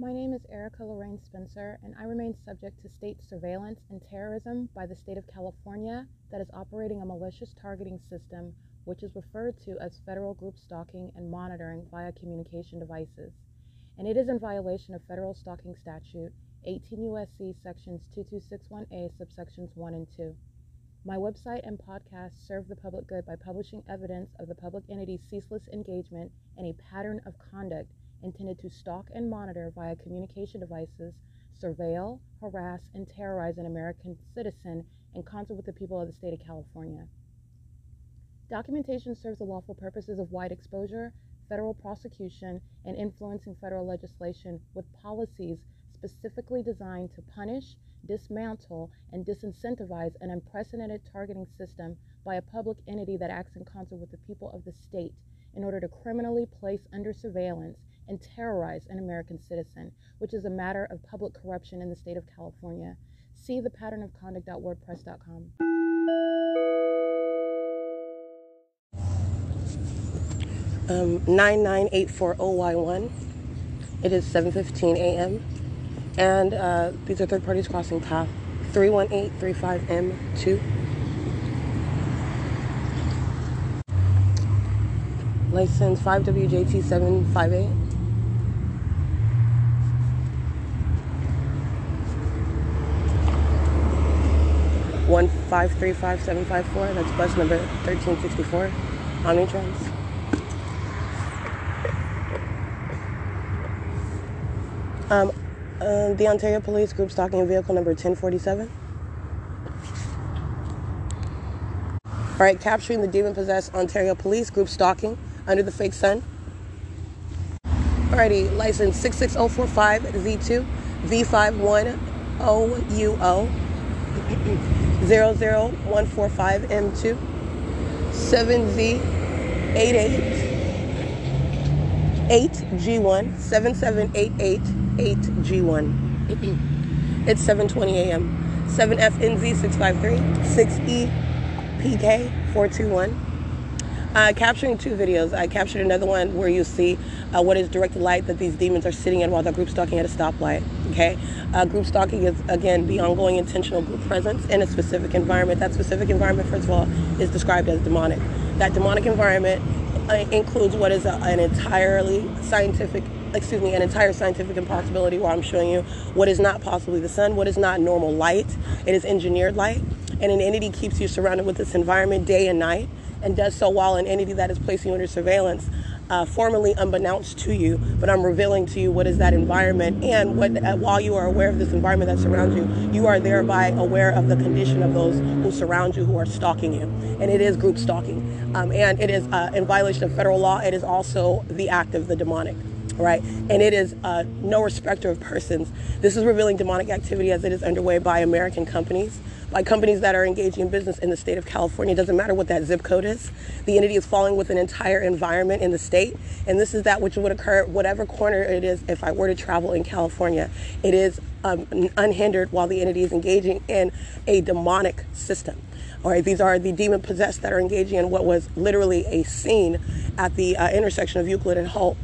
My name is Erica Lorraine Spencer, and I remain subject to state surveillance and terrorism by the state of California that is operating a malicious targeting system, which is referred to as federal group stalking and monitoring via communication devices. And it is in violation of federal stalking statute 18 U.S.C. sections 2261A, subsections 1 and 2. My website and podcast serve the public good by publishing evidence of the public entity's ceaseless engagement in a pattern of conduct intended to stalk and monitor via communication devices, surveil, harass, and terrorize an American citizen in concert with the people of the state of California. Documentation serves the lawful purposes of wide exposure, federal prosecution, and influencing federal legislation with policies specifically designed to punish, dismantle, and disincentivize an unprecedented targeting system by a public entity that acts in concert with the people of the state in order to criminally place under surveillance and terrorize an American citizen, which is a matter of public corruption in the state of California. See the pattern of conduct.wordpress.com. Um, 99840Y1. It is 7:15 a.m. and uh, these are third parties crossing path 31835M2. License 5WJT758. One five three five seven five four. That's bus number thirteen sixty four. Omnitrans. Um, uh, the Ontario Police Group stalking vehicle number 1047. All right, capturing the demon possessed Ontario Police Group stalking under the fake sun. Alrighty, license 66045Z2 V510UO 00145M2 7Z88 8G1 7788 8G1. it's 7:20 a.m. 7FNZ 653 6EPK 421. Uh, capturing two videos. I captured another one where you see uh, what is directed light that these demons are sitting in while they're group stalking at a stoplight. Okay, uh, group stalking is again the ongoing intentional group presence in a specific environment. That specific environment, first of all, is described as demonic. That demonic environment uh, includes what is a, an entirely scientific excuse me, an entire scientific impossibility where I'm showing you what is not possibly the sun, what is not normal light. It is engineered light. And an entity keeps you surrounded with this environment day and night and does so while an entity that is placing you under surveillance, uh, formally unbeknownst to you, but I'm revealing to you what is that environment and what uh, while you are aware of this environment that surrounds you, you are thereby aware of the condition of those who surround you who are stalking you. And it is group stalking. Um, and it is uh, in violation of federal law. It is also the act of the demonic right? And it is uh, no respecter of persons. This is revealing demonic activity as it is underway by American companies, by companies that are engaging in business in the state of California. It doesn't matter what that zip code is. The entity is falling with an entire environment in the state, and this is that which would occur whatever corner it is if I were to travel in California. It is um, unhindered while the entity is engaging in a demonic system. All right, these are the demon possessed that are engaging in what was literally a scene at the uh, intersection of Euclid and Holt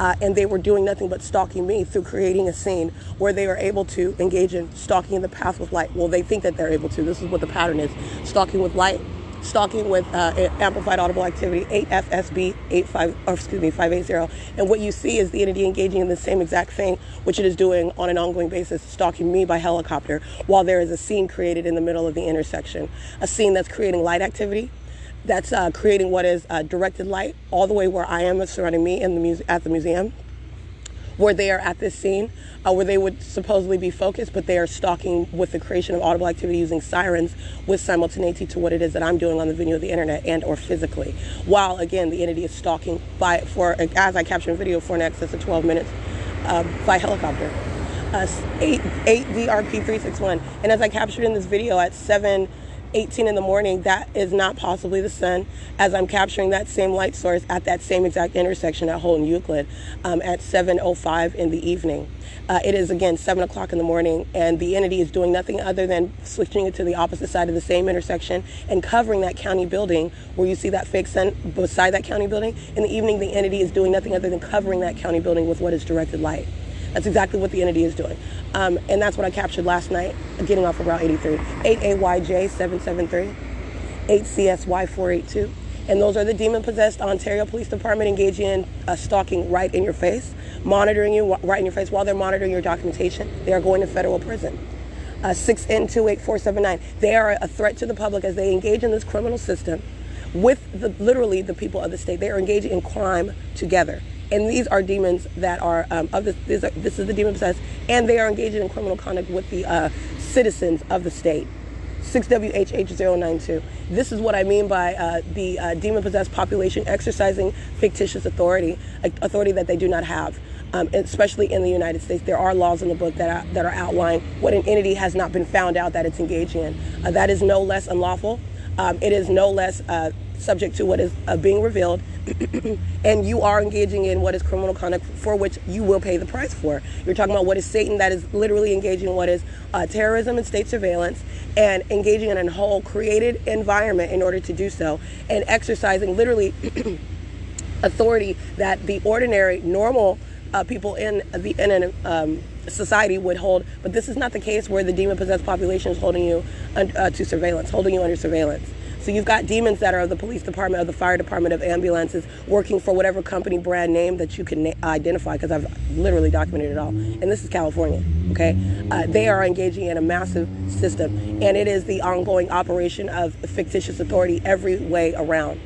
uh, and they were doing nothing but stalking me through creating a scene where they are able to engage in stalking in the path with light. Well, they think that they're able to. This is what the pattern is: stalking with light, stalking with uh, amplified audible activity, 8FSB 85, or excuse me, 580. And what you see is the entity engaging in the same exact thing, which it is doing on an ongoing basis, stalking me by helicopter, while there is a scene created in the middle of the intersection, a scene that's creating light activity that's uh, creating what is uh, directed light all the way where I am surrounding me in the muse- at the museum, where they are at this scene, uh, where they would supposedly be focused, but they are stalking with the creation of audible activity using sirens with simultaneity to what it is that I'm doing on the video of the internet and or physically. While again, the entity is stalking by for as I capture video for an excess of 12 minutes uh, by helicopter. Uh, 8, 8 VRP 361. And as I captured in this video at 7 18 in the morning, that is not possibly the sun, as I'm capturing that same light source at that same exact intersection at Holton Euclid um, at 7.05 in the evening. Uh, it is again 7 o'clock in the morning, and the entity is doing nothing other than switching it to the opposite side of the same intersection and covering that county building where you see that fake sun beside that county building. In the evening, the entity is doing nothing other than covering that county building with what is directed light. That's exactly what the entity is doing. Um, and that's what I captured last night, getting off of Route 83. 8AYJ 773, 8CSY 482. And those are the demon possessed Ontario Police Department engaging in uh, stalking right in your face, monitoring you right in your face while they're monitoring your documentation. They are going to federal prison. Uh, 6N28479. They are a threat to the public as they engage in this criminal system with the, literally the people of the state. They are engaging in crime together. And these are demons that are um, of this. Are, this is the demon possessed, and they are engaging in criminal conduct with the uh, citizens of the state. 6WHH092. This is what I mean by uh, the uh, demon possessed population exercising fictitious authority, authority that they do not have. Um, especially in the United States, there are laws in the book that are, that are outlined what an entity has not been found out that it's engaging in. Uh, that is no less unlawful. Um, it is no less uh, subject to what is uh, being revealed, and you are engaging in what is criminal conduct for which you will pay the price for. You're talking about what is Satan that is literally engaging in what is uh, terrorism and state surveillance, and engaging in a whole created environment in order to do so, and exercising literally authority that the ordinary, normal uh, people in the in an um, society would hold. But this is not the case where the demon possessed population is holding you uh, to surveillance, holding you under surveillance. So you've got demons that are of the police department, of the fire department, of ambulances, working for whatever company brand name that you can na- identify, because I've literally documented it all. And this is California, okay? Uh, they are engaging in a massive system, and it is the ongoing operation of fictitious authority every way around.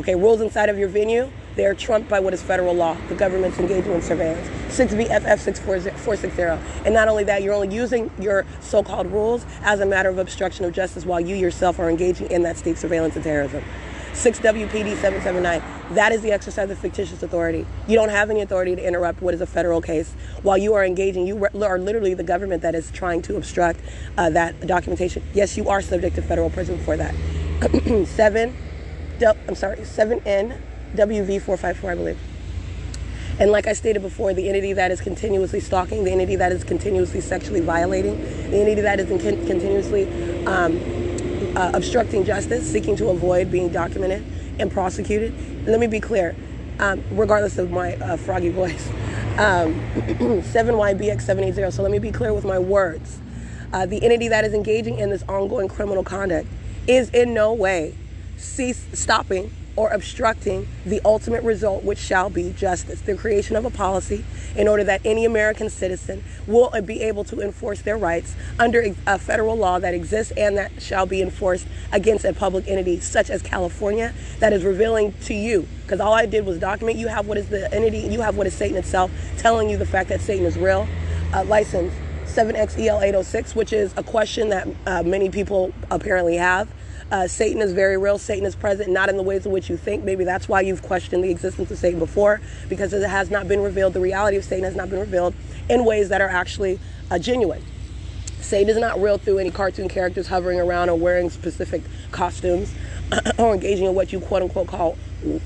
Okay, rules inside of your venue, they are trumped by what is federal law. The government's engaging in surveillance. 6BFF 6460. And not only that, you're only using your so called rules as a matter of obstruction of justice while you yourself are engaging in that state surveillance and terrorism. 6WPD 779. That is the exercise of fictitious authority. You don't have any authority to interrupt what is a federal case. While you are engaging, you are literally the government that is trying to obstruct uh, that documentation. Yes, you are subject to federal prison for that. 7, I'm sorry, 7N WV454, I believe. And like I stated before, the entity that is continuously stalking, the entity that is continuously sexually violating, the entity that is con- continuously um, uh, obstructing justice, seeking to avoid being documented and prosecuted. Let me be clear, um, regardless of my uh, froggy voice, um, 7YBX780. So let me be clear with my words. Uh, the entity that is engaging in this ongoing criminal conduct is in no way cease stopping or obstructing the ultimate result, which shall be justice. The creation of a policy in order that any American citizen will be able to enforce their rights under a federal law that exists and that shall be enforced against a public entity such as California that is revealing to you. Because all I did was document. You have what is the entity, you have what is Satan itself telling you the fact that Satan is real. Uh, license 7XEL806, which is a question that uh, many people apparently have. Uh, Satan is very real. Satan is present, not in the ways in which you think. Maybe that's why you've questioned the existence of Satan before, because it has not been revealed. The reality of Satan has not been revealed in ways that are actually uh, genuine. Satan is not real through any cartoon characters hovering around or wearing specific costumes or engaging in what you quote unquote call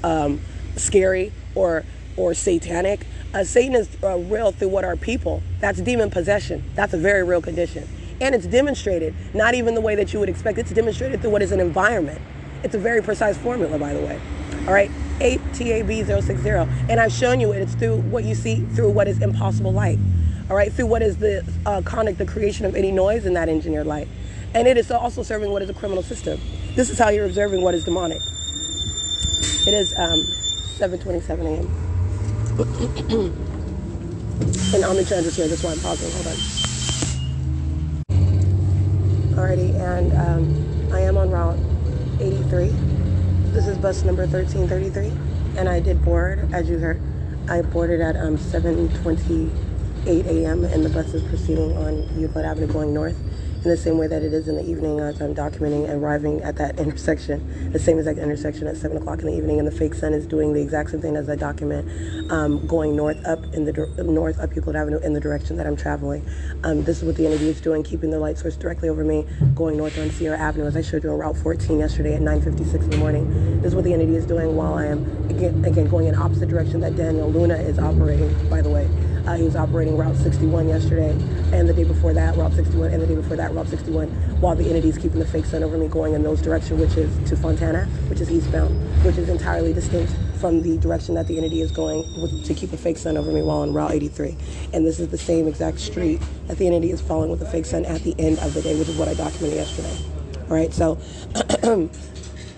um, scary or or satanic. Uh, Satan is uh, real through what are people. That's demon possession. That's a very real condition. And it's demonstrated, not even the way that you would expect. It's demonstrated through what is an environment. It's a very precise formula, by the way. All right, 8TAB060. And I've shown you it. It's through what you see through what is impossible light. All right, through what is the uh, conduct, the creation of any noise in that engineered light. And it is also serving what is a criminal system. This is how you're observing what is demonic. It is um, 7.27 a.m. and I'm in transit here, that's why I'm pausing. Hold on. Alrighty, and um, I am on Route 83. This is bus number 1333, and I did board, as you heard. I boarded at um, 7:28 a.m. and the bus is proceeding on Euclid Avenue going north in the same way that it is in the evening as I'm documenting arriving at that intersection, the same exact intersection at 7 o'clock in the evening, and the fake sun is doing the exact same thing as I document um, going north up in the north up Euclid Avenue in the direction that I'm traveling. Um, this is what the entity is doing, keeping the light source directly over me, going north on Sierra Avenue, as I showed you on Route 14 yesterday at 9:56 in the morning. This is what the entity is doing while I am again, again going in opposite direction that Daniel Luna is operating. By the way, uh, he was operating Route 61 yesterday, and the day before that, Route 61, and the day before that, Route 61, while the entity is keeping the fake sun over me going in those direction, which is to Fontana, which is eastbound, which is entirely distinct from the direction that the entity is going with, to keep a fake sun over me while on Route 83. And this is the same exact street that the entity is following with a fake sun at the end of the day, which is what I documented yesterday. All right, so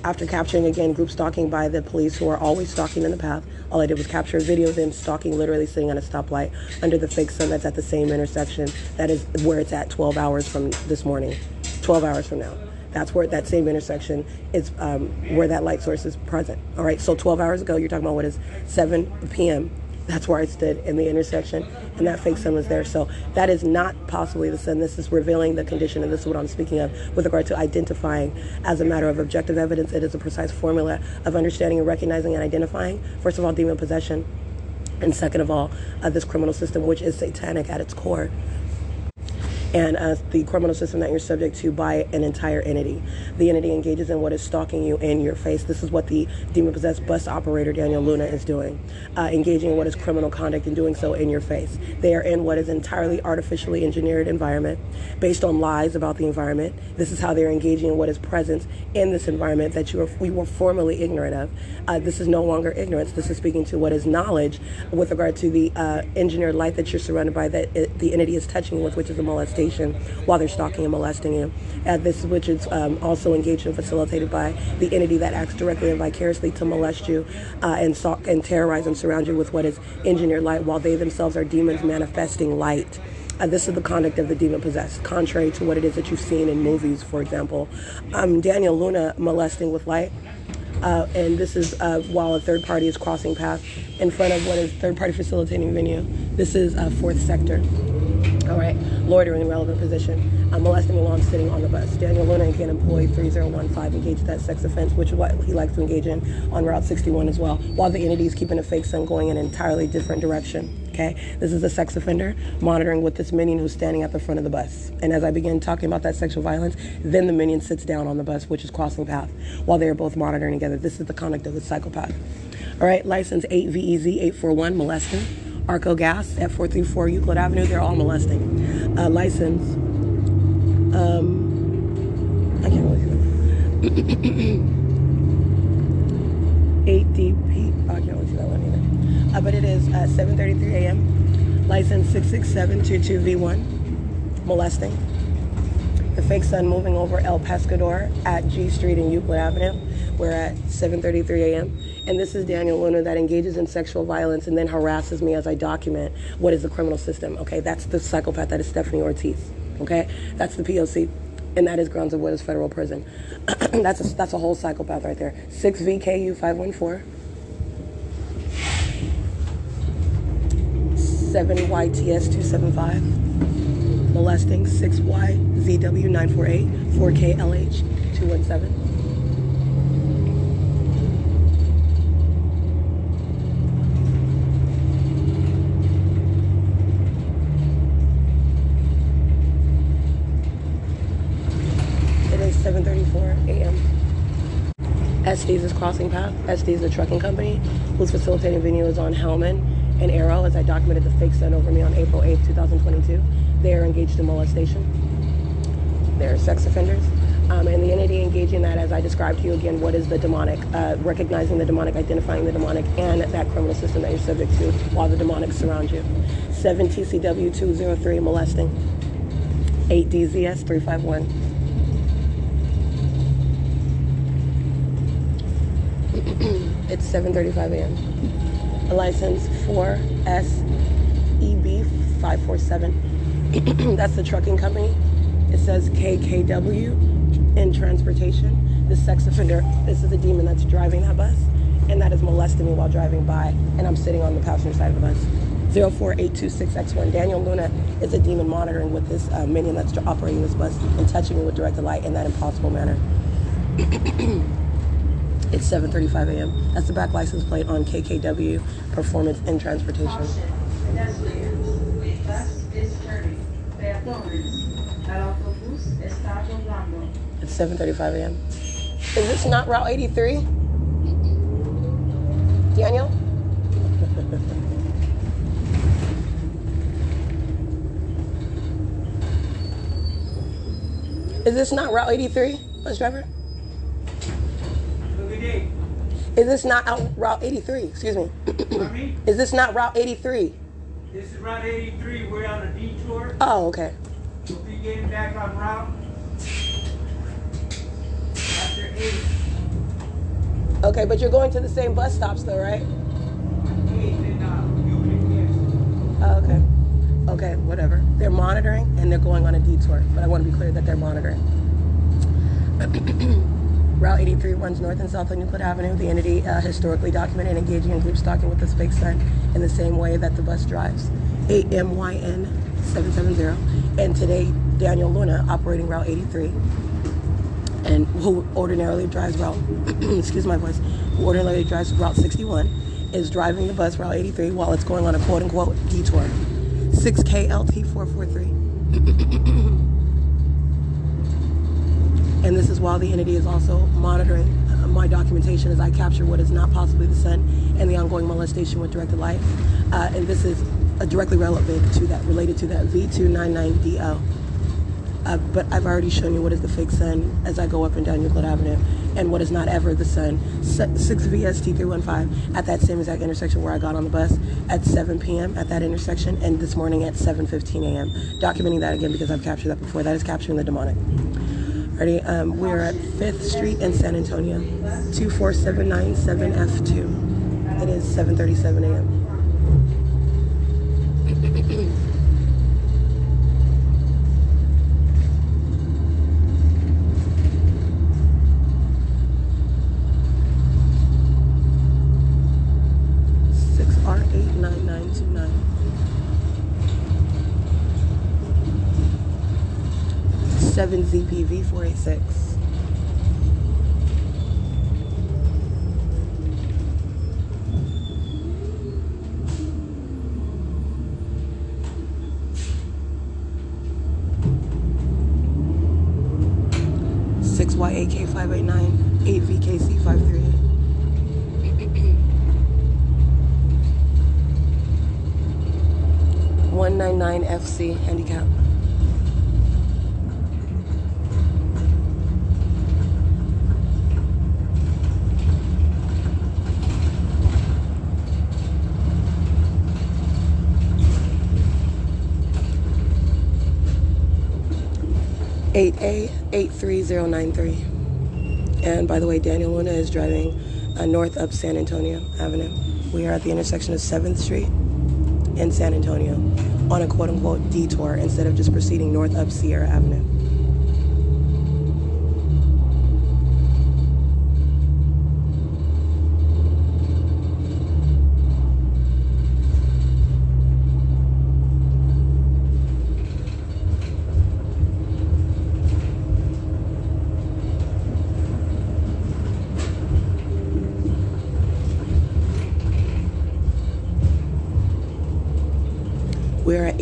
after capturing again group stalking by the police who are always stalking in the path. All I did was capture a video of them stalking, literally sitting on a stoplight under the fake sun that's at the same intersection that is where it's at 12 hours from this morning, 12 hours from now. That's where that same intersection is um, where that light source is present. All right, so 12 hours ago, you're talking about what is 7 p.m. That's where I stood in the intersection, and that fake sun was there. So that is not possibly the sun. This is revealing the condition, and this is what I'm speaking of with regard to identifying as a matter of objective evidence. It is a precise formula of understanding and recognizing and identifying. First of all, demon possession, and second of all, uh, this criminal system, which is satanic at its core and uh, the criminal system that you're subject to by an entire entity. The entity engages in what is stalking you in your face. This is what the demon possessed bus operator Daniel Luna is doing, uh, engaging in what is criminal conduct and doing so in your face. They are in what is entirely artificially engineered environment based on lies about the environment. This is how they're engaging in what is present in this environment that you were, we were formerly ignorant of. Uh, this is no longer ignorance. This is speaking to what is knowledge with regard to the uh, engineered light that you're surrounded by that it, the entity is touching with, which is a molestation while they're stalking and molesting you. And this, which is um, also engaged and facilitated by the entity that acts directly and vicariously to molest you uh, and stalk and terrorize and surround you with what is engineered light, while they themselves are demons manifesting light. Uh, this is the conduct of the demon possessed, contrary to what it is that you've seen in movies, for example. Um, Daniel Luna molesting with light. Uh, and this is uh, while a third party is crossing path in front of what is third party facilitating venue. This is uh, fourth sector. All right, loitering in relevant position, uh, molesting while I'm sitting on the bus. Daniel Luna, again, employee 3015, engaged that sex offense, which is what he likes to engage in on Route 61 as well, while the entity is keeping a fake sun going in an entirely different direction. Okay, this is a sex offender monitoring with this minion who's standing at the front of the bus. And as I begin talking about that sexual violence, then the minion sits down on the bus, which is crossing path, while they are both monitoring together. This is the conduct of the psychopath. All right, license 8VEZ 841, molesting. Arco Gas at 434 Euclid Avenue. They're all molesting. Uh, license. Um, I can't really that. 8DP. I can't really see that one either. Uh, but it is uh, 7:33 a.m. License 66722V1. Molesting. The fake sun moving over El Pescador at G Street and Euclid Avenue. We're at 7:33 a.m. And this is Daniel Luna that engages in sexual violence and then harasses me as I document what is the criminal system. Okay, that's the psychopath that is Stephanie Ortiz. Okay, that's the POC, and that is grounds of what is federal prison. that's a, that's a whole psychopath right there. Six VKU 514. 7 YTS 275 molesting 6YZW 948 4KLH 217 7.34 a.m. Estes is crossing path. Estes is a trucking company who's facilitating videos on Hellman and Arrow as I documented the fake sun over me on April 8, 2022. They are engaged in molestation. They're sex offenders. Um, and the entity engaging that, as I described to you again, what is the demonic, uh, recognizing the demonic, identifying the demonic, and that criminal system that you're subject to while the demonic surround you. 7 TCW 203, molesting. 8 DZS 351. it's 7.35 a.m. A license 4SEB547. That's the trucking company. It says KKW in transportation. The sex offender, this is the demon that's driving that bus, and that is molesting me while driving by, and I'm sitting on the passenger side of the bus. 04826X1. Daniel Luna is a demon monitoring with this uh, minion that's operating this bus and touching me with directed light in that impossible manner. It's 7:35 a.m. That's the back license plate on KKW Performance and Transportation. It's 7:35 a.m. Is this not Route 83? Daniel? Is this not Route 83, bus driver? Look at it. Is this not out Route 83? Excuse me. I mean, Is this not Route 83? this is Route 83. We're on a detour. Oh, okay. We'll be getting back on route after 8. Okay, but you're going to the same bus stops though, right? 8 and uh, Oh, okay. Okay, whatever. They're monitoring and they're going on a detour, but I want to be clear that they're monitoring. Route 83 runs north and south on Euclid Avenue. The entity uh, historically documented engaging in group stalking with this fake sun in the same way that the bus drives. AMYN 770. And today, Daniel Luna operating Route 83 and who ordinarily drives Route, excuse my voice, who ordinarily drives Route 61 is driving the bus Route 83 while it's going on a quote unquote detour. 6KLT 443. And this is while the entity is also monitoring uh, my documentation as I capture what is not possibly the sun and the ongoing molestation with directed light. Uh, and this is uh, directly relevant to that, related to that V299DO. Uh, but I've already shown you what is the fake sun as I go up and down Euclid Avenue and what is not ever the sun. 6VST315 at that same exact intersection where I got on the bus at 7 p.m. at that intersection and this morning at 7.15 a.m. Documenting that again because I've captured that before. That is capturing the demonic. Ready? Um, we're at 5th Street in San Antonio, 24797F2. It is 7.37 a.m. Seven six. Six 8A83093. And by the way, Daniel Luna is driving uh, north up San Antonio Avenue. We are at the intersection of 7th Street in San Antonio on a quote unquote detour instead of just proceeding north up Sierra Avenue.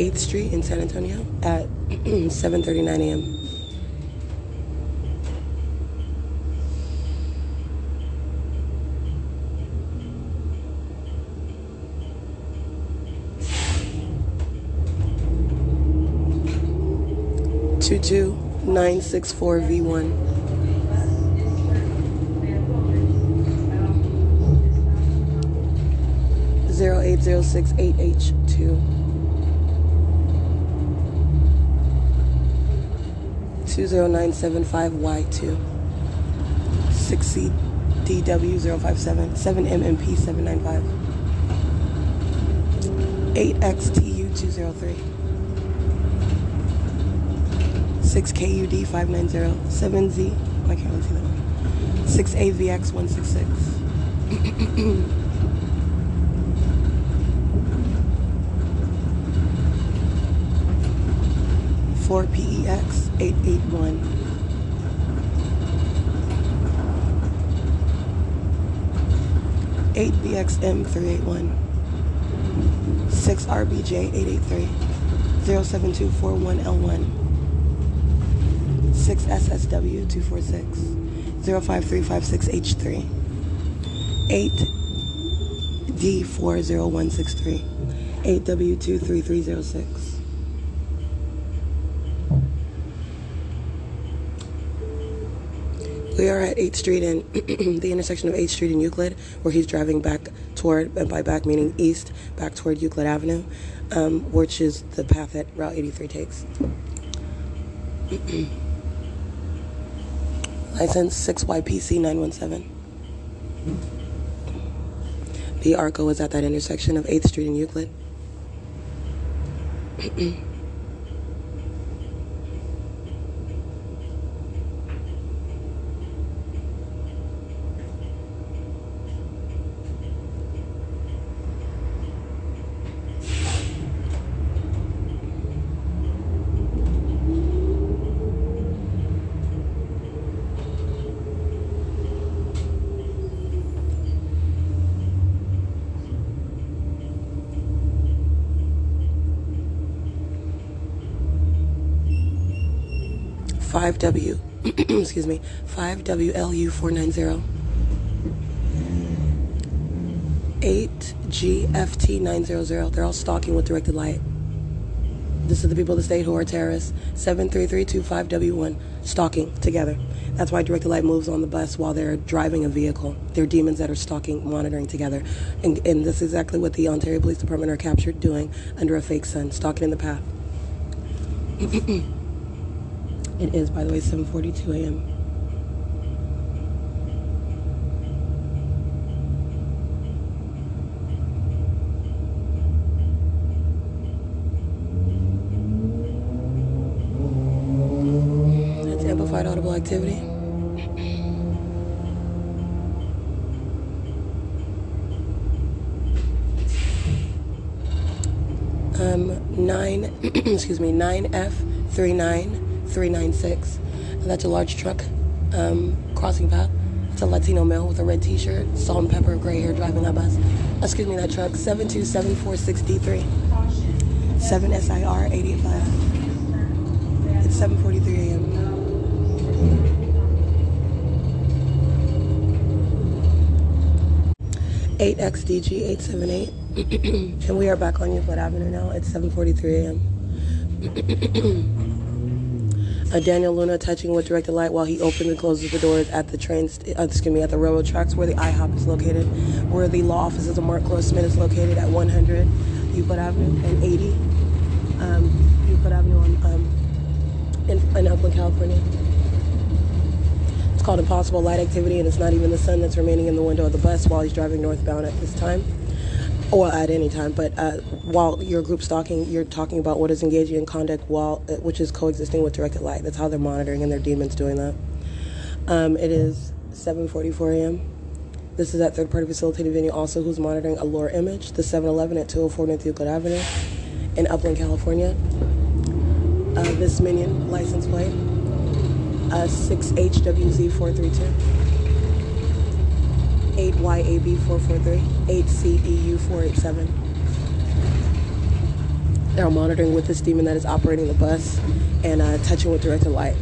8th Street in San Antonio at 7:39 a.m. Two two nine six four V one. Zero eight zero six eight H two. 20975Y2. 6CDW057, 7MMP795, 8XTU203, 6KUD590, 7Z, can't see that one? 6AVX166. Four P EX881. Eight BXM three eight one. six RBJ eight eight three. zero seven two four one L one. six SSW two four six. zero five three five six H three. eight D four zero one six three. eight W two three three zero six. 8th Street and the intersection of 8th Street and Euclid, where he's driving back toward, and by back meaning east, back toward Euclid Avenue, um, which is the path that Route 83 takes. License 6YPC 917. The ARCO is at that intersection of 8th Street and Euclid. 5W, excuse me, 5WLU490, 8GFT900. They're all stalking with directed light. This is the people of the state who are terrorists. 73325W1, stalking together. That's why directed light moves on the bus while they're driving a vehicle. They're demons that are stalking, monitoring together. And, and this is exactly what the Ontario Police Department are captured doing under a fake sun, stalking in the path. It is, by the way, 7:42 a.m. That's amplified audible activity. Um, nine, excuse me, nine F three nine 396. And that's a large truck um, crossing path. It's a Latino male with a red t shirt, salt and pepper, gray hair driving that bus. Excuse me, that truck, 72746D3. 7 SIR 885. It's 7.43 a.m. Eight XDG eight seven eight, and we are back on Euclid Avenue now. It's seven forty three a.m. uh, Daniel Luna touching with directed light while he opens and closes the doors at the train, st- uh, excuse me, at the railroad tracks where the IHOP is located, where the law offices of Mark Grossman is located at 100 Euclid Avenue and 80 um, Euclid Avenue on, um, in, in Upland, California. It's called impossible light activity, and it's not even the sun that's remaining in the window of the bus while he's driving northbound at this time or at any time, but uh, while you're group stalking, you're talking about what is engaging in conduct while, uh, which is coexisting with directed light. That's how they're monitoring, and their demons doing that. Um, it is 7:44 a.m. This is at third party facilitated venue, also who's monitoring a lure image, the 7-Eleven at 204 North Euclid Avenue in Upland, California. Uh, this minion license plate, uh, 6HWZ432. 8YAB443, 8CEU487. They're monitoring with this demon that is operating the bus and uh, touching with directed light.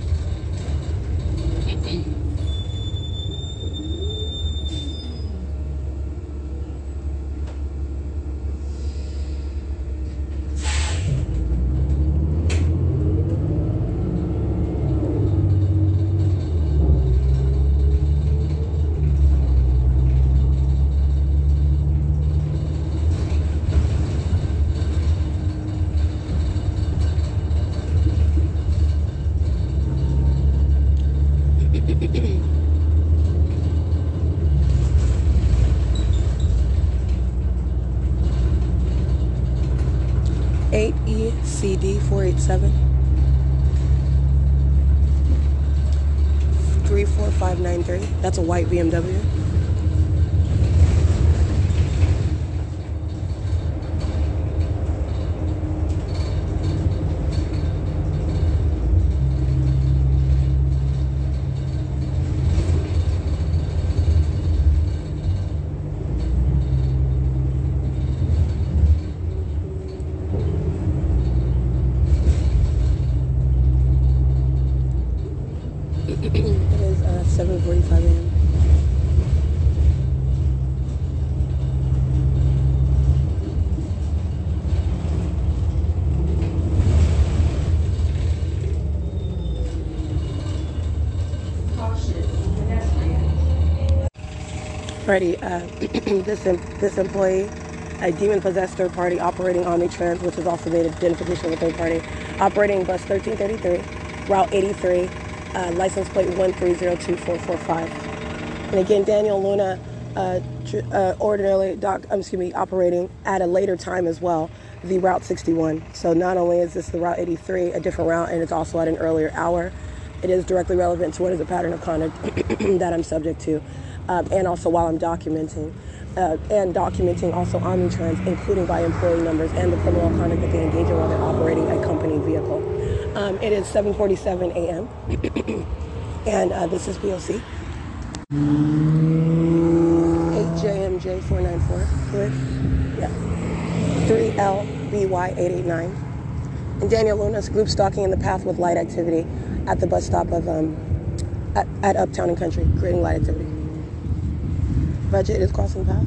Eight ECD four eight seven. Three four five nine three. That's a white BMW. It is uh, 7:45 a.m. Alrighty, uh, this em- this employee, a demon-possessed third party operating Omnitrans, which is also the identification of a third party, operating bus 1333, route 83, uh, license plate 1302445. And again, Daniel Luna, uh, tr- uh, ordinarily, doc, um, excuse me, operating at a later time as well, the Route 61. So not only is this the Route 83, a different route, and it's also at an earlier hour, it is directly relevant to what is a pattern of conduct that I'm subject to, um, and also while I'm documenting. Uh, and documenting also Omnitrans, including by employee numbers and the criminal conduct that they engage in while they're operating a company vehicle. Um, it is 7:47 a.m. and uh, this is BOC. 8JMJ 494 with yeah 3LBY889. And Daniel Lunas group stalking in the path with light activity at the bus stop of um, at, at Uptown and Country, creating light activity. Budget is crossing path.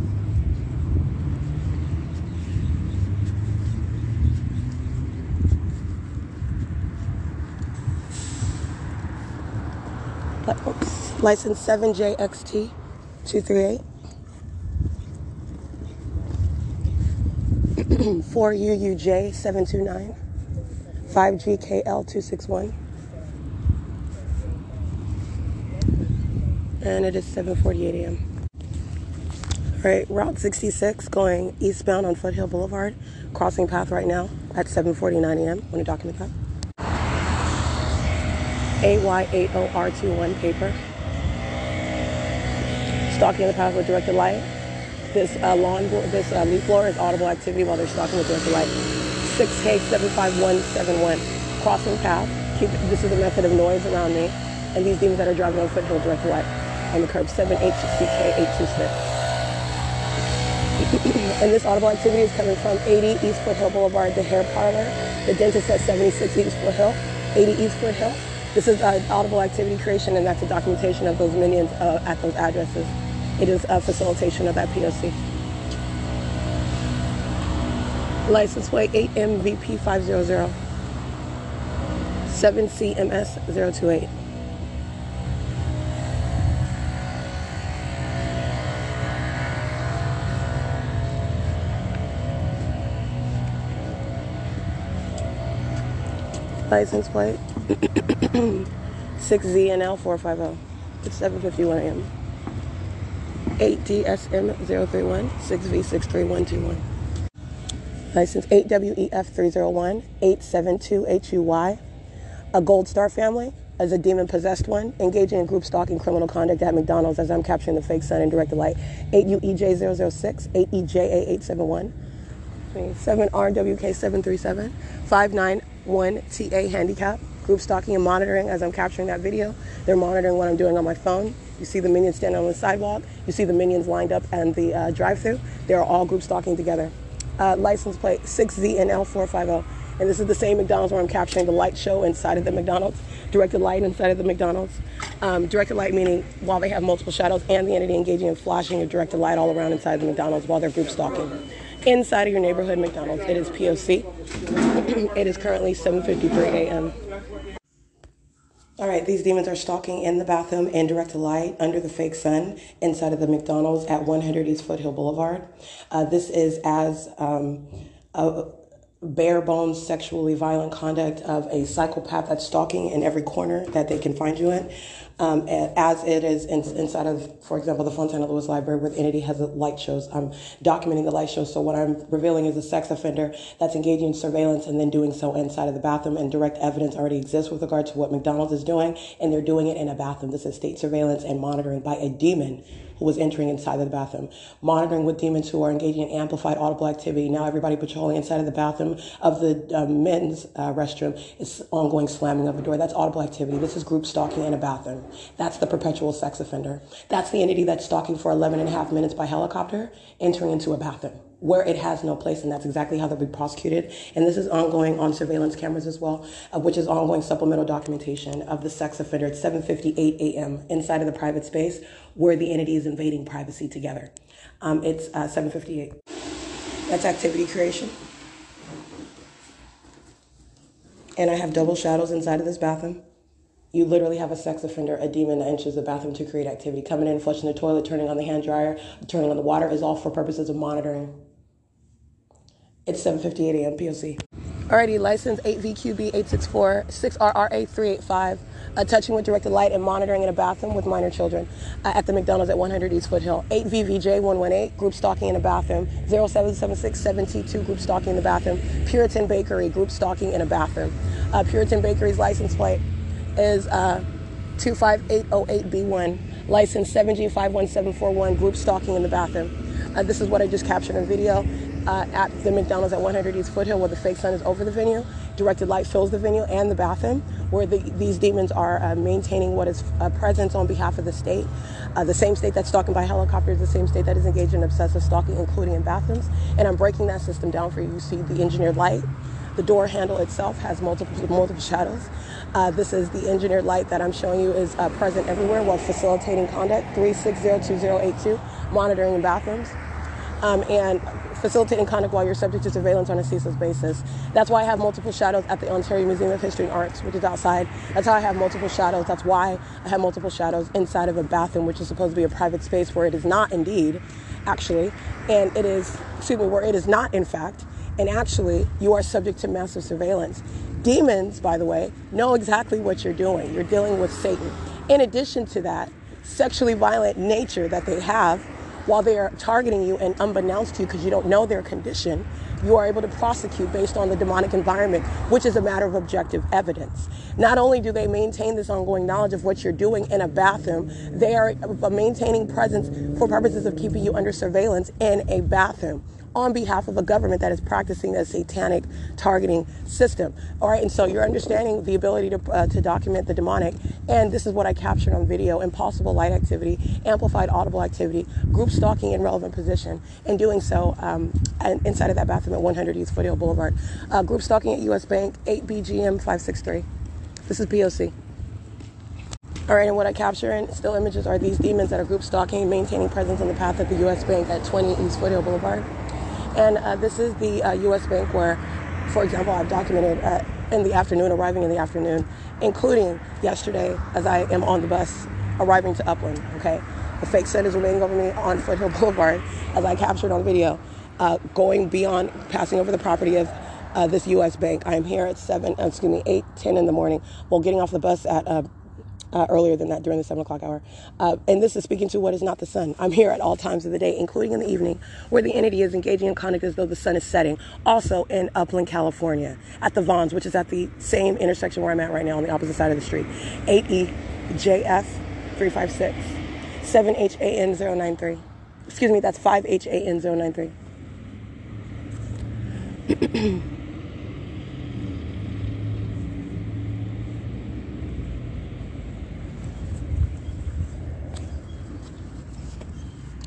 Li- oops. License 7JXT 238. 4UUJ 729. 5GKL 261. And it is 7:48 a.m. Right, Route 66 going eastbound on Foothill Boulevard, crossing path right now at 7:49 a.m. Want to document that? AY80R21 paper. Stalking the path with directed light. This uh, lawn, this uh, leaf blower is audible activity while they're stalking with directed light. 6K75171, crossing path. Keep, this is a method of noise around me. And these demons that are driving on Foothill directed light on the curb, 7HCK826. And this audible activity is coming from 80 East Foothill Boulevard, the hair parlor, the dentist at 76 East Foothill, 80 East Foothill. This is an audible activity creation, and that's a documentation of those minions uh, at those addresses. It is a facilitation of that POC. License plate 8MVP500, 7CMS028. License plate 6ZNL450. It's 7:51 a.m. 8DSM031 6V63121. License E 8WEF301 872HUY. A Gold Star family as a demon possessed one, engaging in group stalking criminal conduct at McDonald's as I'm capturing the fake sun in direct light. E 8UEJ006 8EJA871. 7RWK737, 591TA handicap, group stalking and monitoring as I'm capturing that video. They're monitoring what I'm doing on my phone. You see the minions standing on the sidewalk. You see the minions lined up and the uh, drive through. They're all group stalking together. Uh, license plate 6ZNL450. And this is the same McDonald's where I'm capturing the light show inside of the McDonald's, directed light inside of the McDonald's. Um, directed light meaning while they have multiple shadows and the entity engaging in flashing of directed light all around inside the McDonald's while they're group stalking. Inside of your neighborhood McDonald's, it is POC. it is currently 7:53 a.m. All right, these demons are stalking in the bathroom in direct light under the fake sun inside of the McDonald's at 100 East Foothill Boulevard. Uh, this is as um, a bare bones sexually violent conduct of a psychopath that's stalking in every corner that they can find you in. Um, as it is in, inside of, for example, the Fontana Lewis Library where the entity has light shows. I'm documenting the light shows. So what I'm revealing is a sex offender that's engaging in surveillance and then doing so inside of the bathroom. And direct evidence already exists with regard to what McDonald's is doing, and they're doing it in a bathroom. This is state surveillance and monitoring by a demon who was entering inside of the bathroom, monitoring with demons who are engaging in amplified audible activity. Now everybody patrolling inside of the bathroom of the uh, men's uh, restroom is ongoing slamming of the door. That's audible activity. This is group stalking in a bathroom. That's the perpetual sex offender. That's the entity that's stalking for 11 and a half minutes by helicopter, entering into a bathroom where it has no place, and that's exactly how they'll be prosecuted. And this is ongoing on surveillance cameras as well, uh, which is ongoing supplemental documentation of the sex offender at 7:58 a.m. inside of the private space where the entity is invading privacy together. Um, it's uh, 7:58. That's activity creation. And I have double shadows inside of this bathroom. you literally have a sex offender, a demon that enters the bathroom to create activity. Coming in, flushing the toilet, turning on the hand dryer, turning on the water is all for purposes of monitoring. It's 7:58 a.m. POC. Alrighty, license 8VQB864 6RRA385. Uh, touching with directed light and monitoring in a bathroom with minor children uh, at the McDonald's at 100 East Foothill. 8VVJ118, group stalking in a bathroom. 07767T2, group stalking in the bathroom. Puritan Bakery, group stalking in a bathroom. Uh, Puritan Bakery's license plate is uh, 25808B1, license 7G51741, group stalking in the bathroom. Uh, this is what I just captured in video uh, at the McDonald's at 100 East Foothill, where the fake sun is over the venue. Directed light fills the venue and the bathroom, where the, these demons are uh, maintaining what is a presence on behalf of the state. Uh, the same state that's stalking by helicopter is the same state that is engaged in obsessive stalking, including in bathrooms. And I'm breaking that system down for you. You see the engineered light. The door handle itself has multiple multiple shadows. Uh, this is the engineered light that I'm showing you is uh, present everywhere while facilitating conduct 3602082, monitoring in bathrooms. Um, and facilitating conduct while you're subject to surveillance on a ceaseless basis. That's why I have multiple shadows at the Ontario Museum of History and Arts, which is outside. That's how I have multiple shadows. That's why I have multiple shadows inside of a bathroom, which is supposed to be a private space where it is not indeed, actually, and it is, excuse me, where it is not in fact, and actually you are subject to massive surveillance. Demons, by the way, know exactly what you're doing. You're dealing with Satan. In addition to that, sexually violent nature that they have while they are targeting you and unbeknownst to you because you don't know their condition, you are able to prosecute based on the demonic environment, which is a matter of objective evidence. Not only do they maintain this ongoing knowledge of what you're doing in a bathroom, they are maintaining presence for purposes of keeping you under surveillance in a bathroom on behalf of a government that is practicing a satanic targeting system. All right, and so you're understanding the ability to, uh, to document the demonic, and this is what I captured on video: impossible light activity, amplified audible activity, group stalking in relevant position, and doing so um, inside of that bathroom at 100 East Foothill Boulevard. Uh, group stalking at U.S. Bank 8 BGM 563. This is POC. All right, and what I capture in still images are these demons that are group stalking, maintaining presence in the path of the U.S. Bank at 20 East Foothill Boulevard. And uh, this is the uh, U.S. Bank where, for example, I've documented uh, in the afternoon, arriving in the afternoon, including yesterday as I am on the bus arriving to Upland. Okay, the fake sun is remaining over me on Foothill Boulevard as I captured on video, uh, going beyond, passing over the property of. Uh, this U.S. bank. I am here at seven, uh, excuse me, eight, ten in the morning. While getting off the bus at uh, earlier than that during the seven o'clock hour. Uh, and this is speaking to what is not the sun. I'm here at all times of the day, including in the evening, where the entity is engaging in conduct as though the sun is setting. Also in Upland, California, at the Vons, which is at the same intersection where I'm at right now on the opposite side of the street. 8EJF 356 7HAN 093. Excuse me, that's 5HAN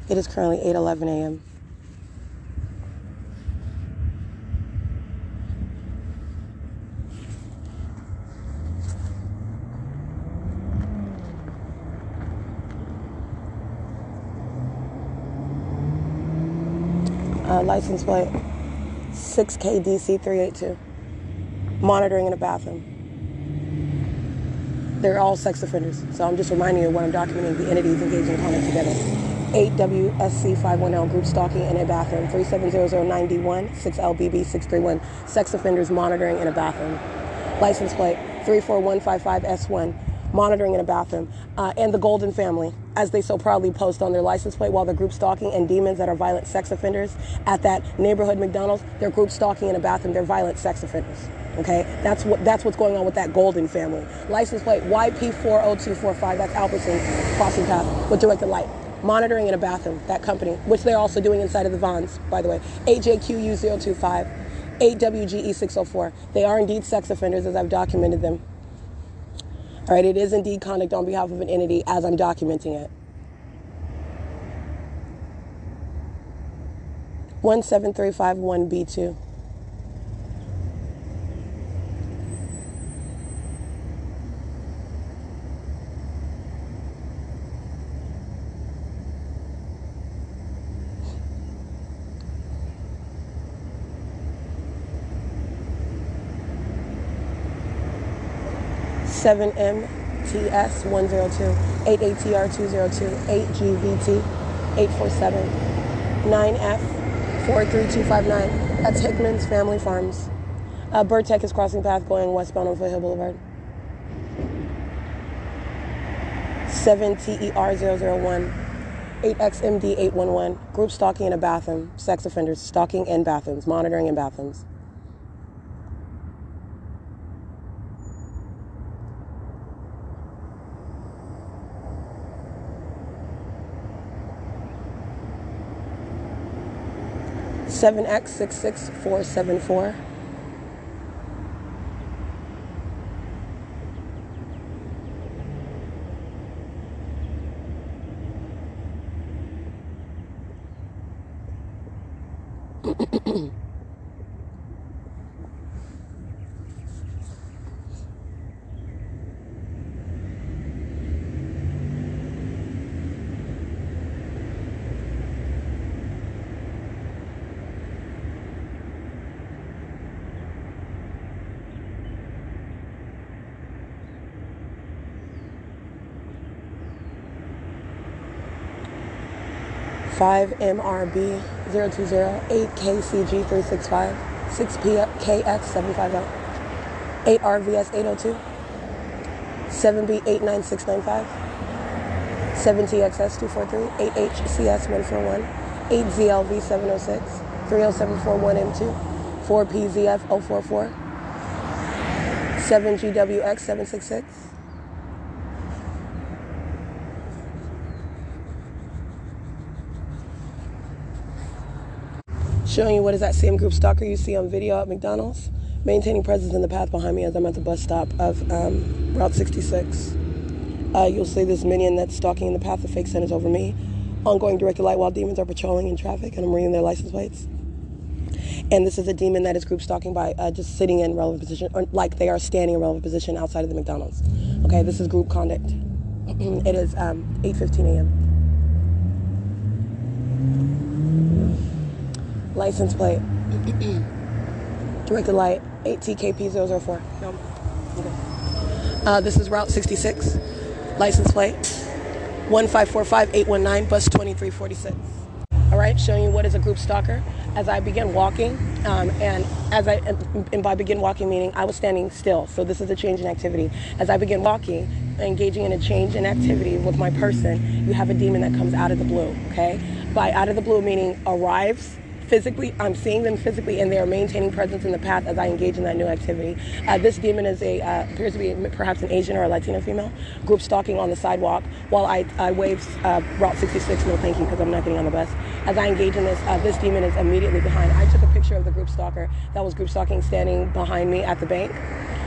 It is currently 8:11 a.m. Uh, license plate 6KDC382. Monitoring in a bathroom. They're all sex offenders, so I'm just reminding you what I'm documenting the entities engaging in conduct together. 8WSC510 group stalking in a bathroom, 37009D1, 6LBB631, sex offenders monitoring in a bathroom. License plate 34155S1, monitoring in a bathroom. Uh, and the Golden family, as they so proudly post on their license plate while they're group stalking and demons that are violent sex offenders at that neighborhood McDonald's, they're group stalking in a bathroom, they're violent sex offenders. Okay, that's what that's what's going on with that Golden family. License plate YP40245. That's Albertsons crossing path with directed light monitoring in a bathroom, that company, which they're also doing inside of the Vons, by the way. AJQU025, 8WGE604. They are indeed sex offenders as I've documented them. All right, it is indeed conduct on behalf of an entity as I'm documenting it. 17351B2. 7M 8ATS102, 8ATR202, 8GVT 847, 9F 43259. That's Hickman's Family Farms. Uh, Bird Tech is crossing path going westbound on Foothill Boulevard. 7TER001, 8XMD811, group stalking in a bathroom, sex offenders, stalking in bathrooms, monitoring in bathrooms. Seven 5MRB0208KCG365, 6PKX750, 8RVS802, 7B89695, 7TXS243, 8HCS141, 8ZLV706, 30741M2, 4PZF044, 7GWX766, Showing you what is that same group stalker you see on video at McDonald's, maintaining presence in the path behind me as I'm at the bus stop of um, Route 66. Uh, you'll see this minion that's stalking in the path of fake centers over me, ongoing directed light while demons are patrolling in traffic, and I'm reading their license plates. And this is a demon that is group stalking by uh, just sitting in relevant position, or like they are standing in relevant position outside of the McDonald's. Okay, this is group conduct. it is um, 8:15 a.m. License plate. Directed light 8TKP004. No. Okay. Uh, this is Route 66. License plate 1545819, bus 2346. All right, showing you what is a group stalker. As I begin walking, um, and as I, and by begin walking, meaning I was standing still. So this is a change in activity. As I begin walking, engaging in a change in activity with my person, you have a demon that comes out of the blue. Okay, by out of the blue meaning arrives physically, I'm seeing them physically, and they are maintaining presence in the path as I engage in that new activity. Uh, this demon is a uh, appears to be perhaps an Asian or a Latino female, group stalking on the sidewalk while I, I wave uh, Route 66, no thank you, because I'm not getting on the bus. As I engage in this, uh, this demon is immediately behind. I took a picture of the group stalker that was group stalking standing behind me at the bank.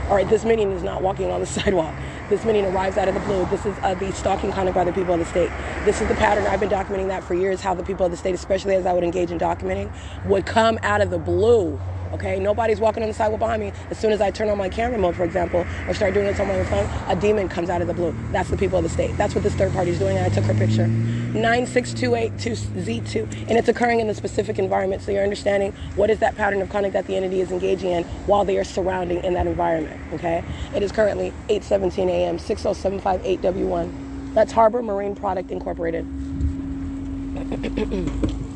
All right, this minion is not walking on the sidewalk. This minion arrives out of the blue. This is uh, the stalking conduct by the people of the state. This is the pattern. I've been documenting that for years, how the people of the state, especially as I would engage in documenting, would come out of the blue Okay, nobody's walking on the sidewalk behind me. As soon as I turn on my camera mode, for example, or start doing this on my phone, a demon comes out of the blue. That's the people of the state. That's what this third party is doing, and I took her picture. 96282Z2, and it's occurring in the specific environment, so you're understanding what is that pattern of conduct that the entity is engaging in while they are surrounding in that environment. Okay, it is currently 8:17 a.m. 60758W1. That's Harbor Marine Product Incorporated.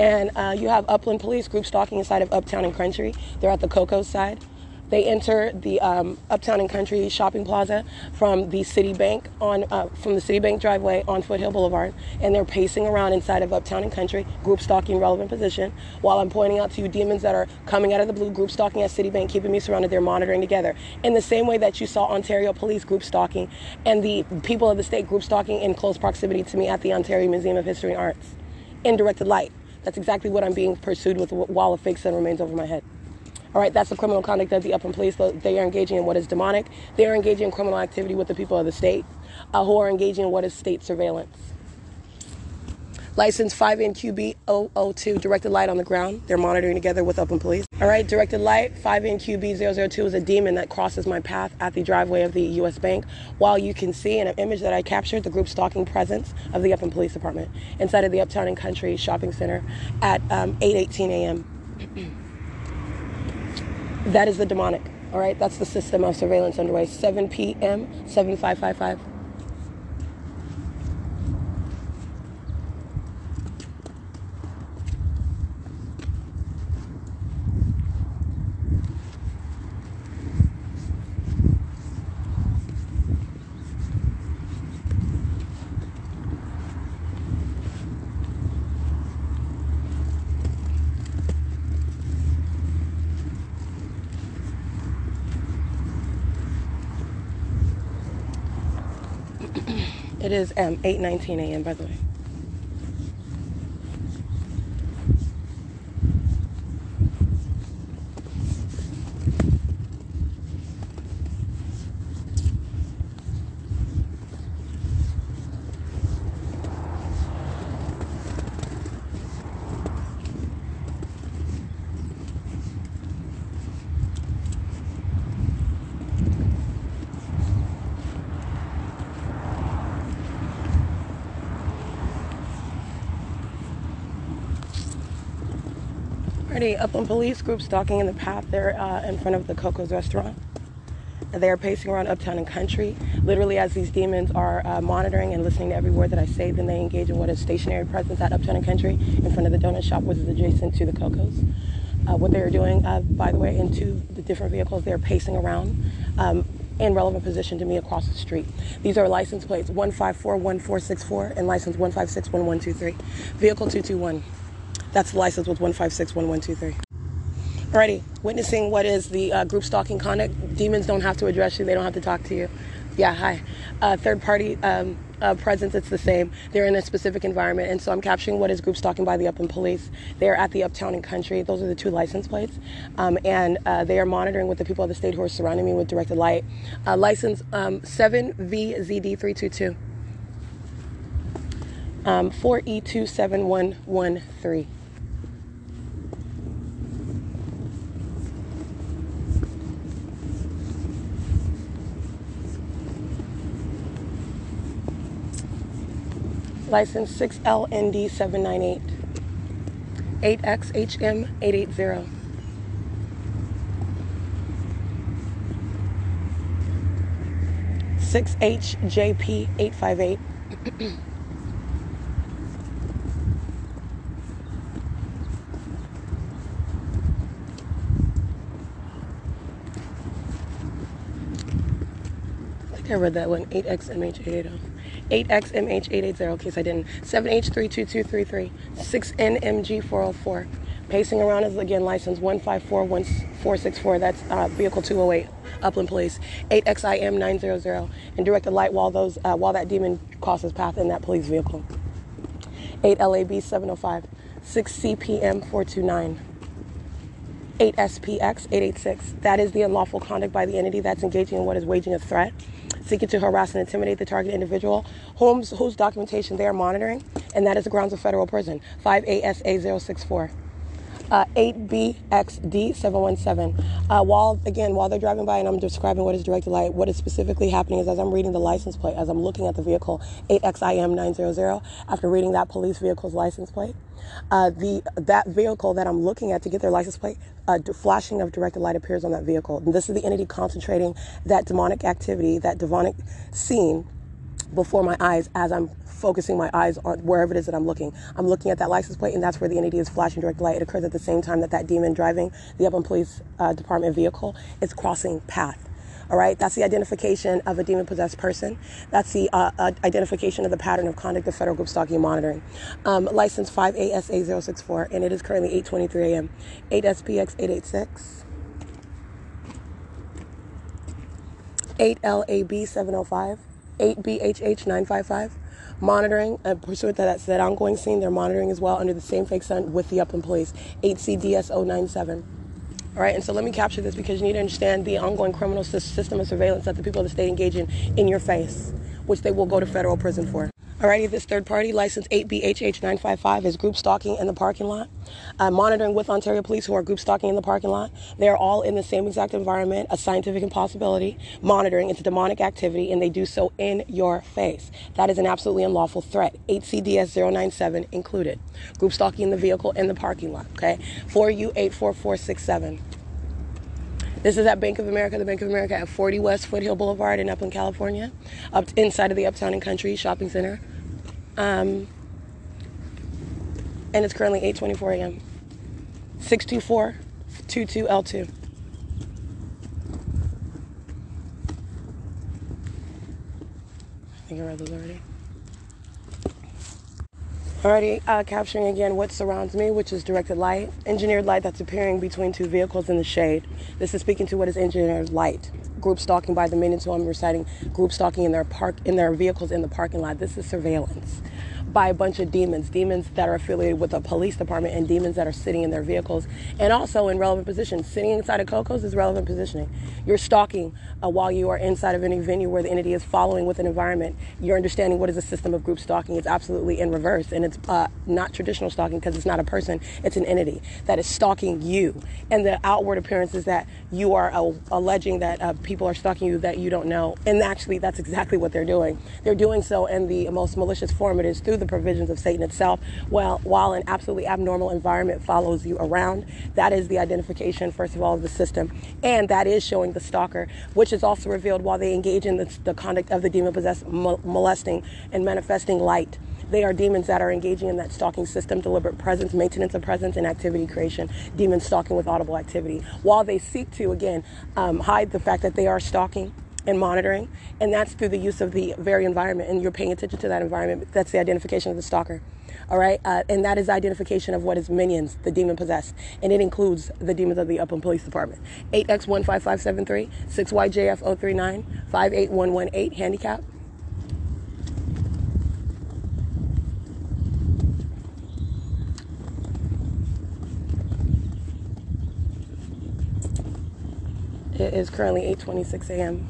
And uh, you have Upland Police group stalking inside of Uptown and Country. They're at the Cocoa side. They enter the um, Uptown and Country shopping plaza from the Citibank on uh, from the Citibank driveway on Foothill Boulevard, and they're pacing around inside of Uptown and Country, group stalking relevant position. While I'm pointing out to you demons that are coming out of the blue, group stalking at Citibank, keeping me surrounded. They're monitoring together in the same way that you saw Ontario Police group stalking and the people of the state group stalking in close proximity to me at the Ontario Museum of History and Arts in directed light. That's exactly what I'm being pursued with a fake sun remains over my head. All right, that's the criminal conduct of the Upland Police. They are engaging in what is demonic. They are engaging in criminal activity with the people of the state uh, who are engaging in what is state surveillance. License 5NQB002, directed light on the ground. They're monitoring together with Upland Police. All right, directed light 5NQB002 is a demon that crosses my path at the driveway of the U.S. Bank. While you can see in an image that I captured the group stalking presence of the Upland Police Department inside of the Uptown and Country Shopping Center at um, 8:18 a.m. that is the demonic. All right, that's the system of surveillance underway. 7 p.m. 7555. It is um, 8:19 a.m. By the way. Already, Upland Police group stalking in the path there uh, in front of the Coco's restaurant. They are pacing around Uptown and Country. Literally, as these demons are uh, monitoring and listening to every word that I say, then they engage in what is stationary presence at Uptown and Country in front of the donut shop, which is adjacent to the Coco's. Uh, what they are doing, uh, by the way, in two the different vehicles, they're pacing around um, in relevant position to me across the street. These are license plates 1541464 and license 1561123. Vehicle 221. That's license with 1561123. Alrighty, witnessing what is the uh, group stalking conduct. Demons don't have to address you, they don't have to talk to you. Yeah, hi. Uh, third party um, uh, presence, it's the same. They're in a specific environment, and so I'm capturing what is group stalking by the Upland Police. They're at the Uptown and Country. Those are the two license plates, um, and uh, they are monitoring with the people of the state who are surrounding me with directed light. Uh, license um, 7VZD322. Um, 4E27113. License 6LND798. 8XHM880. Six HJP eight five eight. I think I read that one. 8XMH880. 8XMH880, in case I didn't. 7H32233. 6NMG404. Pacing around is again license 1541464. That's uh, vehicle 208, Upland Police. 8XIM900. And direct the light while those uh, while that demon crosses path in that police vehicle. 8LAB705. 6CPM429. 8SPX 886. That is the unlawful conduct by the entity that's engaging in what is waging a threat, seeking to harass and intimidate the target individual, whom's, whose documentation they are monitoring, and that is the grounds of federal prison. 5ASA064. Uh, 8BXD717. Uh, while, again, while they're driving by and I'm describing what is directed light, what is specifically happening is as I'm reading the license plate, as I'm looking at the vehicle, 8XIM900, after reading that police vehicle's license plate, uh, the that vehicle that I'm looking at to get their license plate, uh, flashing of directed light appears on that vehicle. And this is the entity concentrating that demonic activity, that demonic scene before my eyes as I'm focusing my eyes on wherever it is that I'm looking. I'm looking at that license plate, and that's where the entity is flashing direct light. It occurs at the same time that that demon driving the Upland Police uh, Department vehicle is crossing path. All right, that's the identification of a demon possessed person. That's the uh, uh, identification of the pattern of conduct of federal group stalking and monitoring. Um, license 5ASA064, and it is currently 8:23 a.m. 8SPX 886. 8LAB 705. 8BHH 955. Monitoring, uh, pursuant to that, that ongoing scene, they're monitoring as well under the same fake sun with the Upland Police. 8CDS 097. Right, and so let me capture this because you need to understand the ongoing criminal system of surveillance that the people of the state engage in in your face, which they will go to federal prison for. Alrighty, this third party license 8BHH955 is group stalking in the parking lot, uh, monitoring with Ontario police who are group stalking in the parking lot. They are all in the same exact environment, a scientific impossibility, monitoring. It's demonic activity, and they do so in your face. That is an absolutely unlawful threat. 8CDS097 included. Group stalking in the vehicle in the parking lot, okay? 4U84467. This is at Bank of America, the Bank of America at 40 West Foothill Boulevard in Upland, California, up inside of the Uptown and Country Shopping Center. Um, and it's currently 8:24 a.m. 624 22L2. I think I read those already. Already uh, capturing again what surrounds me, which is directed light, engineered light that's appearing between two vehicles in the shade. This is speaking to what is engineered light. Group stalking by the minutes who I'm reciting group stalking in their park in their vehicles in the parking lot. This is surveillance by a bunch of demons, demons that are affiliated with a police department and demons that are sitting in their vehicles and also in relevant positions. Sitting inside of Coco's is relevant positioning. You're stalking uh, while you are inside of any venue where the entity is following with an environment. You're understanding what is a system of group stalking. It's absolutely in reverse and it's uh, not traditional stalking because it's not a person, it's an entity that is stalking you. And the outward appearance is that you are uh, alleging that uh, people are stalking you that you don't know. And actually, that's exactly what they're doing. They're doing so in the most malicious form. It is through the provisions of Satan itself. While, while an absolutely abnormal environment follows you around, that is the identification, first of all, of the system. And that is showing the stalker, which is also revealed while they engage in the, the conduct of the demon possessed, molesting and manifesting light. They are demons that are engaging in that stalking system, deliberate presence, maintenance of presence, and activity creation. Demons stalking with audible activity. While they seek to, again, um, hide the fact that they are stalking and monitoring, and that's through the use of the very environment, and you're paying attention to that environment. That's the identification of the stalker. All right, uh, and that is identification of what is minions, the demon possessed, and it includes the demons of the Upland Police Department. 8x15573, 6YJF039, 58118, handicap. It is currently 8:26 a.m.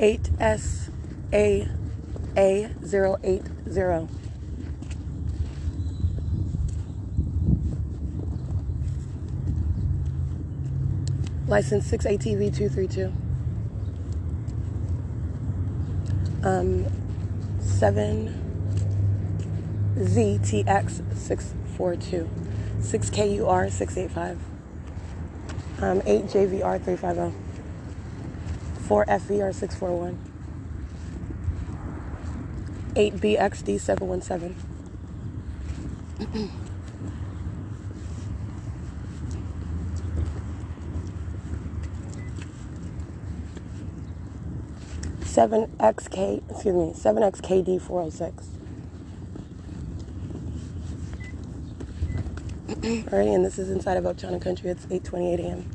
Eight S A A zero eight zero. License six ATV two three two. Um, seven. ZTX 642, 6KUR 685, um, 8JVR 350, 4FVR 641, 8BXD 717. Seven XK, excuse me, seven XKD four oh six. Alrighty, and this is inside of Uptown Country. It's 8:28 a.m.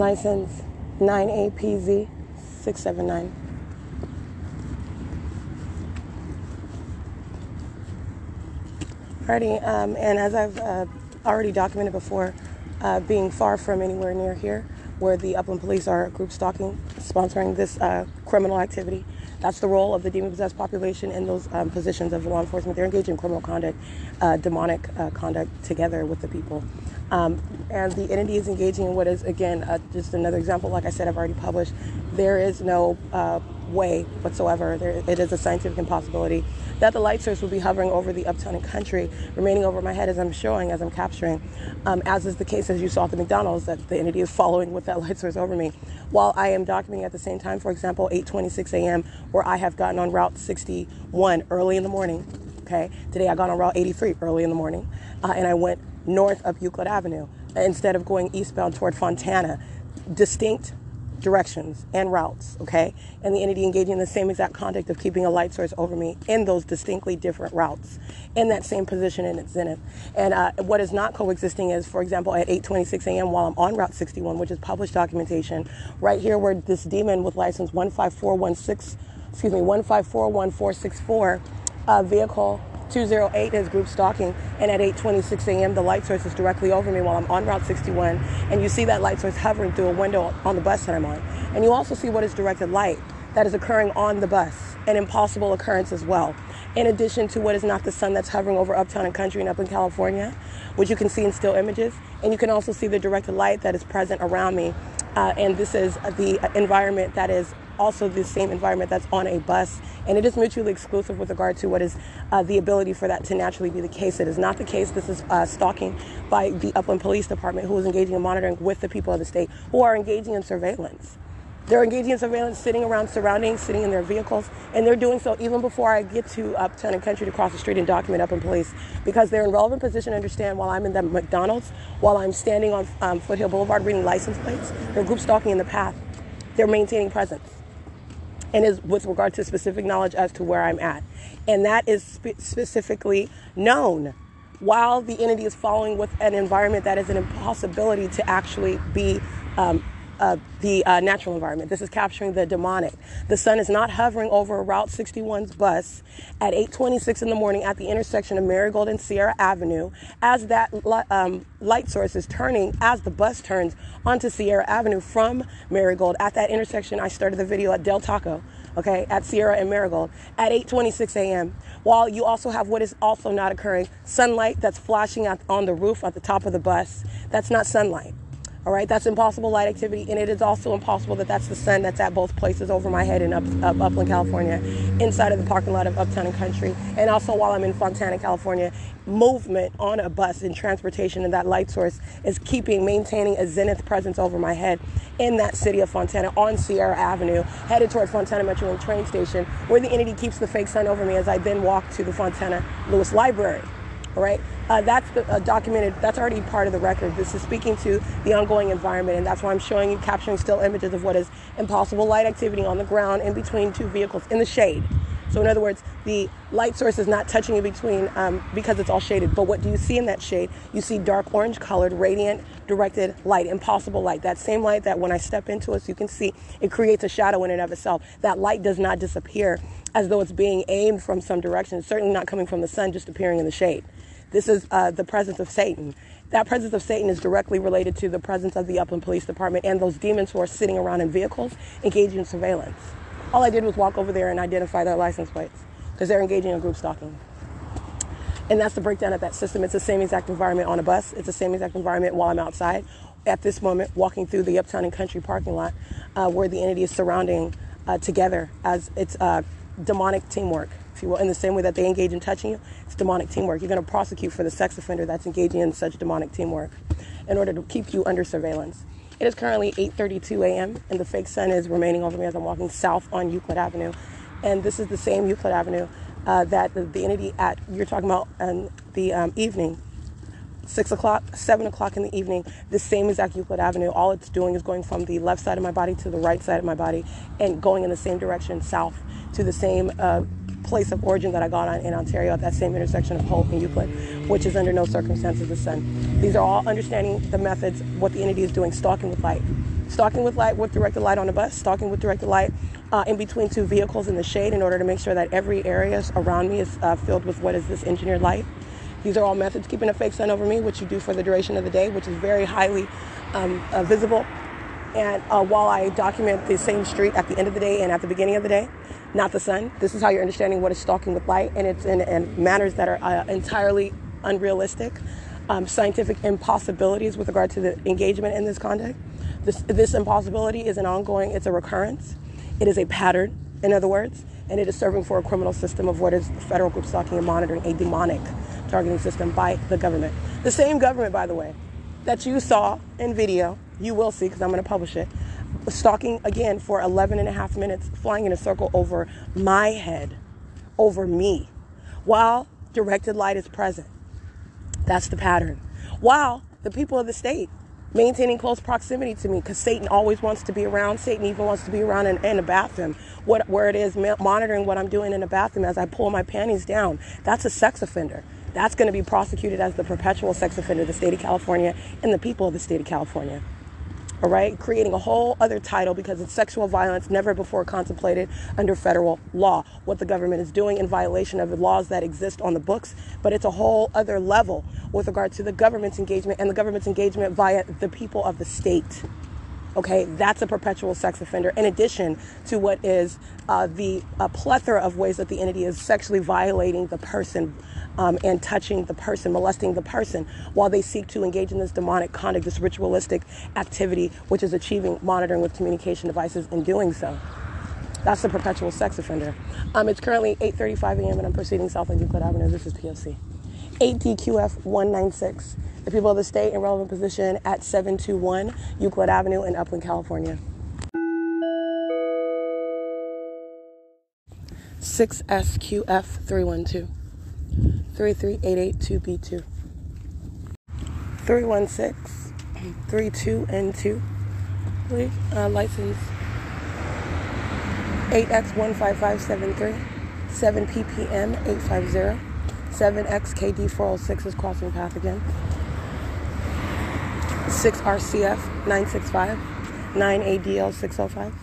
License 9APZ 679. Alrighty, um, and as I've uh, already documented before, uh, being far from anywhere near here, where the Upland Police are group stalking, sponsoring this uh, criminal activity. That's the role of the demon possessed population in those um, positions of law enforcement. They're engaged in criminal conduct, uh, demonic uh, conduct together with the people. Um, and the entity is engaging in what is, again, uh, just another example. Like I said, I've already published. There is no uh, way whatsoever. There, it is a scientific impossibility that the light source will be hovering over the uptown and country, remaining over my head as I'm showing, as I'm capturing, um, as is the case as you saw at the McDonald's, that the entity is following with that light source over me. While I am documenting at the same time, for example, 8:26 a.m., where I have gotten on Route 61 early in the morning. Okay, today I got on Route 83 early in the morning, uh, and I went north up Euclid Avenue instead of going eastbound toward Fontana. Distinct directions and routes, okay? And the entity engaging in the same exact conduct of keeping a light source over me in those distinctly different routes in that same position in its zenith. And uh, what is not coexisting is, for example, at 8:26 a.m. while I'm on Route 61, which is published documentation, right here where this demon with license 15416, excuse me, 1541464 uh, vehicle 208 is group stalking, and at 8:26 a.m. the light source is directly over me while I'm on Route 61, and you see that light source hovering through a window on the bus that I'm on, and you also see what is directed light that is occurring on the bus, an impossible occurrence as well. In addition to what is not the sun that's hovering over uptown and country and up in California, which you can see in still images, and you can also see the directed light that is present around me, uh, and this is the environment that is also the same environment that's on a bus, and it is mutually exclusive with regard to what is uh, the ability for that to naturally be the case. It is not the case. This is uh, stalking by the Upland Police Department, who is engaging in monitoring with the people of the state, who are engaging in surveillance. They're engaging in surveillance, sitting around surroundings, sitting in their vehicles, and they're doing so even before I get to Uptown and Country to cross the street and document Upland Police because they're in relevant position to understand while I'm in the McDonald's, while I'm standing on um, Foothill Boulevard reading license plates, they're group stalking in the path. They're maintaining presence and is with regard to specific knowledge as to where I'm at. And that is spe- specifically known while the entity is following with an environment that is an impossibility to actually be um, uh, the uh, natural environment. This is capturing the demonic. The sun is not hovering over Route 61's bus at 8:26 in the morning at the intersection of Marigold and Sierra Avenue as that um, light source is turning as the bus turns onto Sierra Avenue from Marigold. At that intersection, I started the video at Del Taco. Okay, at Sierra and Marigold at 8:26 a.m. While you also have what is also not occurring, sunlight that's flashing at, on the roof at the top of the bus. That's not sunlight. All right, that's impossible light activity, and it is also impossible that that's the sun that's at both places over my head in up, up, Upland, California, inside of the parking lot of Uptown and Country, and also while I'm in Fontana, California. Movement on a bus and transportation and that light source is keeping, maintaining a zenith presence over my head in that city of Fontana on Sierra Avenue, headed toward Fontana Metro and train station, where the entity keeps the fake sun over me as I then walk to the Fontana Lewis Library. All right, uh, that's the, uh, documented. That's already part of the record. This is speaking to the ongoing environment, and that's why I'm showing you, capturing still images of what is impossible light activity on the ground in between two vehicles in the shade. So, in other words, the light source is not touching in between um, because it's all shaded. But what do you see in that shade? You see dark orange colored, radiant, directed light, impossible light. That same light that when I step into it, you can see it creates a shadow in and of itself. That light does not disappear as though it's being aimed from some direction. It's certainly not coming from the sun, just appearing in the shade. This is uh, the presence of Satan. That presence of Satan is directly related to the presence of the Upland Police Department and those demons who are sitting around in vehicles engaging in surveillance. All I did was walk over there and identify their license plates because they're engaging in group stalking. And that's the breakdown of that system. It's the same exact environment on a bus. It's the same exact environment while I'm outside at this moment walking through the Uptown and Country parking lot uh, where the entity is surrounding uh, together as it's uh, demonic teamwork if you will, in the same way that they engage in touching you, it's demonic teamwork. You're going to prosecute for the sex offender that's engaging in such demonic teamwork in order to keep you under surveillance. It is currently 8:32 a.m. and the fake sun is remaining over me as I'm walking south on Euclid Avenue, and this is the same Euclid Avenue uh, that the, the, entity at you're talking about in the um, evening, six o'clock, seven o'clock in the evening. The same exact Euclid Avenue. All it's doing is going from the left side of my body to the right side of my body, and going in the same direction south to the same uh, place of origin that I got on in Ontario at that same intersection of Holt and Euclid, which is under no circumstances the sun. These are all understanding the methods, what the entity is doing, stalking with light. Stalking with light with directed light on a bus, stalking with directed light uh, in between two vehicles in the shade in order to make sure that every area around me is uh, filled with what is this engineered light. These are all methods keeping a fake sun over me, which you do for the duration of the day, which is very highly um, uh, visible. And uh, while I document the same street at the end of the day and at the beginning of the day, not the sun. This is how you're understanding what is stalking with light, and it's in, in manners that are uh, entirely unrealistic, um, scientific impossibilities with regard to the engagement in this conduct. This, this impossibility is an ongoing, it's a recurrence, it is a pattern, in other words, and it is serving for a criminal system of what is federal group stalking and monitoring, a demonic targeting system by the government. The same government, by the way, that you saw in video, you will see because I'm going to publish it, stalking again for 11 and a half minutes, flying in a circle over my head, over me, while directed light is present. That's the pattern. While the people of the state maintaining close proximity to me because Satan always wants to be around. Satan even wants to be around in, in the bathroom, what, where it is monitoring what I'm doing in the bathroom as I pull my panties down. That's a sex offender. That's going to be prosecuted as the perpetual sex offender of the state of California and the people of the state of California. All right, creating a whole other title because it's sexual violence never before contemplated under federal law. What the government is doing in violation of the laws that exist on the books, but it's a whole other level with regard to the government's engagement and the government's engagement via the people of the state. Okay, that's a perpetual sex offender, in addition to what is uh, the plethora of ways that the entity is sexually violating the person um, and touching the person, molesting the person, while they seek to engage in this demonic conduct, this ritualistic activity, which is achieving monitoring with communication devices in doing so. That's the perpetual sex offender. Um, it's currently 8:35 a.m. and I'm proceeding south on Euclid Avenue. This is POC. 8DQF 196. The people of the state in relevant position at 721 Euclid Avenue in Upland, California. 6SQF 312. 33882B2. 316 32 and 2. I believe. Uh, license 8X15573. 7 ppm 850. 7XKD406 is crossing the path again. 6RCF 965. 9ADL 605.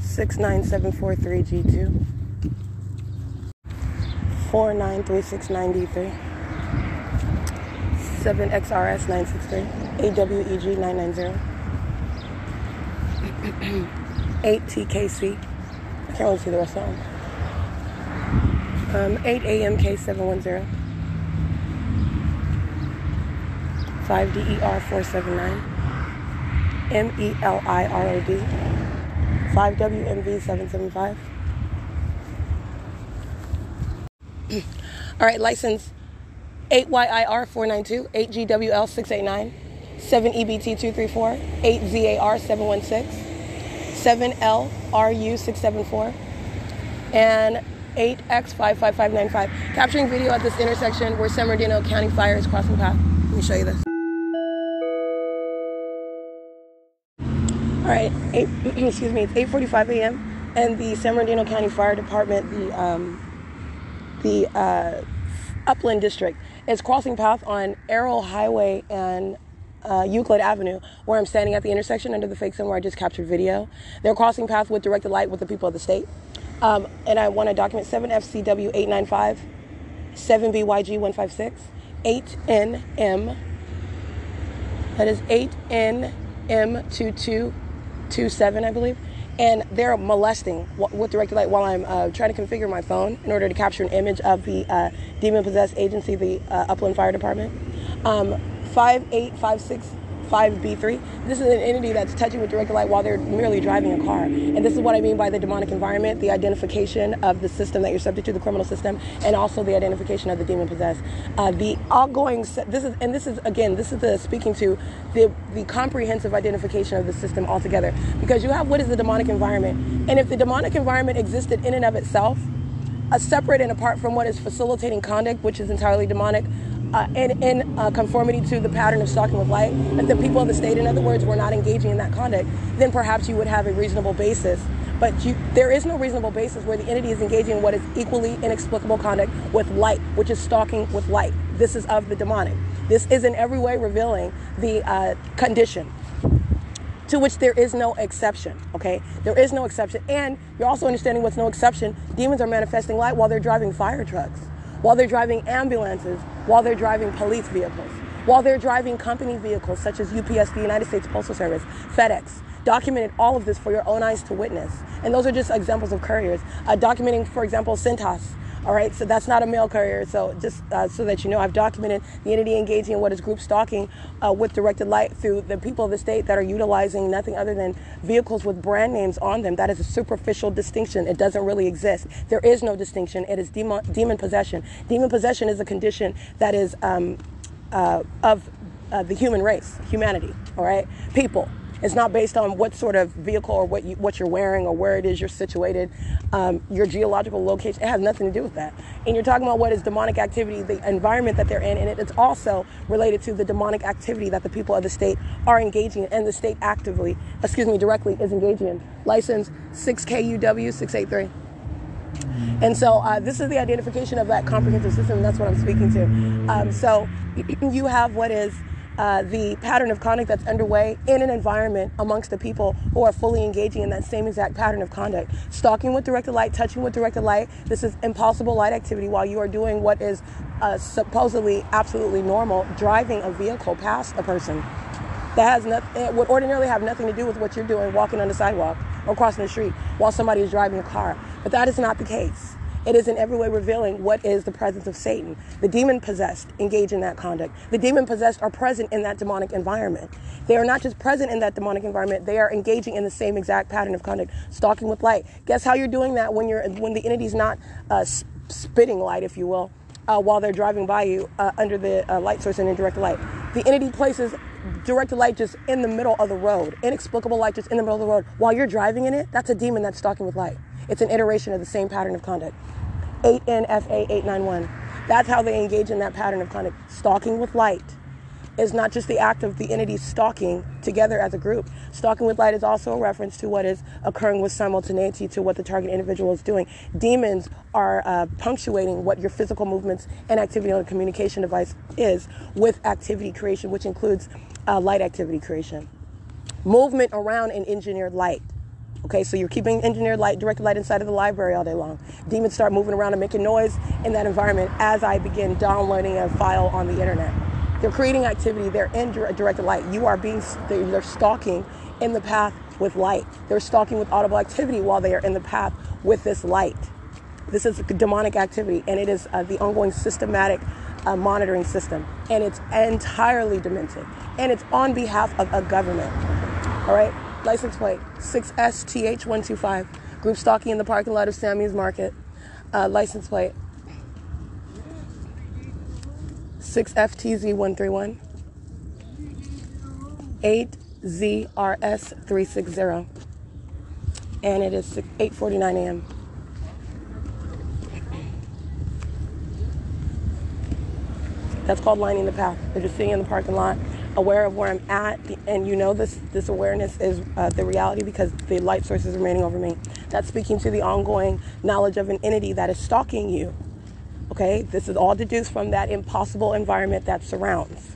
Six nine seven four three G two. 493693. 7XRS 963. AWEG 990. 8TKC. I can't really see the rest of them. Um, 8AMK 710. 5DER 479. MELIROD. 5WMV All right, license 8YIR 492, 8GWL 689, 7EBT 234, 8ZAR 716, 7LRU 674, and 8X55595. Capturing video at this intersection where San Bernardino County Fire is crossing path. Let me show you this. All right, eight, excuse me, it's 8:45 a.m. and the San Bernardino County Fire Department, the um, the uh, Upland District It's crossing path on Arrow Highway and uh, Euclid Avenue, where I'm standing at the intersection under the fake sign where I just captured video. They're crossing path with directed light with the people of the state. Um, and I want to document 7FCW 895, 7BYG 156, 8NM, that is 8NM2227, I believe, and they're molesting with directed light while I'm uh, trying to configure my phone in order to capture an image of the uh, demon possessed agency, the uh, Upland Fire Department. Um, 5856 5B3. This is an entity that's touching with direct light while they're merely driving a car. And this is what I mean by the demonic environment, the identification of the system that you're subject to, the criminal system, and also the identification of the demon possessed. Uh, the ongoing, this is, and this is, again, this is the speaking to the, the comprehensive identification of the system altogether. Because you have what is the demonic environment. And if the demonic environment existed in and of itself, a separate and apart from what is facilitating conduct, which is entirely demonic, uh, in, in uh, conformity to the pattern of stalking with light, if the people of the state, in other words, were not engaging in that conduct, then perhaps you would have a reasonable basis. But you, there is no reasonable basis where the entity is engaging in what is equally inexplicable conduct with light, which is stalking with light. This is of the demonic. This is in every way revealing the uh, condition to which there is no exception, okay? There is no exception. And you're also understanding what's no exception. Demons are manifesting light while they're driving fire trucks while they're driving ambulances, while they're driving police vehicles, while they're driving company vehicles such as UPS, the United States Postal Service, FedEx. Documented all of this for your own eyes to witness. And those are just examples of couriers. Uh, documenting, for example, Cintas, all right, so that's not a mail courier. So just uh, so that you know, I've documented the entity engaging in what is group stalking uh, with directed light through the people of the state that are utilizing nothing other than vehicles with brand names on them. That is a superficial distinction. It doesn't really exist. There is no distinction. It is demon, demon possession. Demon possession is a condition that is um, uh, of uh, the human race, humanity. All right, people It's not based on what sort of vehicle or what you, what you're wearing or where it is you're situated, um, your geological location. It has nothing to do with that. And you're talking about what is demonic activity, the environment that they're in, and it's also related to the demonic activity that the people of the state are engaging in, and the state actively, excuse me, directly is engaging in. License 6KUW 683. And so uh, this is the identification of that comprehensive system. That's what I'm speaking to. Um, so you have what is uh, the pattern of conduct that's underway in an environment amongst the people who are fully engaging in that same exact pattern of conduct. Stalking with directed light, touching with directed light. This is impossible light activity while you are doing what is uh, supposedly absolutely normal, driving a vehicle past a person. That has nothing. Would ordinarily have nothing to do with what you're doing, walking on the sidewalk or crossing the street while somebody is driving a car. But that is not the case. It is in every way revealing what is the presence of Satan. The demon possessed engage in that conduct. The demon possessed are present in that demonic environment. They are not just present in that demonic environment, they are engaging in the same exact pattern of conduct, stalking with light. Guess how you're doing that when you're when the entity's not uh, spitting light, if you will, uh, while they're driving by you uh, under the uh, light source and in direct light. The entity places directed light just in the middle of the road, inexplicable light just in the middle of the road while you're driving in it. That's a demon that's stalking with light. It's an iteration of the same pattern of conduct. 8NFA 891. That's how they engage in that pattern of conduct. Stalking with light is not just the act of the entity stalking together as a group. Stalking with light is also a reference to what is occurring with simultaneity to what the target individual is doing. Demons are uh, punctuating what your physical movements and activity on a communication device is with activity creation, which includes uh, light activity creation. Movement around an engineered light. Okay, so you're keeping engineered light, directed light inside of the library all day long. Demons start moving around and making noise in that environment as I begin downloading a file on the internet. They're creating activity, they're in directed light. You are being, they're stalking in the path with light. They're stalking with audible activity while they are in the path with this light. This is demonic activity, and it is uh, the ongoing systematic uh, monitoring system, and it's entirely demented, and it's on behalf of a government. All right. License plate 6STH125. Group stalking in the parking lot of Sammy's Market. Uh, license plate 6FTZ131. 8ZRS360. And it is 8:49 a.m. That's called lining the path. They're just sitting in the parking lot aware of where I'm at, and you know this this awareness is uh, the reality because the light source is remaining over me. That's speaking to the ongoing knowledge of an entity that is stalking you. Okay, this is all deduced from that impossible environment that surrounds.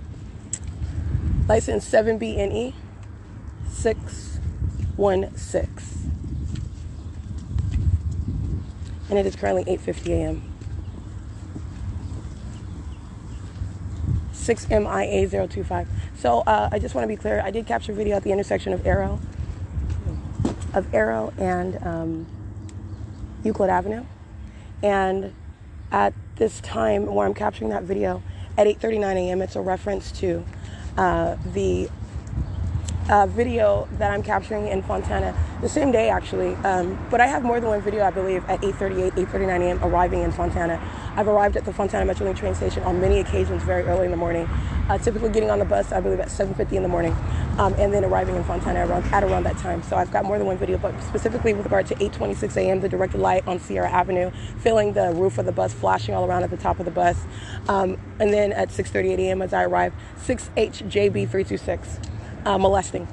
License 7BNE 616. And it is currently 8:50 a.m. 6MIA025. So uh, I just want to be clear. I did capture video at the intersection of Arrow, of Arrow and um, Euclid Avenue, and at this time where I'm capturing that video at 8:39 a.m., it's a reference to uh, the uh, video that I'm capturing in Fontana the same day actually. Um, but I have more than one video, I believe, at 8:38, 8:39 a.m. arriving in Fontana. I've arrived at the Fontana Metrolink train station on many occasions very early in the morning. Uh, typically getting on the bus, I believe, at 7:50 in the morning, um, and then arriving in Fontana around, at around that time. So I've got more than one video, but specifically with regard to 8:26 a.m., the directed light on Sierra Avenue, filling the roof of the bus, flashing all around at the top of the bus, um, and then at 6:38 a.m. as I arrived, 6HJB326 uh, molesting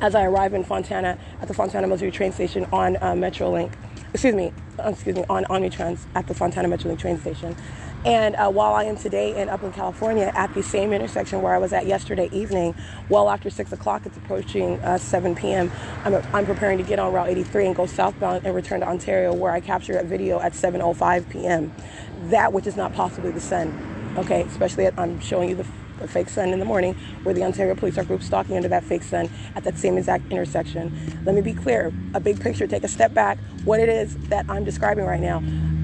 as I arrive in Fontana at the Fontana Metrolink Train Station on uh, Metrolink. Excuse me, uh, excuse me, on Omnitrans at the Fontana Metrolink train station. And uh, while I am today in Upland, California, at the same intersection where I was at yesterday evening, well after 6 o'clock, it's approaching uh, 7 p.m., I'm, I'm preparing to get on Route 83 and go southbound and return to Ontario, where I capture a video at 7.05 p.m. That which is not possibly the sun, okay? Especially at, I'm showing you the fake sun in the morning, where the Ontario Police are group stalking under that fake sun at that same exact intersection. Let me be clear a big picture, take a step back, what it is that I'm describing right now.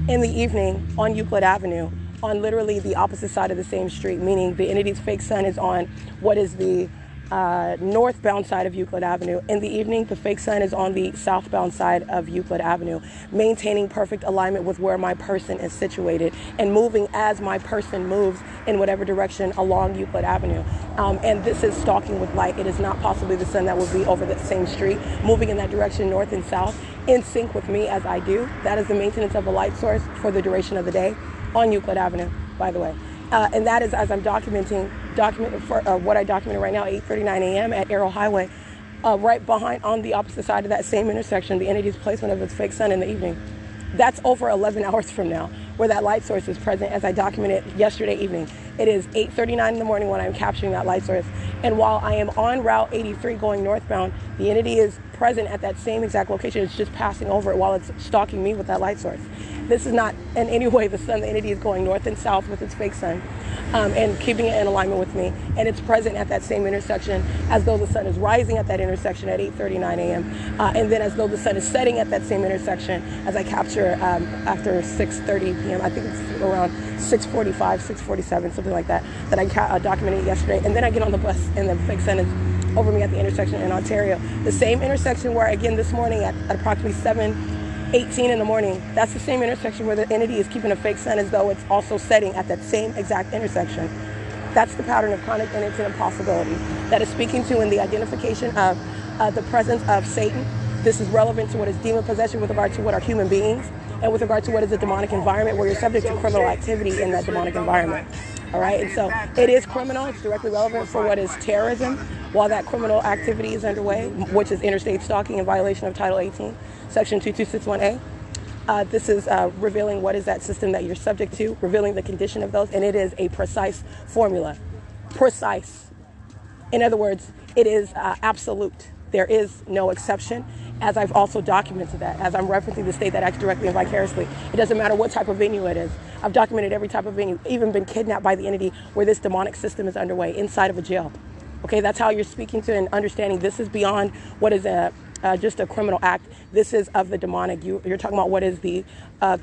In the evening on Euclid Avenue, on literally the opposite side of the same street, meaning the entity's fake sun is on what is the uh, northbound side of Euclid Avenue. In the evening, the fake sun is on the southbound side of Euclid Avenue, maintaining perfect alignment with where my person is situated and moving as my person moves in whatever direction along Euclid Avenue. Um, and this is stalking with light. It is not possibly the sun that will be over that same street, moving in that direction, north and south, in sync with me as I do. That is the maintenance of a light source for the duration of the day on Euclid Avenue, by the way. Uh, and that is as I'm documenting document for uh, what I documented right now, 8:39 a.m. at Arrow Highway, uh, right behind on the opposite side of that same intersection, the entity's placement of its fake sun in the evening. That's over 11 hours from now, where that light source is present, as I documented yesterday evening. It is 8:39 in the morning when I'm capturing that light source, and while I am on Route 83 going northbound, the entity is present at that same exact location. It's just passing over it while it's stalking me with that light source. This is not in any way the sun. The entity is going north and south with its fake sun um, and keeping it in alignment with me. And it's present at that same intersection as though the sun is rising at that intersection at 8.39 a.m. Uh, and then as though the sun is setting at that same intersection as I capture um, after 6.30 p.m. I think it's around 6.45, 6.47, something like that, that I ca- uh, documented yesterday. And then I get on the bus and the fake sun is over me at the intersection in Ontario. The same intersection where, again, this morning at, at approximately 7 18 in the morning. That's the same intersection where the entity is keeping a fake sun as though it's also setting at that same exact intersection. That's the pattern of conduct, and it's an impossibility. That is speaking to in the identification of uh, the presence of Satan. This is relevant to what is demon possession with regard to what are human beings, and with regard to what is a demonic environment where you're subject to criminal activity in that demonic environment. All right, and so it is criminal. It's directly relevant for what is terrorism while that criminal activity is underway, which is interstate stalking in violation of Title 18. Section 2261A. Uh, this is uh, revealing what is that system that you're subject to, revealing the condition of those, and it is a precise formula. Precise. In other words, it is uh, absolute. There is no exception, as I've also documented that, as I'm referencing the state that acts directly and vicariously. It doesn't matter what type of venue it is. I've documented every type of venue, even been kidnapped by the entity where this demonic system is underway inside of a jail. Okay, that's how you're speaking to and understanding this is beyond what is a uh, just a criminal act. This is of the demonic. You, are talking about what is the uh,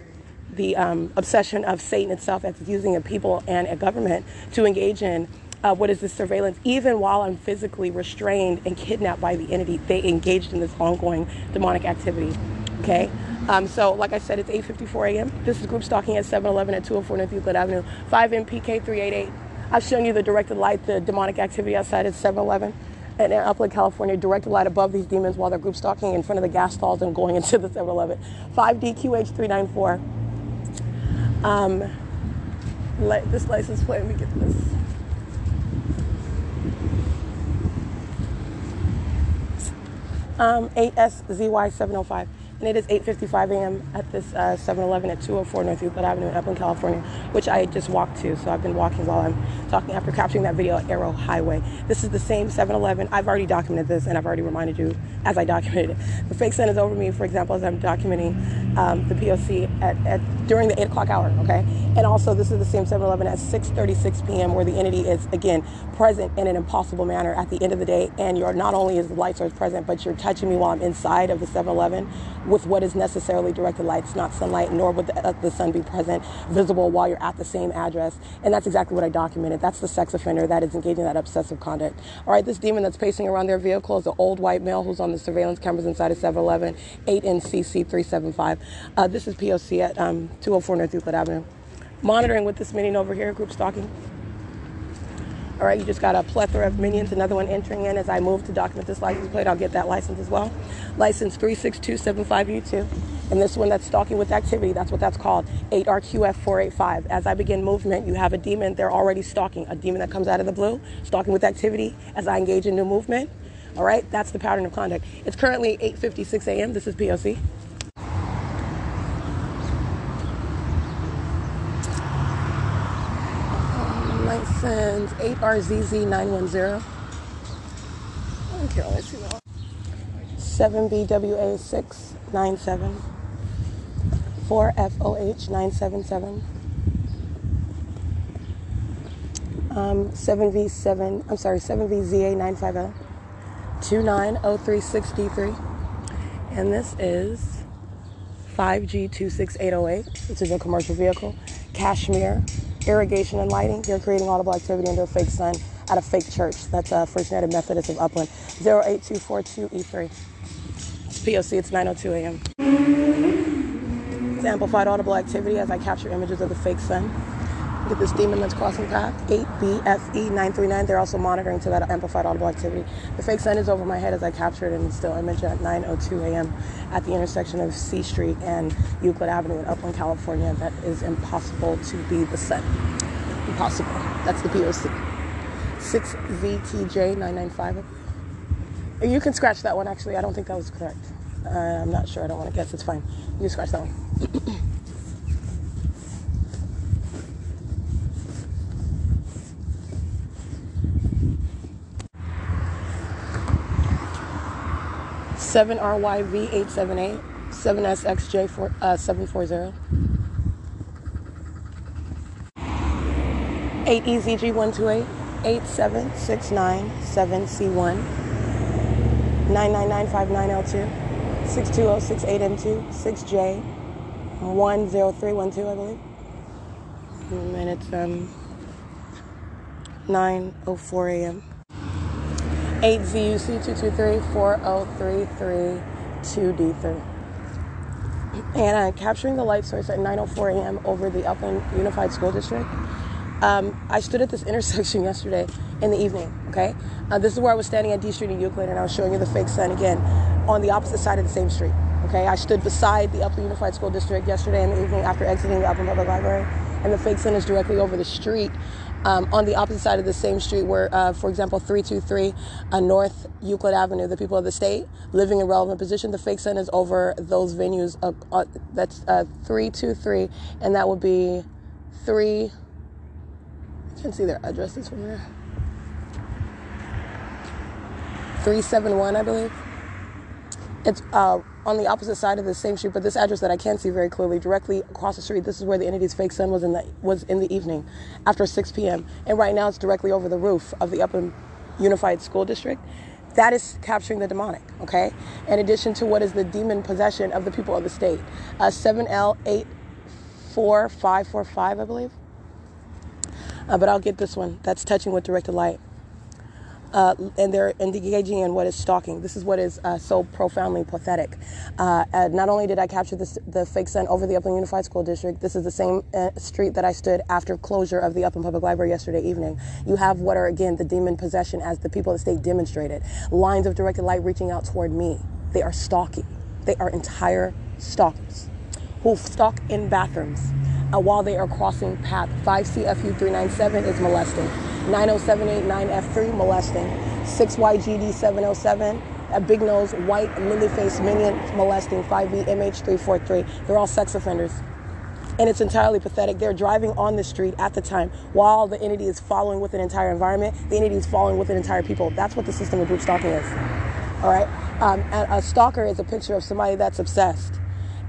the um, obsession of Satan itself that's using a people and a government to engage in uh, what is this surveillance. Even while I'm physically restrained and kidnapped by the entity, they engaged in this ongoing demonic activity. Okay. Um, so, like I said, it's 8:54 a.m. This is group stalking at 7-Eleven at 204 North Euclid Avenue, 5 MPK 388. I've shown you the directed light, the demonic activity outside at 7-Eleven in Upland, California, directed light above these demons while they're group stalking in front of the gas stalls and going into the 7 Eleven. 5DQH394. Um, let this license plate, let me get this. Um, 8SZY705 and it is 8:55 a.m. at this uh, 7-Eleven at 204 North Euclid Avenue in Upland, California, which I just walked to. So I've been walking while I'm talking after capturing that video at Arrow Highway. This is the same 7-Eleven. I've already documented this, and I've already reminded you as I documented it. The fake sun is over me, for example, as I'm documenting um, the POC at, at during the 8 o'clock hour. Okay, and also this is the same 7-Eleven at 6:36 p.m. where the entity is again present in an impossible manner at the end of the day, and you're not only is the light source present, but you're touching me while I'm inside of the 7-Eleven with what is necessarily directed light. It's not sunlight, nor would the, uh, the, sun be present, visible while you're at the same address. And that's exactly what I documented. That's the sex offender that is engaging that obsessive conduct. All right, this demon that's pacing around their vehicle is an old white male who's on the surveillance cameras inside of 7-Eleven, 8NCC375. Uh, this is POC at um, 204 North Euclid Avenue. Monitoring with this meeting over here, group stalking. All right, you just got a plethora of minions. Another one entering in as I move to document this license plate. I'll get that license as well. License 36275U2. And this one that's stalking with activity, that's what that's called, 8RQF485. As I begin movement, you have a demon, they're already stalking. A demon that comes out of the blue, stalking with activity as I engage in new movement. All right, that's the pattern of conduct. It's currently 8.56 a.m. This is POC. License 8RZZ910. Okay, let's see that. 7BWA697. 4FOH977. Um, 7V7, I'm sorry, 7VZA950. 29036D3. And this is 5G26808. which is a commercial vehicle. Cashmere irrigation and lighting. They're creating audible activity under a fake sun. at a fake church. That's uh, First United Methodist of Upland. 08242E3. It's POC, it's 9.02 a.m. It's amplified audible activity as I capture images of the fake sun. At this demon that's crossing path. 8BFE939. They're also monitoring to that amplified audible activity. The fake sun is over my head as I captured it in still image at 9.02 a.m. at the intersection of C Street and Euclid Avenue in Upland, California. That is impossible to be the sun. Impossible. That's the POC. 6VTJ995. You can scratch that one, actually. I don't think that was correct. Uh, I'm not sure. I don't want to guess. It's fine. You scratch that one. Seven R Y V eight seven eight seven S X J four uh, seven four zero eight E Z G one two eight eight seven six nine seven C one nine nine nine five nine L two six two zero six eight M two six J one zero three one two I believe. And it's um, 9.04 a.m. 8ZUC2234033-2D3. And uh, capturing the light source at 9:04 a.m. over the Upland Unified School District. Um, I stood at this intersection yesterday in the evening. Okay, uh, this is where I was standing at D Street in Euclid, and I was showing you the fake sun again on the opposite side of the same street. Okay, I stood beside the Upland Unified School District yesterday in the evening after exiting the Upland Public Library, and the fake sun is directly over the street. Um, on the opposite side of the same street, where, uh, for example, 323 uh, North Euclid Avenue, the people of the state living in relevant position, the fake sun is over those venues. Uh, uh, that's 323, and that would be three. I can't see their addresses from here. 371, I believe. It's uh, on the opposite side of the same street, but this address that I can't see very clearly, directly across the street, this is where the entity's fake sun was in the was in the evening, after 6 p.m. And right now, it's directly over the roof of the Upland Unified School District. That is capturing the demonic, okay? In addition to what is the demon possession of the people of the state. Uh, 7L84545, I believe. Uh, but I'll get this one. That's touching with directed light. Uh, and they're engaging in what is stalking. This is what is uh, so profoundly pathetic. Uh, not only did I capture this, the fake sun over the Upland Unified School District, this is the same uh, street that I stood after closure of the Upland Public Library yesterday evening. You have what are, again, the demon possession as the people of the state demonstrated. Lines of directed light reaching out toward me. They are stalking. They are entire stalkers who stalk in bathrooms uh, while they are crossing path. 5CFU 397 is molesting. 90789F3 molesting. 6YGD 707 a big nose, white, lily faced minion molesting 5V MH343. They're all sex offenders. And it's entirely pathetic. They're driving on the street at the time while the entity is following with an entire environment. The entity is following with an entire people. That's what the system of group stalking is. All right? Um, a stalker is a picture of somebody that's obsessed.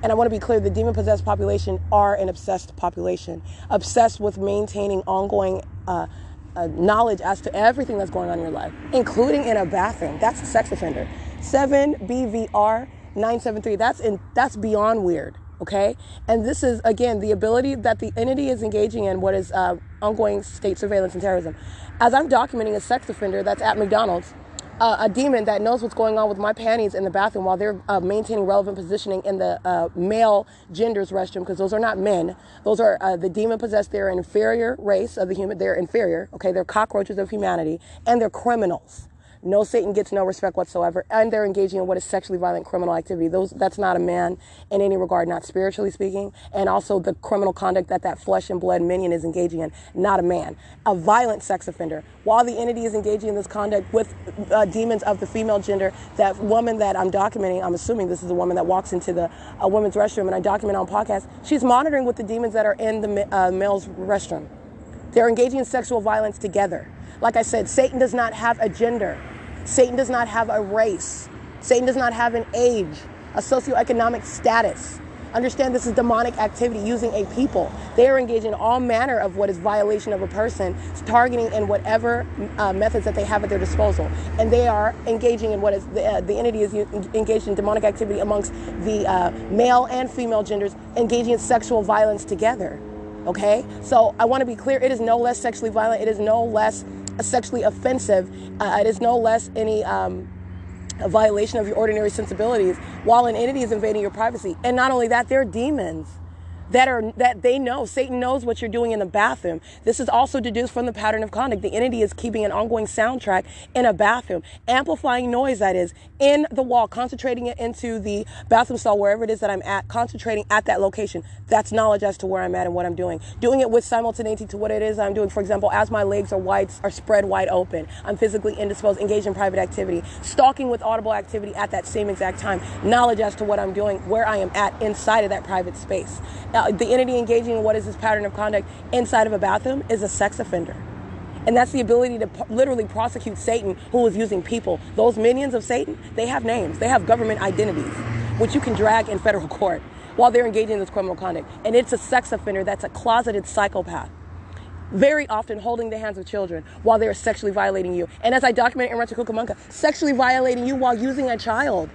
And I want to be clear the demon possessed population are an obsessed population, obsessed with maintaining ongoing uh, uh, knowledge as to everything that's going on in your life, including in a bathroom. That's a sex offender. 7 BVR 973. That's in that's beyond weird. Okay, and this is again the ability that the entity is engaging in what is uh, ongoing state surveillance and terrorism. As I'm documenting a sex offender that's at McDonald's, uh, a demon that knows what's going on with my panties in the bathroom while they're uh, maintaining relevant positioning in the uh, male gender's restroom because those are not men. Those are uh, the demon possessed. They're inferior race of the human. They're inferior. Okay, they're cockroaches of humanity and they're criminals. No Satan gets no respect whatsoever, and they're engaging in what is sexually violent criminal activity. Those that's not a man in any regard, not spiritually speaking, and also the criminal conduct that that flesh and blood minion is engaging in, not a man. A violent sex offender. While the entity is engaging in this conduct with uh, demons of the female gender, that woman that I'm documenting, I'm assuming this is a woman that walks into the a woman's restroom, and I document on podcast. She's monitoring with the demons that are in the uh, male's restroom. They're engaging in sexual violence together. Like I said, Satan does not have a gender. Satan does not have a race. Satan does not have an age, a socioeconomic status. Understand this is demonic activity using a people. They are engaged in all manner of what is violation of a person, targeting in whatever uh, methods that they have at their disposal. And they are engaging in what is the, uh, the entity is engaged in demonic activity amongst the uh, male and female genders, engaging in sexual violence together. Okay? So I want to be clear it is no less sexually violent, it is no less sexually offensive. Uh, it is no less any. Um, a violation of your ordinary sensibilities while an entity is invading your privacy. And not only that, they're demons that are that they know satan knows what you're doing in the bathroom. This is also deduced from the pattern of conduct. The entity is keeping an ongoing soundtrack in a bathroom amplifying noise that is in the wall concentrating it into the bathroom stall wherever it is that i'm at concentrating at that location. That's knowledge as to where i'm at and what i'm doing. Doing it with simultaneity to what it is i'm doing. For example as my legs are wide are spread wide open i'm physically indisposed engaged in private activity stalking with audible activity at that same exact time. Knowledge as to what i'm doing where i am at inside of that private space uh, the entity engaging in what is this pattern of conduct inside of a bathroom is a sex offender. And that's the ability to p- literally prosecute Satan who is using people. Those minions of Satan, they have names, they have government identities, which you can drag in federal court while they're engaging in this criminal conduct. And it's a sex offender that's a closeted psychopath. Very often holding the hands of children while they're sexually violating you. And as I document in Rancho Cucamonga, sexually violating you while using a child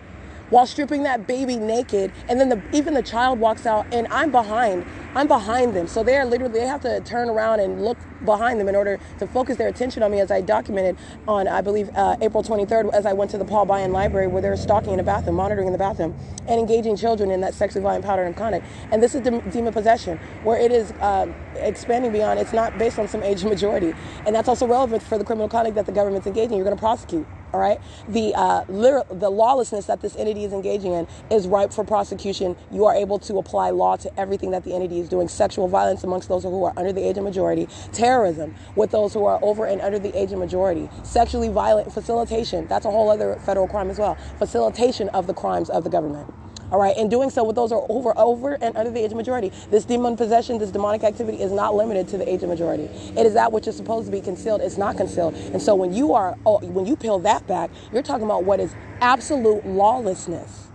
while stripping that baby naked and then the, even the child walks out and i'm behind i'm behind them. So they're literally they have to turn around and look behind them in order to focus their attention on me as i documented on i believe uh, april 23rd as i went to the Paul Biane library where they were stalking in the bathroom monitoring in the bathroom and engaging children in that sexually violent pattern of conduct. And this is demon possession where it is uh, expanding beyond it's not based on some age majority. And that's also relevant for the criminal conduct that the government's engaging. You're going to prosecute all right? The uh, the lawlessness that this entity is engaging in is ripe for prosecution. You are able to apply law to everything that the entity is doing. Sexual violence amongst those who are under the age of majority. Terrorism with those who are over and under the age of majority. Sexually violent facilitation that's a whole other federal crime as well. Facilitation of the crimes of the government all right, and doing so with those are over, over and under the age of majority. This demon possession, this demonic activity is not limited to the age of majority. It is that which is supposed to be concealed. It's not concealed. And so when you are, oh, when you peel that back, you're talking about what is absolute lawlessness.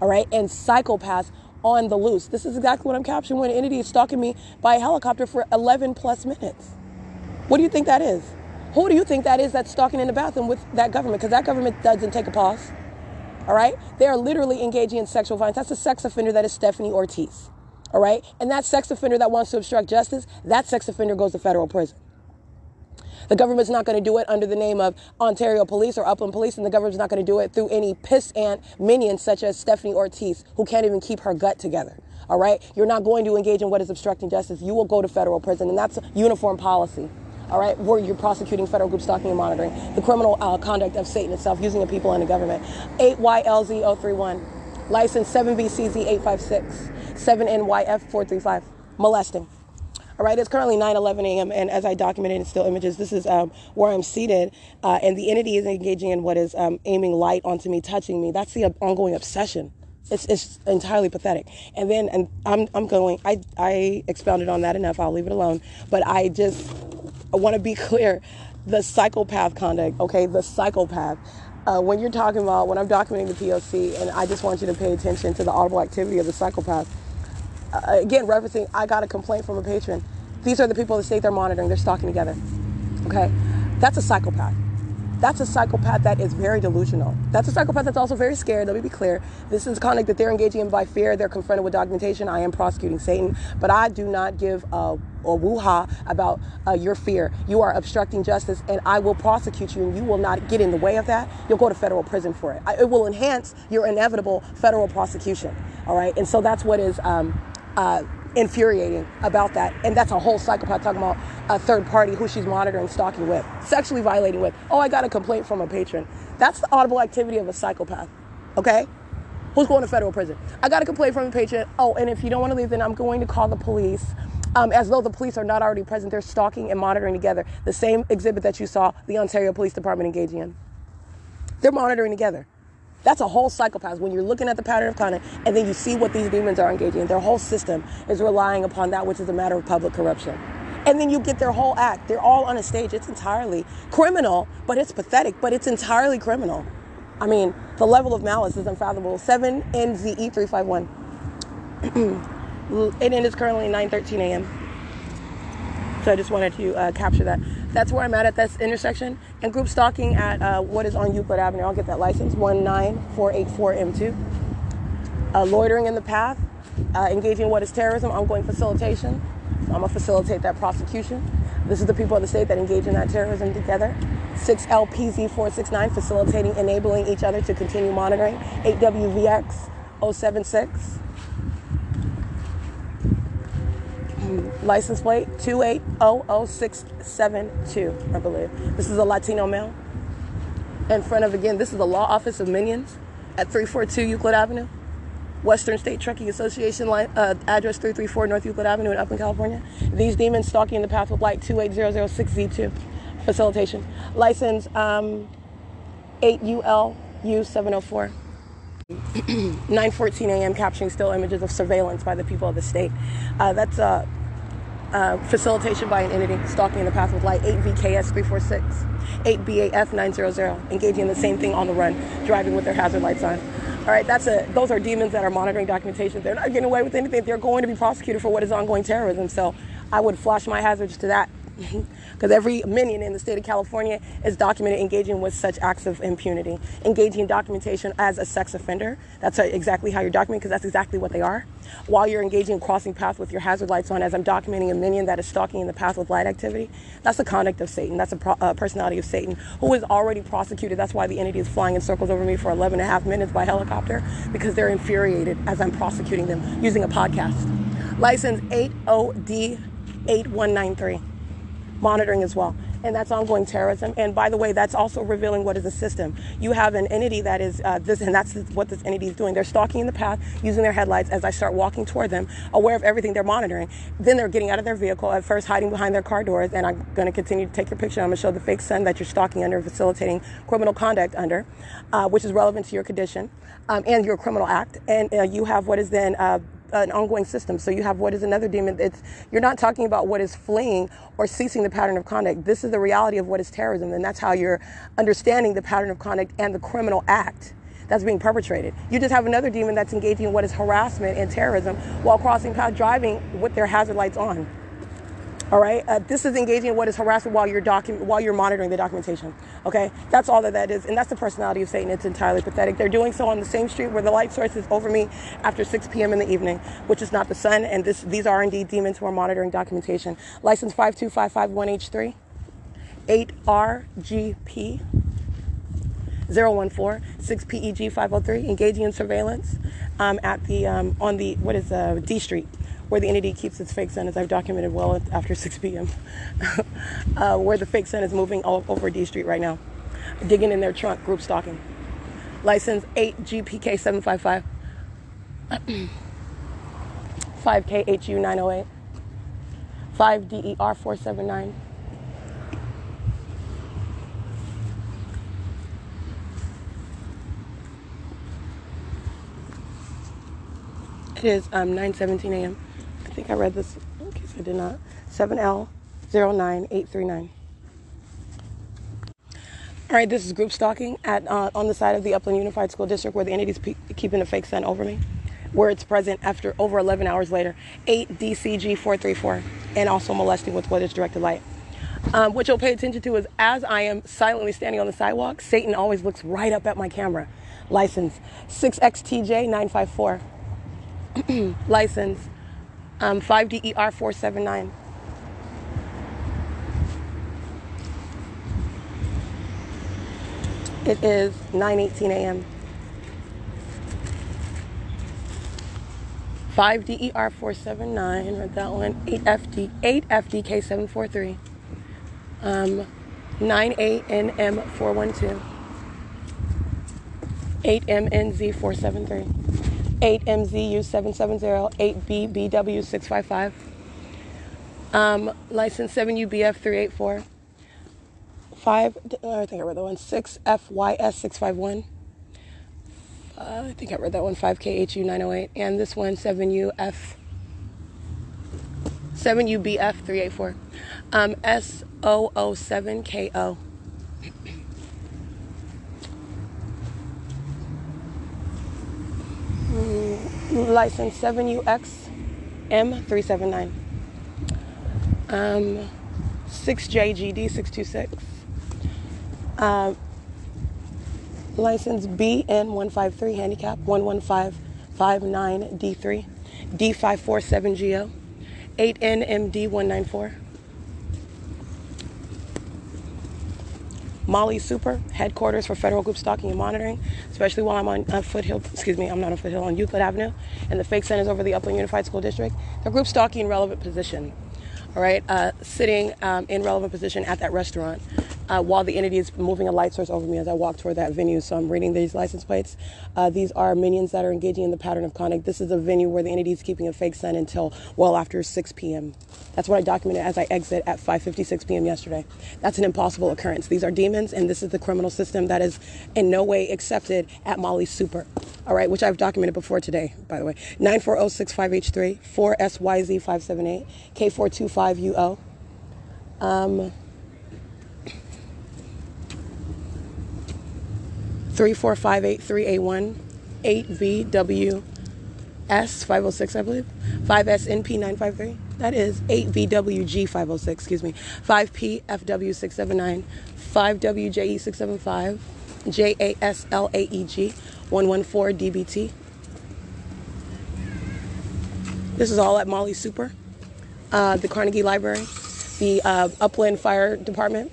All right, and psychopaths on the loose. This is exactly what I'm capturing when an entity is stalking me by a helicopter for 11 plus minutes. What do you think that is? Who do you think that is that's stalking in the bathroom with that government? Because that government doesn't take a pause. All right? They are literally engaging in sexual violence. That's a sex offender that is Stephanie Ortiz. All right? And that sex offender that wants to obstruct justice, that sex offender goes to federal prison. The government's not going to do it under the name of Ontario Police or Upland Police, and the government's not going to do it through any piss ant minions such as Stephanie Ortiz, who can't even keep her gut together. All right? You're not going to engage in what is obstructing justice. You will go to federal prison, and that's uniform policy all right, where you're prosecuting federal group stalking and monitoring the criminal uh, conduct of Satan itself using the people and the government. 8YLZ031, license 7BCZ856, 7NYF435, molesting. All right, it's currently 9 11 a.m., and as I documented in still images, this is um, where I'm seated, uh, and the entity is engaging in what is um, aiming light onto me, touching me. That's the uh, ongoing obsession. It's, it's entirely pathetic. And then and I'm, I'm going, I, I expounded on that enough, I'll leave it alone. But I just I want to be clear the psychopath conduct, okay, the psychopath. Uh, when you're talking about, when I'm documenting the POC, and I just want you to pay attention to the audible activity of the psychopath. Uh, again, referencing, I got a complaint from a patron. These are the people that state they're monitoring, they're stalking together. Okay? That's a psychopath. That's a psychopath that is very delusional. That's a psychopath that's also very scared. Let me be clear. This is conduct that they're engaging in by fear. They're confronted with documentation. I am prosecuting Satan, but I do not give a, a woo-ha about uh, your fear. You are obstructing justice, and I will prosecute you, and you will not get in the way of that. You'll go to federal prison for it. I, it will enhance your inevitable federal prosecution. All right, and so that's what is. Um, uh, infuriating about that. And that's a whole psychopath talking about a third party who she's monitoring, stalking with, sexually violating with. Oh, I got a complaint from a patron. That's the audible activity of a psychopath. Okay? Who's going to federal prison? I got a complaint from a patron. Oh, and if you don't want to leave, then I'm going to call the police. Um, as though the police are not already present. They're stalking and monitoring together. The same exhibit that you saw the Ontario Police Department engaging in. They're monitoring together. That's a whole psychopath. When you're looking at the pattern of conduct and then you see what these demons are engaging in, their whole system is relying upon that which is a matter of public corruption. And then you get their whole act. They're all on a stage. It's entirely criminal, but it's pathetic, but it's entirely criminal. I mean, the level of malice is unfathomable. 7NZE351. and it is currently 9:13 a.m. So I just wanted to uh, capture that. That's where I'm at at this intersection. And group stalking at uh, what is on Euclid Avenue. I'll get that license 19484M2. Uh, loitering in the path, uh, engaging in what is terrorism, ongoing facilitation. I'm gonna facilitate that prosecution. This is the people of the state that engage in that terrorism together. 6LPZ469, facilitating, enabling each other to continue monitoring. 8WVX 076. Mm, License plate 2800672, I believe. This is a Latino male. In front of, again, this is the law office of Minions at 342 Euclid Avenue. Western State Trucking Association uh, address 334 North Euclid Avenue in Upland, California. These demons stalking the path with light 28006Z2. Facilitation. License um, 8ULU704. 9:14 a.m. capturing still images of surveillance by the people of the state. Uh, that's a uh, uh, facilitation by an entity stalking in the path with light. 8VKS 346, 8BAF 900, engaging in the same thing on the run, driving with their hazard lights on. All right, that's a. Those are demons that are monitoring documentation. They're not getting away with anything. They're going to be prosecuted for what is ongoing terrorism. So, I would flash my hazards to that because every minion in the state of California is documented engaging with such acts of impunity, engaging in documentation as a sex offender. That's exactly how you're documenting because that's exactly what they are. While you're engaging in crossing paths with your hazard lights on, as I'm documenting a minion that is stalking in the path with light activity, that's the conduct of Satan. That's a pro- uh, personality of Satan who is already prosecuted. That's why the entity is flying in circles over me for 11 and a half minutes by helicopter because they're infuriated as I'm prosecuting them using a podcast. License 80D 8193 monitoring as well. And that's ongoing terrorism. And by the way, that's also revealing what is a system. You have an entity that is uh, this, and that's what this entity is doing. They're stalking in the path, using their headlights as I start walking toward them, aware of everything they're monitoring. Then they're getting out of their vehicle, at first hiding behind their car doors. And I'm going to continue to take your picture. I'm going to show the fake sun that you're stalking under, facilitating criminal conduct under, uh, which is relevant to your condition um, and your criminal act. And uh, you have what is then uh, an ongoing system. So you have what is another demon. It's you're not talking about what is fleeing or ceasing the pattern of conduct. This is the reality of what is terrorism, and that's how you're understanding the pattern of conduct and the criminal act that's being perpetrated. You just have another demon that's engaging in what is harassment and terrorism while crossing path driving with their hazard lights on. All right, uh, this is engaging in what is harassment while you're docu- while you're monitoring the documentation. Okay, that's all that that is, and that's the personality of Satan. It's entirely pathetic. They're doing so on the same street where the light source is over me after 6 p.m. in the evening, which is not the sun. And this these are indeed demons who are monitoring documentation. License 52551H3, 8RGP. 014 6PEG 503 engaging in surveillance um, at the um, on the what is uh, D Street where the entity keeps its fake sun, as I've documented well after 6 p.m., uh, where the fake sun is moving all over D Street right now, digging in their trunk, group stalking. License 8GPK755, 5KHU908, 5DER479. It is um, 9:17 a.m. I think I read this in case I did not. 7L09839. All right, this is group stalking at uh, on the side of the Upland Unified School District where the entity's pe- keeping a fake sun over me, where it's present after over 11 hours later. 8 DCG 434, and also molesting with what is directed light. Um, what you'll pay attention to is as I am silently standing on the sidewalk, Satan always looks right up at my camera. License 6XTJ 954. License um, 5DER 479. It is 9:18 a.m. 5DER 479, read that one. 8FD 8FDK 743. Um, 98NM 412. 8MNZ 473. 8MZU 770, 8BBW 655, um, license 7UBF 384, 5, I think I read that one, 6FYS 651, uh, I think I read that one, 5KHU 908, and this one 7UF 7UBF 384, um, S007KO. License 7UX M379. Um, 6JGD 626. Uh, license BN153 handicap 11559D3 D547GO 8NMD194. Molly Super, headquarters for federal group stalking and monitoring, especially while I'm on uh, Foothill, excuse me, I'm not on Foothill, on Euclid Avenue, and the fake centers over the Upland Unified School District. They're group stalking in relevant position all right, uh, sitting um, in relevant position at that restaurant uh, while the entity is moving a light source over me as I walk toward that venue. So I'm reading these license plates. Uh, these are minions that are engaging in the pattern of conduct. This is a venue where the entity is keeping a fake sun until well after 6 p.m. That's what I documented as I exit at 5:56 p.m. yesterday. That's an impossible occurrence. These are demons, and this is the criminal system that is in no way accepted at Molly Super. All right, which I've documented before today, by the way. 94065H3, 4SYZ578, K425UO. Um, 34583A1, 8VWS 506, I believe. 5SNP953. That is 8VWG506, excuse me. 5PFW679, 5WJE675, JASLAEG 114DBT. This is all at Molly Super, uh, the Carnegie Library, the uh, Upland Fire Department.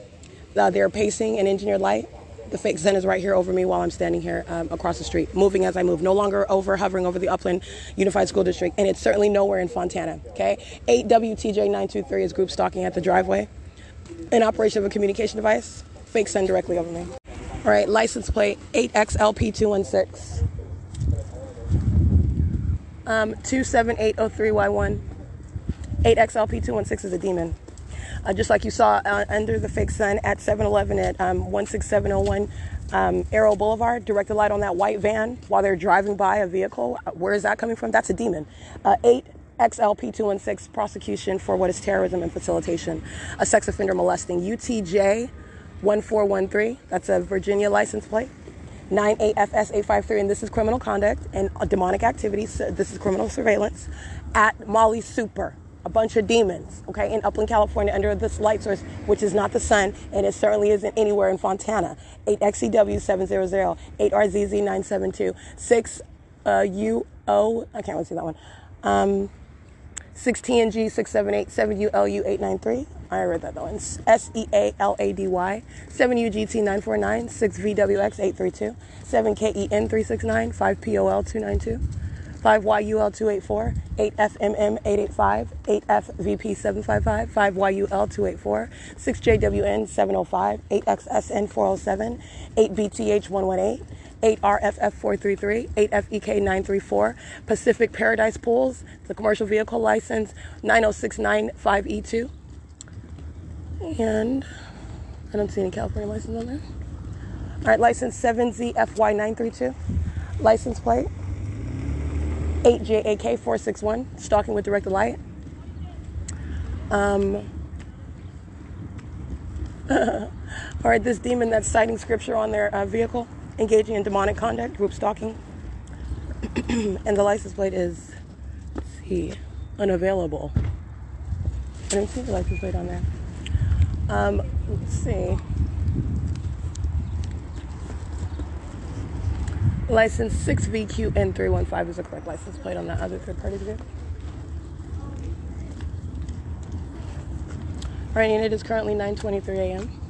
Uh, they're pacing and engineered light. The fake Zen is right here over me while I'm standing here um, across the street, moving as I move, no longer over hovering over the Upland Unified School District, and it's certainly nowhere in Fontana. Okay, 8WTJ923 is group stalking at the driveway. In operation of a communication device, fake Zen directly over me. All right, license plate 8XLP216. Um, 27803Y1. 8XLP216 is a demon. Uh, just like you saw uh, under the fake sun at 7-Eleven at um, 16701 um, Arrow Boulevard, direct the light on that white van while they're driving by a vehicle. Uh, Where is that coming from? That's a demon. Uh, 8 XLP216 prosecution for what is terrorism and facilitation, a sex offender molesting. UTJ 1413, that's a Virginia license plate. 98FS853, and this is criminal conduct and demonic activities. So this is criminal surveillance at Molly Super, a bunch of demons, okay, in Upland, California, under this light source, which is not the sun, and it certainly isn't anywhere in Fontana. E 8XEW700, 8RZZ972, 6 uh, UO, I can't really see that one. Um, 6TNG 678 7ULU 893. I read that though. S E A L A D Y 7UGT 949 6VWX 832 7KEN 369 5POL 292 5YUL 284 8FMM 885 8FVP 755 5YUL 284 6JWN 705 8XSN 407 8BTH 118 8RFF 433, 8FEK 934, Pacific Paradise Pools, the commercial vehicle license 90695E2. And I don't see any California license on there. All right, license 7ZFY932, license plate 8JAK461, stalking with directed light. Um, all right, this demon that's citing scripture on their uh, vehicle engaging in demonic conduct, group stalking. and the license plate is, see, unavailable. I didn't see the license plate on there. Um, let's see. License 6VQN315 is the correct license plate on that other third party vehicle. All right, and it is currently 9:23 a.m.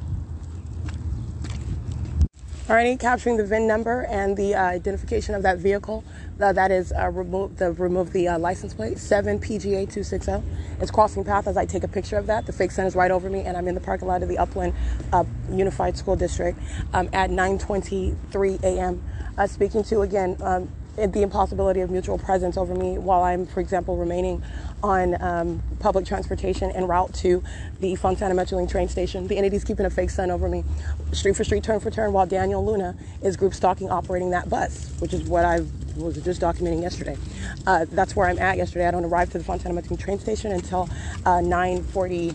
Alrighty, capturing the VIN number and the uh, identification of that vehicle. Uh, that is uh, remove the remove the uh, license plate 7 PGA 260. It's crossing path as I take a picture of that. The fake sun is right over me, and I'm in the parking lot of the Upland uh, Unified School District um, at 9:23 a.m. Uh, speaking to again um, the impossibility of mutual presence over me while I'm, for example, remaining on um, public transportation en route to the Fontana Metrolink train station. The entity's keeping a fake sun over me, street for street, turn for turn, while Daniel Luna is group stalking operating that bus, which is what I was just documenting yesterday. Uh, that's where I'm at yesterday. I don't arrive to the Fontana Metrolink train station until uh, 940.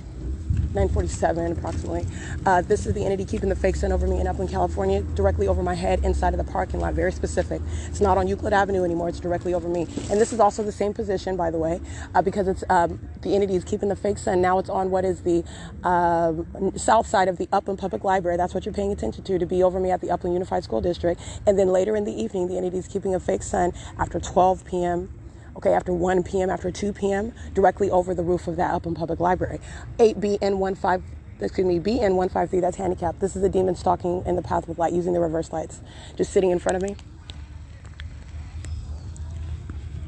947 approximately. Uh, this is the entity keeping the fake sun over me in Upland, California, directly over my head inside of the parking lot. Very specific. It's not on Euclid Avenue anymore. It's directly over me. And this is also the same position, by the way, uh, because it's um, the entity is keeping the fake sun. Now it's on what is the uh, south side of the Upland Public Library. That's what you're paying attention to, to be over me at the Upland Unified School District. And then later in the evening, the entity is keeping a fake sun after 12 p.m okay, after 1 p.m., after 2 p.m., directly over the roof of that Upland Public Library. 8BN15, excuse me, BN153, that's handicapped. This is a demon stalking in the path with light using the reverse lights. Just sitting in front of me.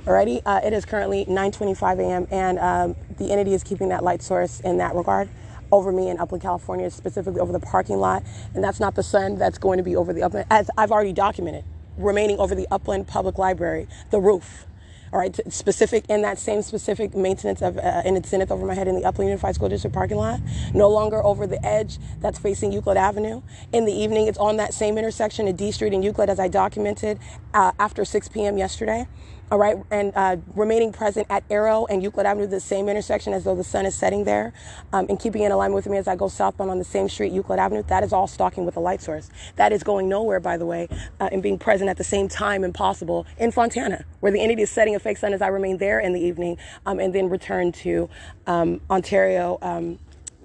Alrighty, uh, it is currently 9:25 a.m. and um, the entity is keeping that light source in that regard over me in Upland, California, specifically over the parking lot. And that's not the sun that's going to be over the upland, as I've already documented, remaining over the Upland Public Library, the roof. All right, specific in that same specific maintenance of uh, in its zenith over my head in the Upland Unified School District parking lot. No longer over the edge that's facing Euclid Avenue. In the evening, it's on that same intersection at D Street and Euclid as I documented uh, after 6 p.m. yesterday all right, and uh, remaining present at Arrow and Euclid Avenue, the same intersection as though the sun is setting there, um, and keeping in alignment with me as I go southbound on the same street, Euclid Avenue. That is all stalking with a light source. That is going nowhere, by the way, uh, and being present at the same time impossible in Fontana, where the entity is setting a fake sun as I remain there in the evening, um, and then return to um, Ontario. Um,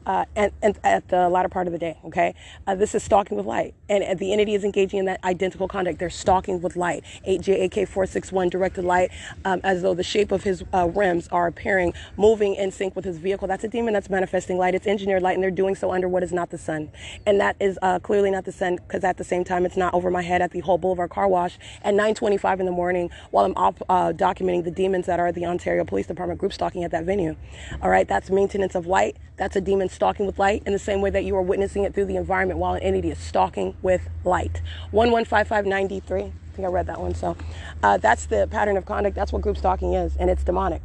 uh, and, and, at the latter part of the day. Okay, uh, this is stalking with light, and, the entity is engaging in that identical conduct. They're stalking with light. 8JAK461 directed light, um, as though the shape of his uh, rims are appearing, moving in sync with his vehicle. That's a demon that's manifesting light. It's engineered light, and they're doing so under what is not the sun, and that is uh, clearly not the sun because at the same time it's not over my head at the Holt Boulevard car wash at 9:25 in the morning while I'm off uh, documenting the demons that are the Ontario Police Department group stalking at that venue. All right, that's maintenance of light. That's a demon stalking with light in the same way that you are witnessing it through the environment while an entity is stalking with light. 115593. I think I read that one. So uh, that's the pattern of conduct. That's what group stalking is, and it's demonic.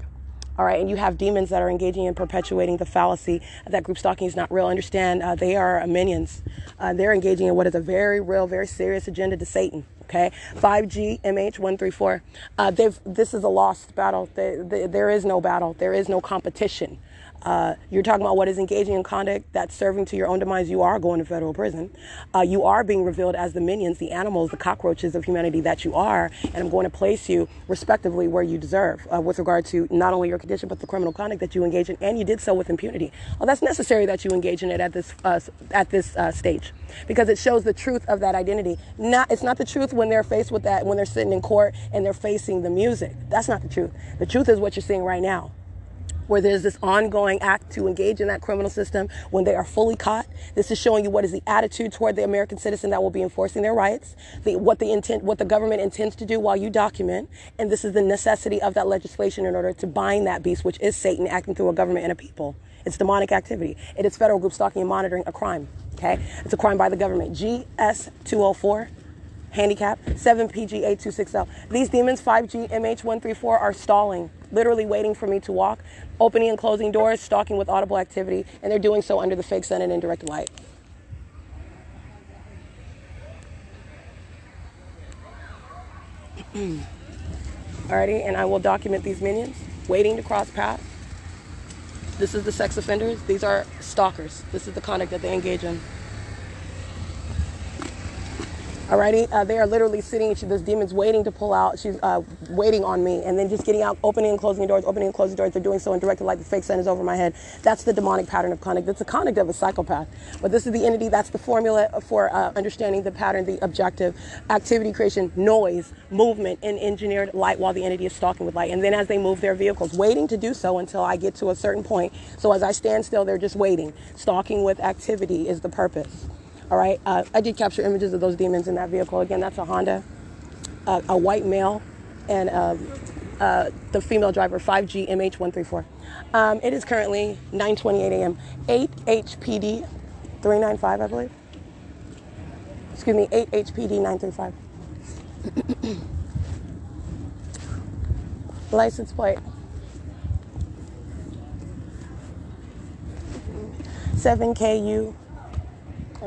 All right, and you have demons that are engaging in perpetuating the fallacy that group stalking is not real. Understand, uh, they are minions. Uh, they're engaging in what is a very real, very serious agenda to Satan. Okay, 5G MH134. Uh, this is a lost battle. They, they, there is no battle. There is no competition. Uh, you're talking about what is engaging in conduct that's serving to your own demise. You are going to federal prison. Uh, you are being revealed as the minions, the animals, the cockroaches of humanity that you are. And I'm going to place you respectively where you deserve uh, with regard to not only your condition, but the criminal conduct that you engage in. And you did so with impunity. Well, that's necessary that you engage in it at this, uh, at this uh, stage because it shows the truth of that identity. Not, it's not the truth when they're faced with that, when they're sitting in court and they're facing the music. That's not the truth. The truth is what you're seeing right now where there's this ongoing act to engage in that criminal system when they are fully caught. This is showing you what is the attitude toward the American citizen that will be enforcing their rights, the, what the intent, what the government intends to do while you document, and this is the necessity of that legislation in order to bind that beast, which is Satan acting through a government and a people. It's demonic activity. It is federal group stalking and monitoring a crime. Okay, it's a crime by the government. GS 204 handicap 7PG8260. These demons 5G MH134 are stalling literally waiting for me to walk, opening and closing doors, stalking with audible activity, and they're doing so under the fake sun and indirect light. Alrighty, and I will document these minions waiting to cross paths. This is the sex offenders. These are stalkers. This is the conduct that they engage in. Alrighty, uh, they are literally sitting. She, this demon's waiting to pull out. She's uh, waiting on me, and then just getting out, opening and closing doors, opening and closing doors. They're doing so in directed like the fake sun is over my head. That's the demonic pattern of conduct. That's the conduct of a psychopath. But this is the entity. That's the formula for uh, understanding the pattern, the objective, activity creation, noise, movement, and engineered light while the entity is stalking with light. And then as they move their vehicles, waiting to do so until I get to a certain point. So as I stand still, they're just waiting. Stalking with activity is the purpose. All right. Uh, I did capture images of those demons in that vehicle. Again, that's a Honda, uh, a white male, and um, uh, the female driver, 5G MH134. Um, it is currently 9:28 a.m. 8 HPD 395, I believe. Excuse me, 8 HPD 935. License plate. 7KU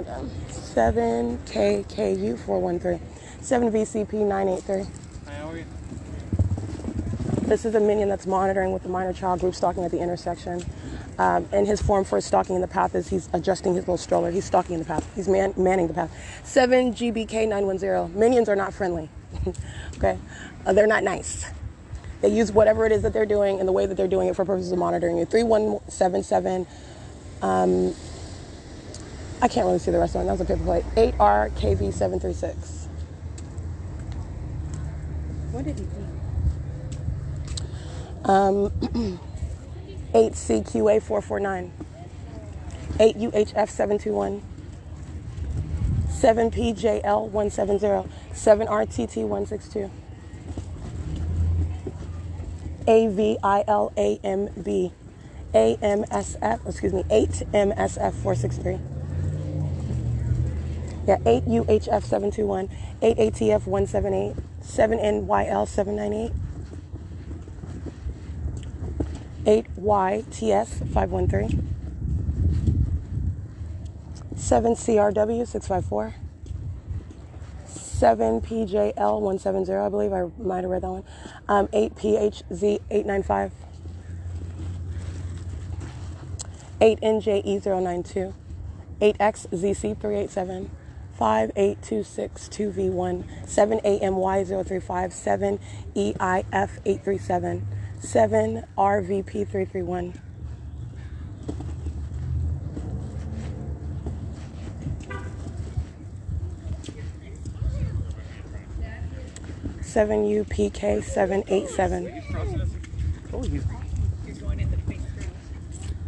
7KKU413. 7VCP983. This is a minion that's monitoring with the minor child group stalking at the intersection. Um, and his form for stalking in the path is he's adjusting his little stroller. He's stalking in the path. He's man- manning the path. 7GBK910. Minions are not friendly. okay? Uh, they're not nice. They use whatever it is that they're doing and the way that they're doing it for purposes of monitoring you. 3177. Um, I can't really see the rest of it. That was a paper plate. 8RKV736. What did he do? Um, 8CQA449. 8UHF 721, 7PJL 170, 7RTT 162, AVILAMB, AMSF, excuse me, 8MSF 463. Yeah, 8UHF 721, 8ATF 178, 7NYL 798, 8YTS 513, 7CRW 654, 7PJL 170, I believe I might have read that one, um, 8PHZ 895, 8NJE 092, 8XZC 387, 58262V1, 7AMY035, 7EIF837, 7RVP331. Seven UPK seven eight seven.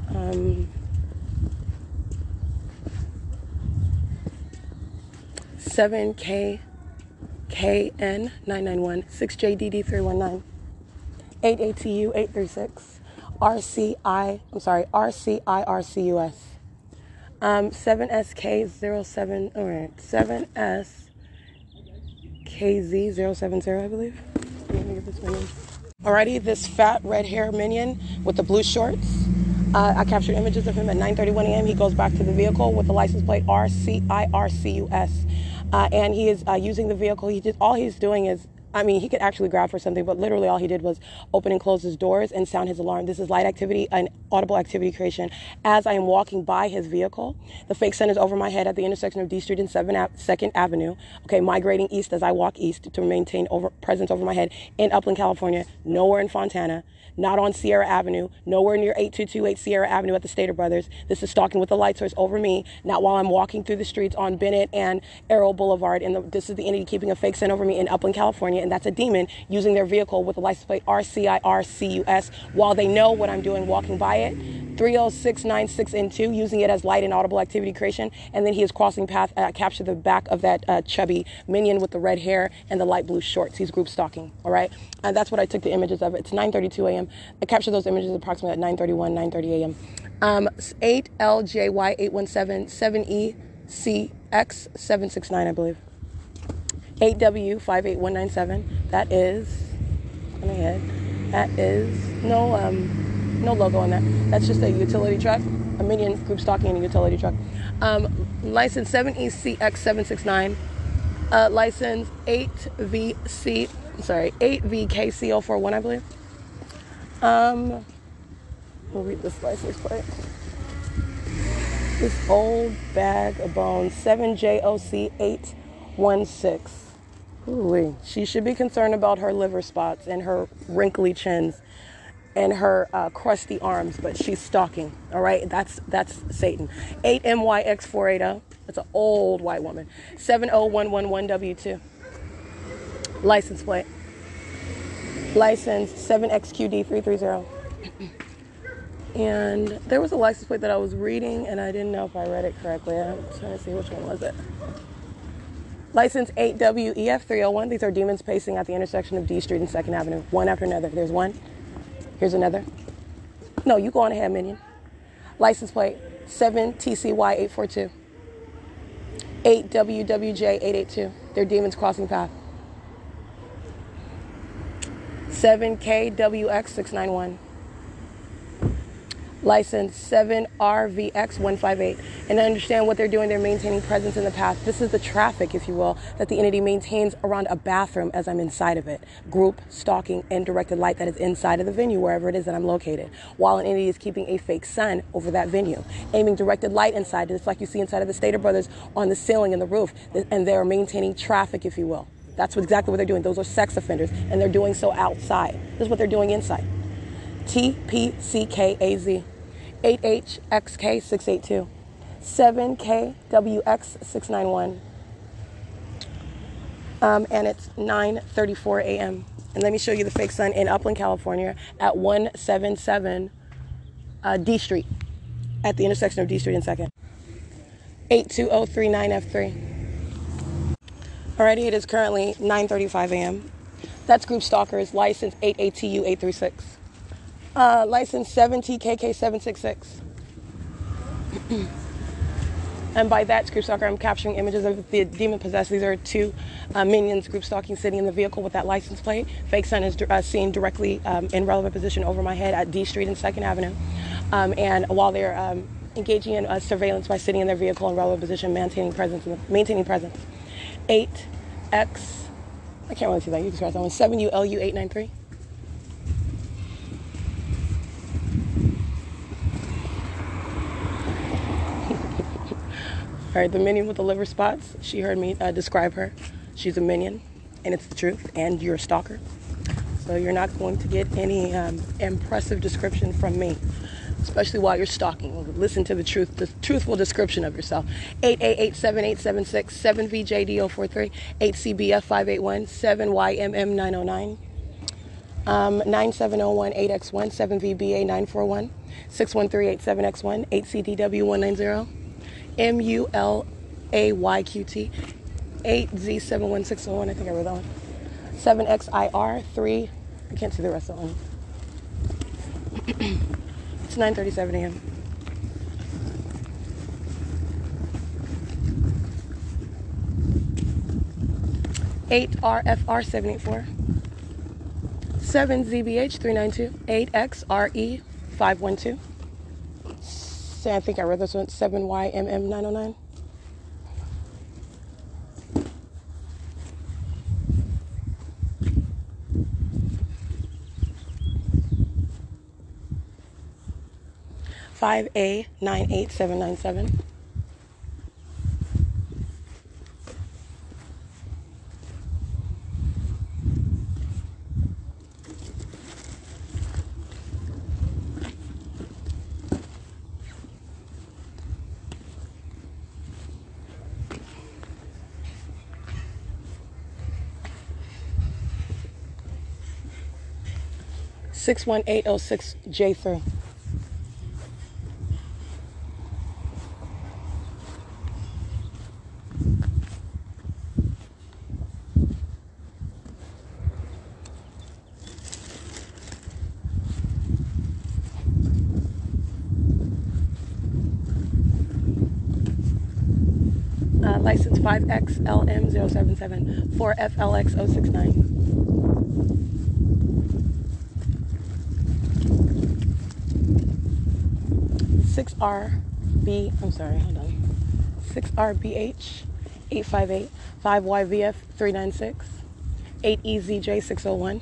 Um, seven K KN nine nine one six JDD three one nine eight ATU eight three six RCI I'm sorry RCIRCUS um seven SK zero seven all right seven S KZ zero seven zero I believe. Let me get this minion. Alrighty, this fat red hair minion with the blue shorts. Uh, I captured images of him at 9:31 a.m. He goes back to the vehicle with the license plate RCIRCUS, uh, and he is uh, using the vehicle. He just all he's doing is. I mean, he could actually grab for something, but literally all he did was open and close his doors and sound his alarm. This is light activity and audible activity creation. As I am walking by his vehicle, the fake sun is over my head at the intersection of D Street and 2nd Avenue. Okay, migrating east as I walk east to maintain over, presence over my head in Upland, California, nowhere in Fontana not on Sierra Avenue, nowhere near 8228 Sierra Avenue at the Stater Brothers. This is stalking with the light source over me, not while I'm walking through the streets on Bennett and Arrow Boulevard. And this is the entity keeping a fake sun over me in Upland, California, and that's a demon using their vehicle with a license plate RCIRCUS while they know what I'm doing walking by it. 30696 and 2, using it as light and audible activity creation. And then he is crossing path, uh, capture the back of that uh, chubby minion with the red hair and the light blue shorts. He's group stalking, all right? And that's what I took the images of. It's 9.32 a.m. I captured those images approximately at 9.31, 9.30 a.m. Um, 8LJY817, 7ECX769, I believe. 8W58197, that is, let me ahead, that is, no, um, no logo on that. That's just a utility truck, a minion group stocking a utility truck. Um, license E 7ECX769, uh, license 8VC, sorry, 8VKC041, I believe. Um, we'll read this license plate. This old bag of bones, 7JOC816. Ooh, she should be concerned about her liver spots and her wrinkly chins and her uh, crusty arms, but she's stalking. All right, that's that's Satan. 8MYX480. That's an old white woman. 70111W2. License plate. License 7XQD330. And there was a license plate that I was reading, and I didn't know if I read it correctly. I'm trying to see which one was it. License 8WEF301. These are demons pacing at the intersection of D Street and 2nd Avenue, one after another. There's one. Here's another. No, you go on ahead, minion. License plate 7TCY842. 8WWJ882. They're demons crossing path. 7KWX691. License 7RVX158. And I understand what they're doing. They're maintaining presence in the path. This is the traffic, if you will, that the entity maintains around a bathroom as I'm inside of it. Group stalking and directed light that is inside of the venue, wherever it is that I'm located. While an entity is keeping a fake sun over that venue, aiming directed light inside, It's like you see inside of the Stater Brothers on the ceiling and the roof. And they're maintaining traffic, if you will. That's exactly what they're doing. Those are sex offenders, and they're doing so outside. This is what they're doing inside. TPCKAZ, 8HXK682, 7KWX691, um, and it's 9:34 a.m. And let me show you the fake sun in Upland, California, at 177 uh, D Street. at the intersection of D Street and 2nd. 82039F3. Alrighty, it is currently 9:35 a.m. That's Group Stalkers, license 8ATU836. Uh, license 7TKK766. and by that Group Stalker, I'm capturing images of the demon possessed. These are two uh, minions group stalking sitting in the vehicle with that license plate. Fake sun is uh, seen directly um, in relevant position over my head at D Street and 2nd Avenue. Um, and while they're um, engaging in uh, surveillance by sitting in their vehicle in relevant position, maintaining presence, maintaining presence. 8X, I can't really see that. You can scratch that one. 7ULU893. Alright, the minion with the liver spots. She heard me uh, describe her. She's a minion, and it's the truth, and you're a stalker. So you're not going to get any um, impressive description from me, especially while you're stalking. Listen to the truth, the truthful description of yourself. 888-7876-7VJD043, 8CBF581-7YMM909. Um, 9701-8X1, 7VBA941, 61387X1, 8CDW190. M U L A Y Q T 8Z71601. I think I wrote that one. 7XIR3. I can't see the rest of them. it's 9:37 a.m. Eight RFR seven eight four seven ZBH three nine two eight XRE five one two say I think I read this one 7YMM909. Five A nine eight seven nine seven. Six one eight oh six J three. Uh, license 5XLM077 4FLX069. 6RB, I'm sorry, hold on. 6rbh 8585yvf396 8ezj601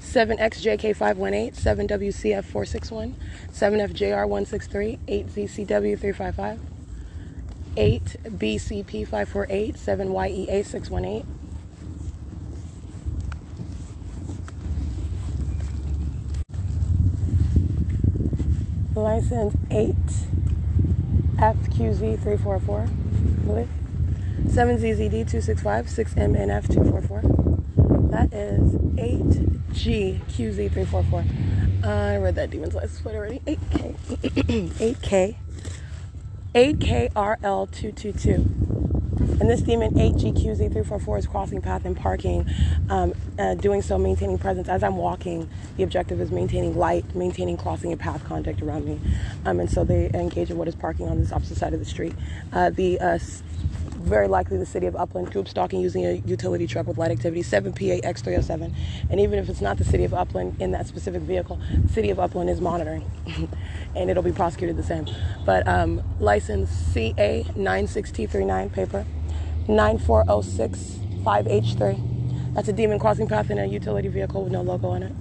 7xjk518 7wcf461 7fjr163 8ccw355 8bcf5487yea618 License 8 FQZ 344, I believe. 7ZZD 265, 6MNF 244. That is 8GQZ 344. I read that demon's license plate already. 8K. 8K. 8KRL 222. And this demon 8GQZ344 is crossing path and parking, um, uh, doing so maintaining presence. As I'm walking, the objective is maintaining light, maintaining crossing and path contact around me. Um, and so they engage in what is parking on this opposite side of the street. Uh, the uh, very likely the city of Upland group stalking using a utility truck with light activity 7PAX307. And even if it's not the city of Upland in that specific vehicle, the city of Upland is monitoring and it'll be prosecuted the same. But um, license CA96T39 paper 94065H3. That's a demon crossing path in a utility vehicle with no logo on it.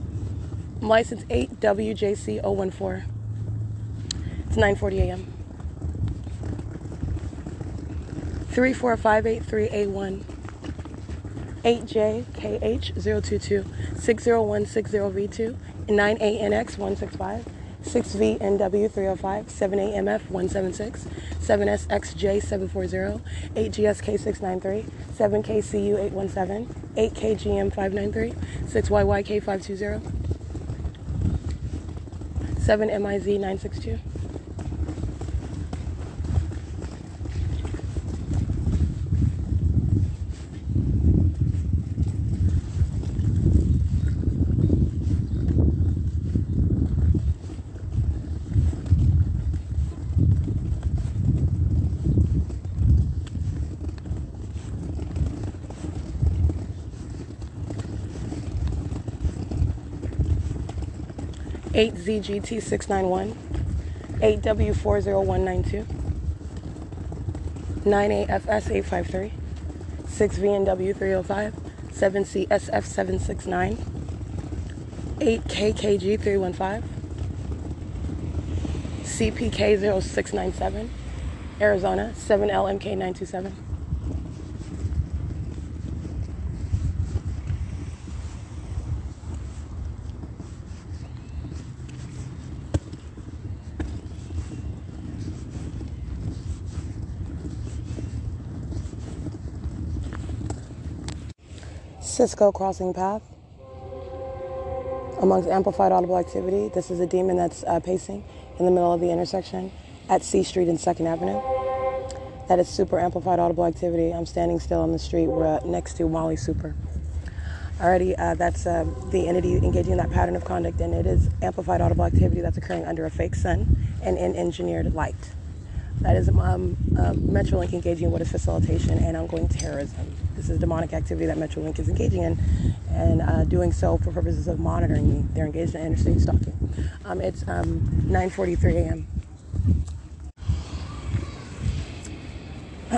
I'm License 8WJC014. It's 9:40 a.m. 34583A1 8JKH022 60160V2 9ANX165 6VNW305 7AMF176 7SXJ740 8GSK693 7KCU817 8KGM593 6YYK520 7MIZ962 8ZGT691, 8W40192, 9AFS853, 6VNW305, 7CSF769, 8KKG315, CPK0697, Arizona 7LMK927. Cisco crossing path. Amongst amplified audible activity, this is a demon that's uh, pacing in the middle of the intersection at C Street and 2nd Avenue. That is super amplified audible activity. I'm standing still on the street. We're uh, next to Molly Super. Already, uh, that's uh, the entity engaging in that pattern of conduct, and it is amplified audible activity that's occurring under a fake sun and in engineered light. That is um, uh, Metrolink engaging in what is facilitation and ongoing terrorism. This is demonic activity that Metrolink is engaging in and uh, doing so for purposes of monitoring their They're in interstate stalking. Um, it's um, 9.43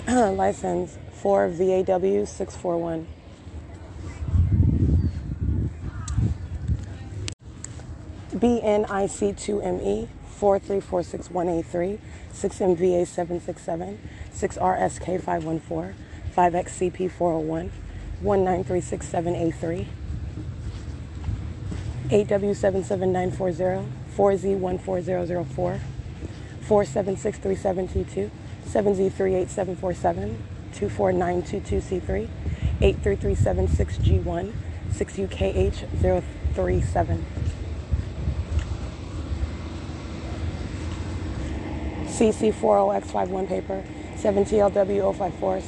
a.m. License for VAW 641. BNIC2ME 4346183, 6MVA 767, 6RSK514, 5XCP401, 1936783, 8W77940, 4Z14004, 4763722, 7Z38747, 24922C3, 83376G1, 6UKH037. CC40X51 paper, 7TLW054,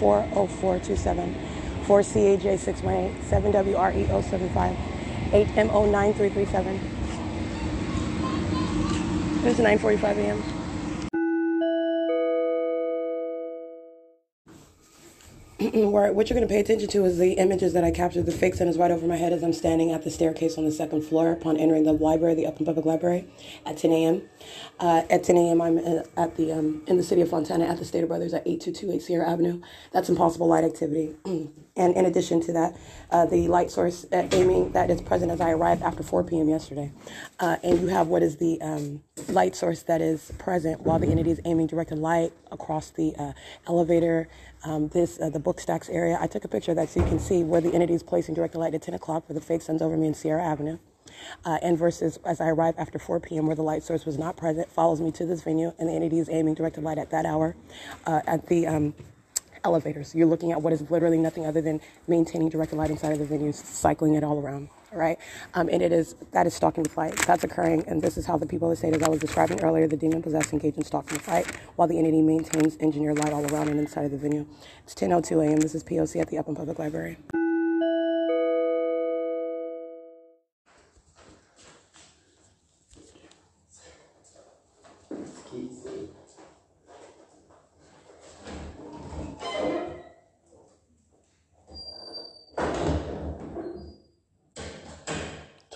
7R40427, 4CAJ618, 7WRE075, 8MO9337. It's 9.45 a.m. Where- what you're going to pay attention to is the images that I captured. The fake sun is right over my head as I'm standing at the staircase on the second floor upon entering the library, the Upland Public Library, at 10 a.m. Uh, at 10 a.m., I'm uh, at the um, in the city of Fontana at the Stater Brothers at 8228 Sierra Avenue. That's impossible light activity. and in addition to that, uh, the light source uh, aiming that is present as I arrived after 4 p.m. yesterday. Uh, and you have what is the um, light source that is present while the entity is aiming directed light across the uh, elevator um, this uh, the book stacks area. I took a picture of that so you can see where the entity is placing directed light at 10 o'clock, where the fake sun's over me in Sierra Avenue. Uh, and versus as I arrive after 4 p.m., where the light source was not present, follows me to this venue, and the entity is aiming directed light at that hour uh, at the um, elevators. You're looking at what is literally nothing other than maintaining directed light inside of the venue, cycling it all around. Right, um, and it is that is stalking the flight. That's occurring, and this is how the people that say, as I was describing earlier, the demon possessed engage in stalking the flight, while the entity maintains engineer light all around and inside of the venue. It's 10:02 a.m. This is POC at the Upland Public Library.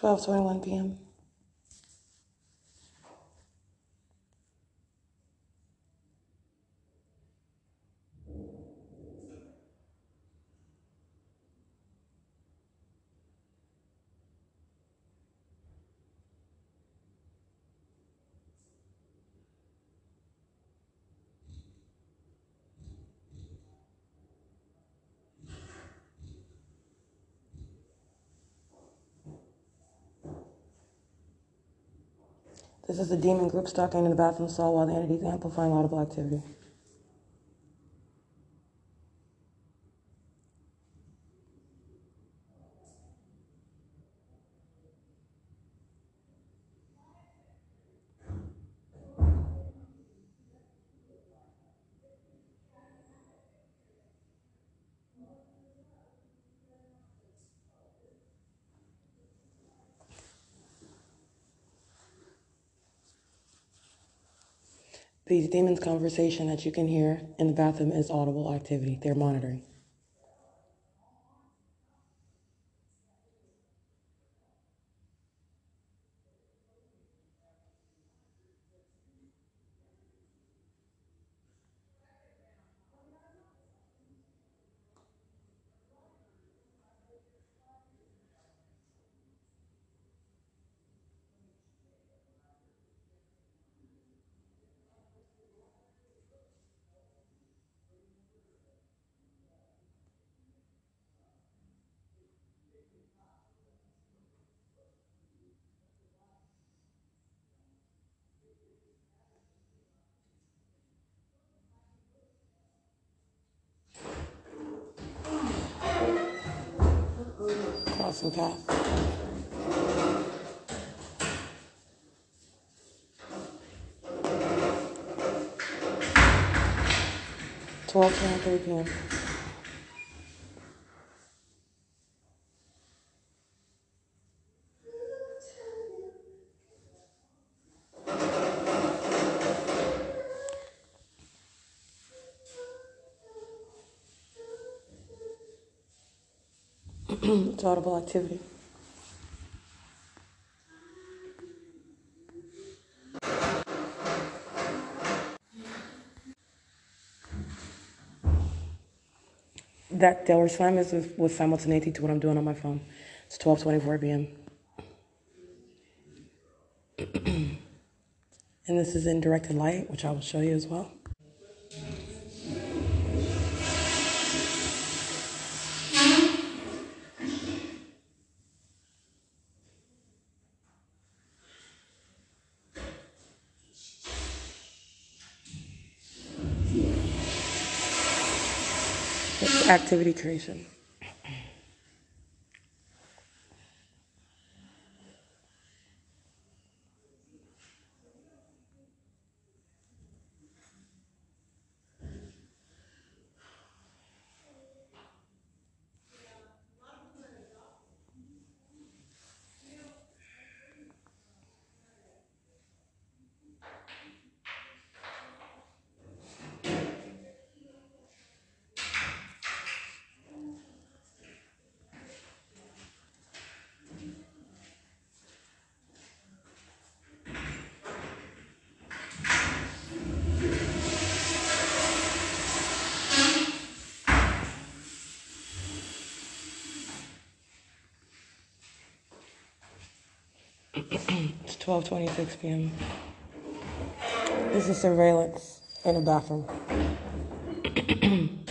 Twelve twenty-one p.m. This is a demon group stalking in the bathroom stall while the entity is amplifying audible activity. These demons' conversation that you can hear in the bathroom is audible activity. They're monitoring. Cat. Twelve twenty-three p.m. it's audible activity. That the response is was simultaneity to what I'm doing on my phone. It's 12:24 p.m. and this is in directed light, which I will show you as well. It's activity creation. It's 12:26 p.m. This is surveillance in a bathroom.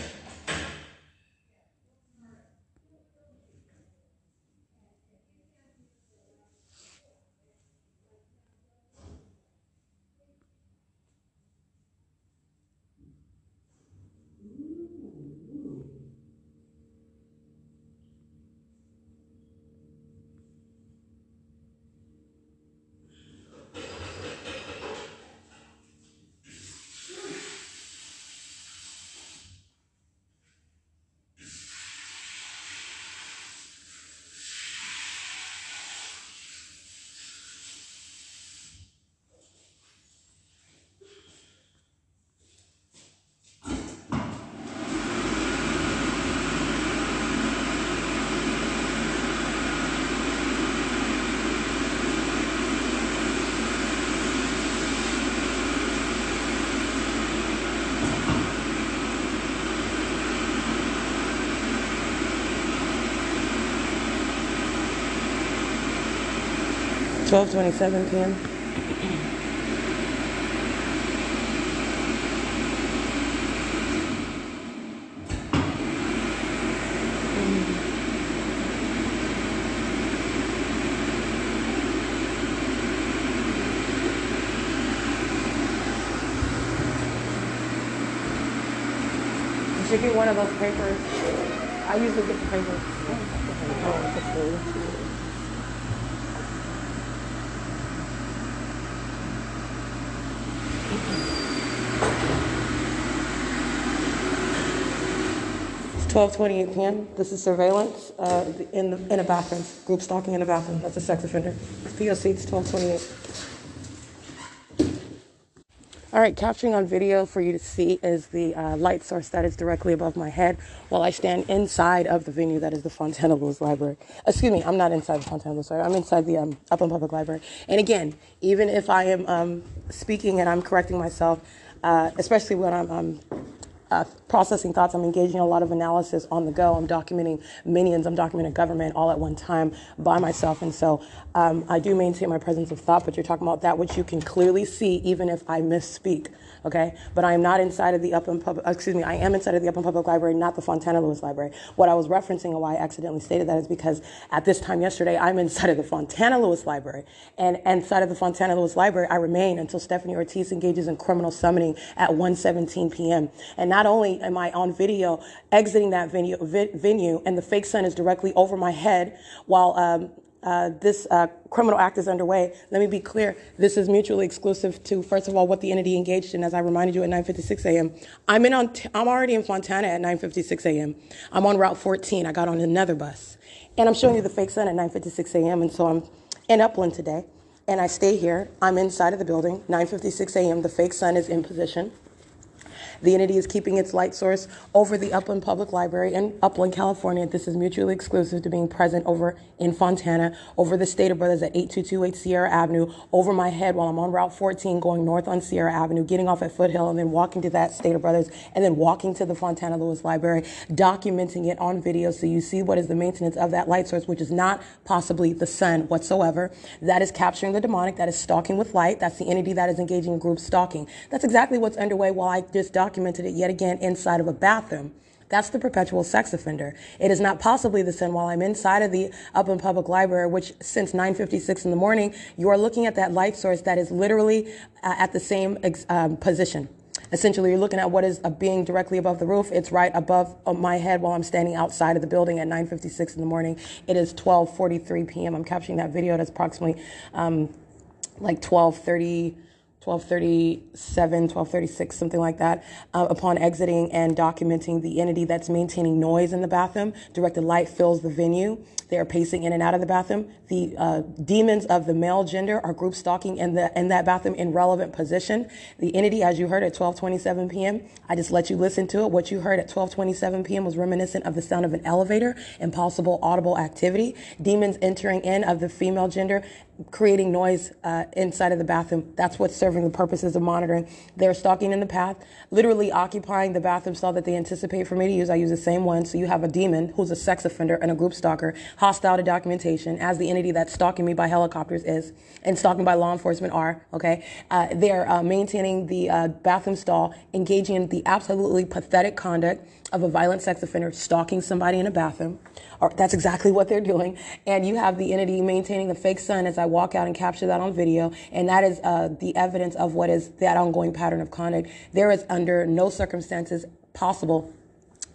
Twelve twenty-seven p.m. You should get one of those papers. I usually get the papers. It's 12:28 p.m. This is surveillance uh, in the, in a bathroom, group stalking in a bathroom. That's a sex offender. POC. It's 12:28. All right, capturing on video for you to see is the uh, light source that is directly above my head while I stand inside of the venue that is the Fontana Lewis Library. Excuse me, I'm not inside the Fontana Lewis Library. I'm inside the um, Upland Public Library. And again, even if I am um, speaking and I'm correcting myself, uh, especially when I'm um, uh, processing thoughts. I'm engaging in a lot of analysis on the go. I'm documenting minions. I'm documenting government all at one time by myself. And so um, I do maintain my presence of thought, but you're talking about that which you can clearly see, even if I misspeak. Okay, but I am not inside of the Upland Public. Excuse me, I am inside of the Upland Public Library, not the Fontana Lewis Library. What I was referencing and why I accidentally stated that is because at this time yesterday, I'm inside of the Fontana Lewis Library, and inside of the Fontana Lewis Library, I remain until Stephanie Ortiz engages in criminal summoning at 1:17 p.m. And not only am I on video exiting that venue, venue and the fake sun is directly over my head while um, uh, this uh, criminal act is underway. Let me be clear. This is mutually exclusive to, first of all, what the entity engaged in, as I reminded you at 9:56 a.m. I'm in on. I'm already in Fontana at 9:56 a.m. I'm on Route 14. I got on another bus, and I'm showing you the fake sun at 9:56 a.m. And so I'm in Upland today, and I stay here. I'm inside of the building. 9:56 a.m. The fake sun is in position. The entity is keeping its light source over the Upland Public Library in Upland, California. This is mutually exclusive to being present over in Fontana, over the Stater Brothers at 8228 Sierra Avenue, over my head while I'm on Route 14 going north on Sierra Avenue, getting off at Foothill, and then walking to that Stater Brothers, and then walking to the Fontana Lewis Library, documenting it on video so you see what is the maintenance of that light source, which is not possibly the sun whatsoever. That is capturing the demonic, that is stalking with light. That's the entity that is engaging in group stalking. That's exactly what's underway while I just documented it yet again inside of a bathroom. That's the perpetual sex offender. It is not possibly the sin while I'm inside of the Upland Public Library, which since 9:56 in the morning, you are looking at that light source that is literally uh, at the same um, position. Essentially, you're looking at what is being directly above the roof. It's right above uh, my head while I'm standing outside of the building at 9:56 in the morning. It is 12:43 p.m. I'm capturing that video. That's approximately um, like 12:30. 1237, 1236, something like that, uh, upon exiting and documenting the entity that's maintaining noise in the bathroom. Directed light fills the venue. They are pacing in and out of the bathroom. The uh, demons of the male gender are group stalking in, the, in that bathroom in relevant position. The entity, as you heard at 1227 p.m., I just let you listen to it. What you heard at 1227 p.m. was reminiscent of the sound of an elevator and possible audible activity. Demons entering in of the female gender creating noise uh, inside of the bathroom. That's what's serving the purposes of monitoring. They're stalking in the path, literally occupying the bathroom stall that they anticipate for me to use. I use the same one. So you have a demon who's a sex offender and a group stalker, hostile to documentation, as the entity that's stalking me by helicopters is, and stalking by law enforcement are. Okay, uh, they're uh, maintaining the uh, bathroom stall, engaging in the absolutely pathetic conduct of a violent sex offender stalking somebody in a bathroom. Or that's exactly what they're doing. And you have the entity maintaining the fake sun as I walk out and capture that on video. And that is uh, the evidence of what is that ongoing pattern of conduct. There is under no circumstances possible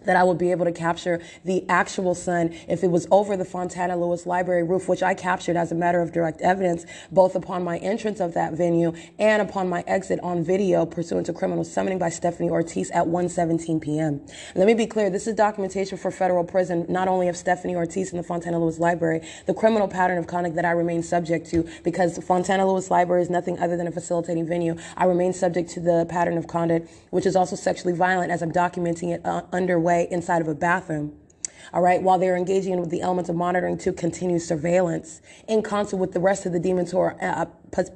that I would be able to capture the actual sun if it was over the Fontana Lewis Library roof, which I captured as a matter of direct evidence, both upon my entrance of that venue and upon my exit on video pursuant to criminal summoning by Stephanie Ortiz at 1:17 p.m. Let me be clear, this is documentation for federal prison, not only of Stephanie Ortiz in the Fontana Lewis Library, the criminal pattern of conduct that I remain subject to because Fontana Lewis Library is nothing other than a facilitating venue. I remain subject to the pattern of conduct, which is also sexually violent as I'm documenting it uh, underway inside of a bathroom. All right, while they're engaging with the elements of monitoring to continue surveillance in concert with the rest of the demons who are uh,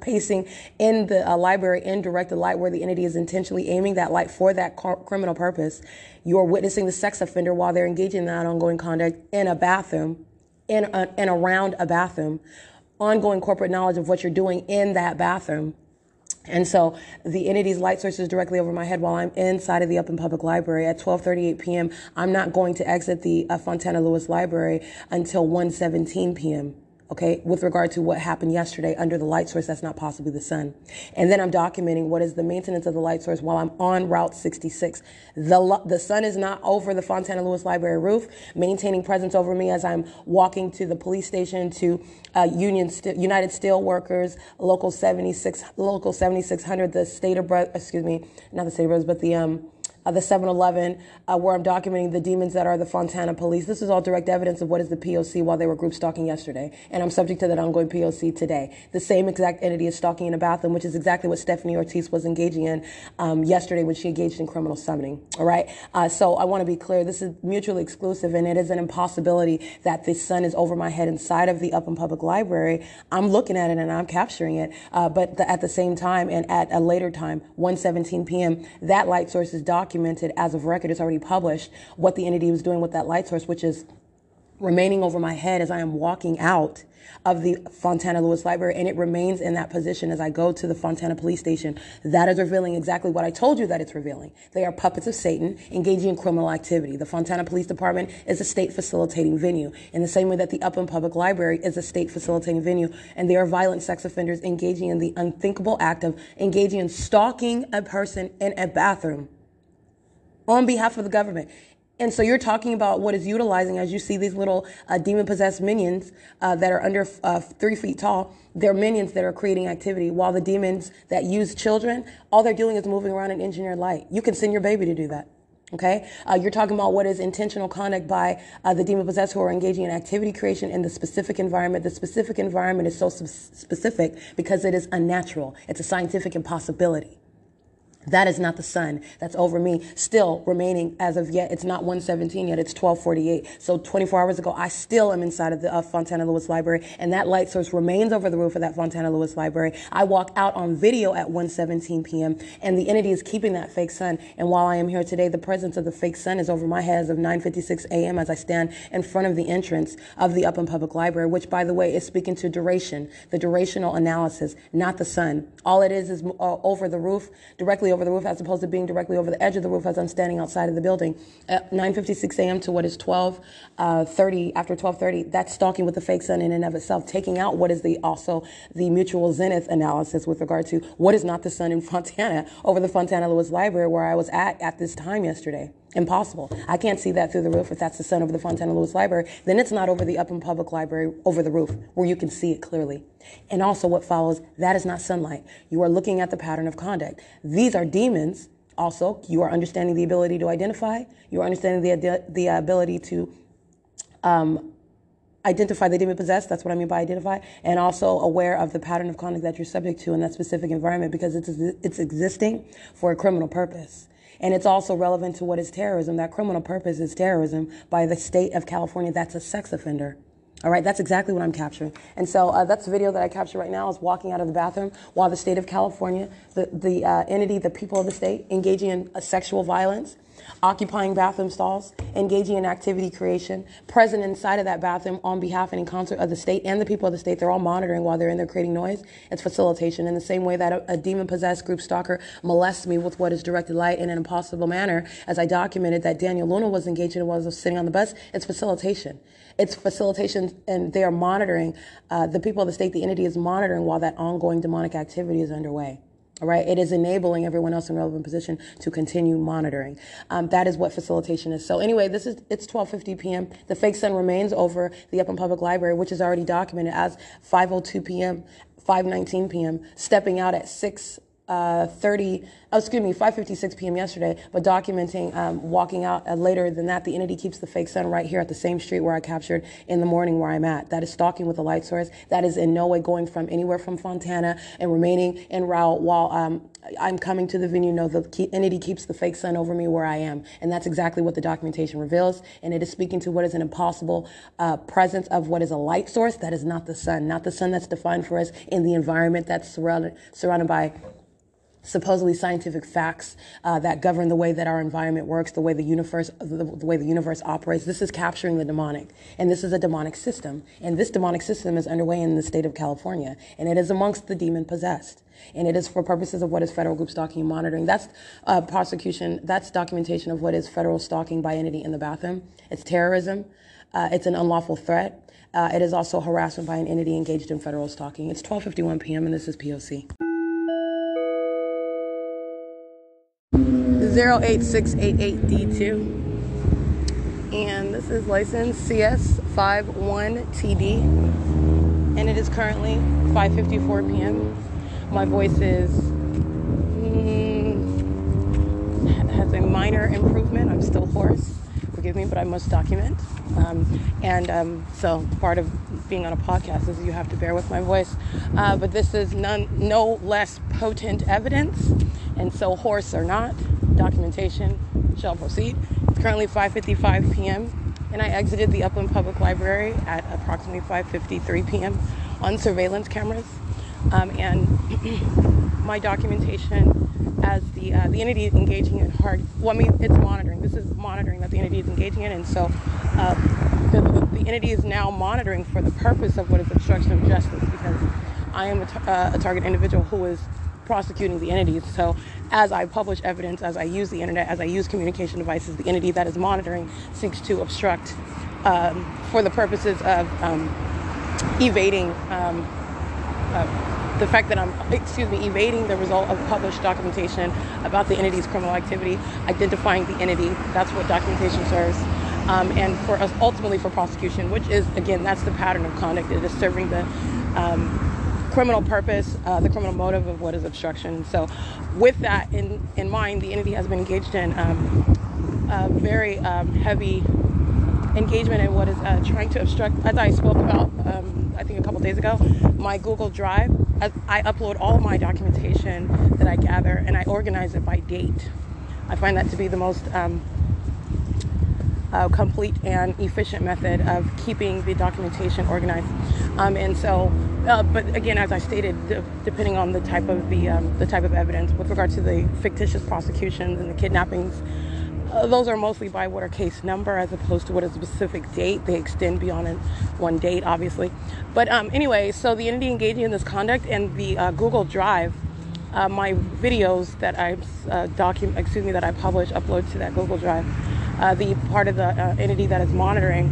pacing in the uh, library in directed light where the entity is intentionally aiming that light for that car- criminal purpose. You are witnessing the sex offender while they're engaging in that ongoing conduct in a bathroom, in and around a bathroom. Ongoing corporate knowledge of what you're doing in that bathroom. And so the entity's light source is directly over my head while I'm inside of the Upland Public Library at 12:38 p.m. I'm not going to exit the uh, Fontana Lewis Library until 1:17 p.m okay, with regard to what happened yesterday under the light source that's not possibly the sun. And then I'm documenting what is the maintenance of the light source while I'm on Route 66. The, the sun is not over the Fontana Lewis Library roof, maintaining presence over me as I'm walking to the police station, to uh, Union St- United Steelworkers, local 76, local 7600, the state of, excuse me, not the state of but the, um, the 7-Eleven, uh, where I'm documenting the demons that are the Fontana police. This is all direct evidence of what is the POC while they were group stalking yesterday, and I'm subject to that ongoing POC today. The same exact entity is stalking in a bathroom, which is exactly what Stephanie Ortiz was engaging in um, yesterday when she engaged in criminal summoning. All right, uh, so I want to be clear: this is mutually exclusive, and it is an impossibility that the sun is over my head inside of the Upland Public Library. I'm looking at it and I'm capturing it, uh, but the, at the same time and at a later time, 1:17 p.m., that light source is documented documented as of record. It's already published what the entity was doing with that light source, which is remaining over my head as I am walking out of the Fontana Lewis Library, and it remains in that position as I go to the Fontana Police Station. That is revealing exactly what I told you that it's revealing. They are puppets of Satan engaging in criminal activity. The Fontana Police Department is a state facilitating venue, in the same way that the Upland Public Library is a state facilitating venue, and they are violent sex offenders engaging in the unthinkable act of engaging in stalking a person in a bathroom on behalf of the government. And so you're talking about what is utilizing as you see these little uh, demon possessed minions uh, that are under uh, three feet tall. They're minions that are creating activity, while the demons that use children, all they're doing is moving around in engineered light. You can send your baby to do that. Okay, uh, you're talking about what is intentional conduct by uh, the demon possessed who are engaging in activity creation in the specific environment. The specific environment is so specific because it is unnatural. It's a scientific impossibility. That is not the sun that's over me. Still remaining as of yet, it's not 117 yet, it's 1248. So 24 hours ago, I still am inside of the uh, Fontana Lewis Library, and that light source remains over the roof of that Fontana Lewis Library. I walk out on video at 117 p.m., and the entity is keeping that fake sun. And while I am here today, the presence of the fake sun is over my head as of 9:56 a.m. as I stand in front of the entrance of the Upland Public Library, which, by the way, is speaking to duration, the durational analysis, not the sun. All it is is uh, over the roof, directly over the roof as opposed to being directly over the edge of the roof as I'm standing outside of the building. At 9:56 a.m. to what is 12:30 uh, after 12:30, that's stalking with the fake sun in and of itself, taking out what is the also the mutual zenith analysis with regard to what is not the sun in Fontana over the Fontana Lewis Library where I was at at this time yesterday. Impossible. I can't see that through the roof. If that's the sun over the Fontana Lewis Library, then it's not over the Upland Public Library over the roof where you can see it clearly. And also, what follows, that is not sunlight. You are looking at the pattern of conduct. These are demons. Also, you are understanding the ability to identify, you are understanding the, the ability to um, identify the demon possessed. That's what I mean by identify, and also aware of the pattern of conduct that you're subject to in that specific environment because it's it's existing for a criminal purpose. And it's also relevant to what is terrorism. That criminal purpose is terrorism by the state of California. That's a sex offender. All right, that's exactly what I'm capturing. And so uh, that's the video that I capture right now is walking out of the bathroom while the state of California, the, the uh, entity, the people of the state, engaging in uh, sexual violence occupying bathroom stalls, engaging in activity creation, present inside of that bathroom on behalf and in concert of the state and the people of the state. They're all monitoring while they're in there creating noise. It's facilitation in the same way that a, a demon possessed group stalker molests me with what is directed light in an impossible manner, as I documented that Daniel Luna was engaged in while I was sitting on the bus. It's facilitation. It's facilitation, and they are monitoring. Uh, the people of the state, the entity is monitoring while that ongoing demonic activity is underway. Right, it is enabling everyone else in relevant position to continue monitoring. Um, that is what facilitation is. So anyway, this is it's 12:50 p.m. The fake sun remains over the Upland Public Library, which is already documented as 5:02 p.m., 5:19 p.m. Stepping out at 6 uh, 30, oh, excuse me, 5.56 p.m. yesterday, but documenting um, walking out uh, later than that. The entity keeps the fake sun right here at the same street where I captured in the morning where I'm at. That is stalking with a light source. That is in no way going from anywhere from Fontana and remaining en route while um, I'm coming to the venue. No, the entity keeps the fake sun over me where I am. And that's exactly what the documentation reveals. And it is speaking to what is an impossible uh, presence of what is a light source. That is not the sun, not the sun that's defined for us in the environment that's surrounded, surrounded by supposedly scientific facts uh, that govern the way that our environment works, the way the universe, the, the, way the universe operates. This is capturing the demonic, and this is a demonic system. And this demonic system is underway in the state of California, and it is amongst the demon possessed. And it is for purposes of what is federal group stalking and monitoring. That's uh, prosecution. That's documentation of what is federal stalking by entity in the bathroom. It's terrorism. Uh, it's an unlawful threat. Uh, it is also harassment by an entity engaged in federal stalking. It's 12:51 p.m. and this is POC. 08688D2. And this is license CS51TD. And it is currently 5:54 p.m. My voice is mm, has a minor improvement. I'm still hoarse. Forgive me, but I must document. Um, and um, so part of being on a podcast is you have to bear with my voice. Uh, but this is none, no less potent evidence. And so hoarse or not, documentation shall proceed. It's currently 5:55 p.m. and I exited the Upland Public Library at approximately 5:53 p.m. on surveillance cameras. Um, and my documentation as the uh, the entity is engaging in hard. Well, I mean, it's monitoring. This is monitoring that the entity is engaging in, and so uh, the, the, entity is now monitoring for the purpose of what is obstruction of justice because I am uh, a target individual who is prosecuting the entities. So as I publish evidence, as I use the internet, as I use communication devices, the entity that is monitoring seeks to obstruct um, for the purposes of um, evading um, uh, the fact that I'm, excuse me, evading the result of published documentation about the entity's criminal activity, identifying the entity. That's what documentation serves. Um, and for us, ultimately for prosecution, which is, again, that's the pattern of conduct. It is serving the um, criminal purpose, uh, the criminal motive of what is obstruction. So, with that in, in mind, the entity has been engaged in um, a very um, heavy engagement in what is uh, trying to obstruct, as I spoke about, um, I think a couple days ago, my Google Drive. I, upload all my documentation that I gather and I organize it by date. I find that to be the most um, uh, complete and efficient method of keeping the documentation organized. Um, and so, uh, but again, as I stated, depending on the type of the um, the type of evidence, with regard to the fictitious prosecutions and the kidnappings, uh, those are mostly by what are case number as opposed to what a specific date. They extend beyond a, one date, obviously. But um, anyway, so the entity engaging in this conduct and the uh, Google Drive. Uh, my videos that I uh, document, excuse me, that I publish, upload to that Google Drive uh, the part of the uh, entity that is monitoring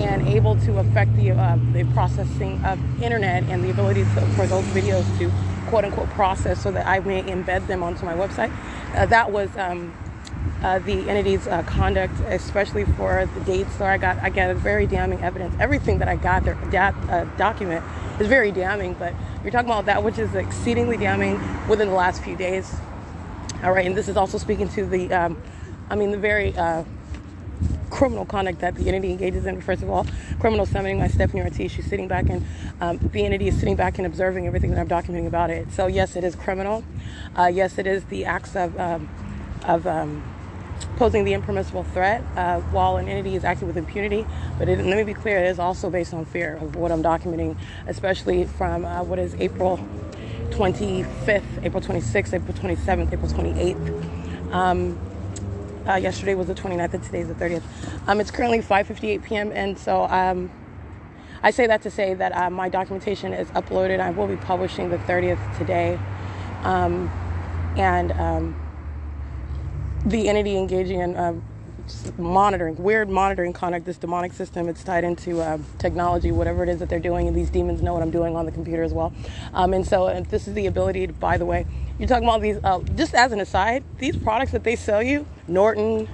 and able to affect the, the processing of internet and the ability to, for those videos to quote unquote process so that I may embed them onto my website. That was um, uh, the entity's uh, conduct, especially for the dates. So I got I got very damning evidence. Everything that I got there that document is very damning, but you're talking about that which is exceedingly damning within the last few days. All right, and this is also speaking to the, um, I mean, the very criminal conduct that the entity engages in. First of all, criminal summoning by Stephanie Ortiz. She's sitting back and um, the entity is sitting back and observing everything that I'm documenting about it. So yes, it is criminal. Uh, yes, it is the acts of um, of um, posing the impermissible threat uh, while an entity is acting with impunity. But it, let me be clear, it is also based on fear of what I'm documenting, especially from uh, what is April 25th, April 26th, April 27th, April 28th. Um, uh, yesterday was the 29th and today's the 30th. Um, it's currently 5:58 p.m. and so um, I say that to say that uh, my documentation is uploaded. I will be publishing the 30th today, um, and um, the entity engaging in uh, monitoring, weird monitoring conduct, this demonic system. It's tied into uh, technology, whatever it is that they're doing, and these demons know what I'm doing on the computer as well. Um, and so, and this is the ability to, by the way, you're talking about these, uh, just as an aside, these products that they sell you, Norton,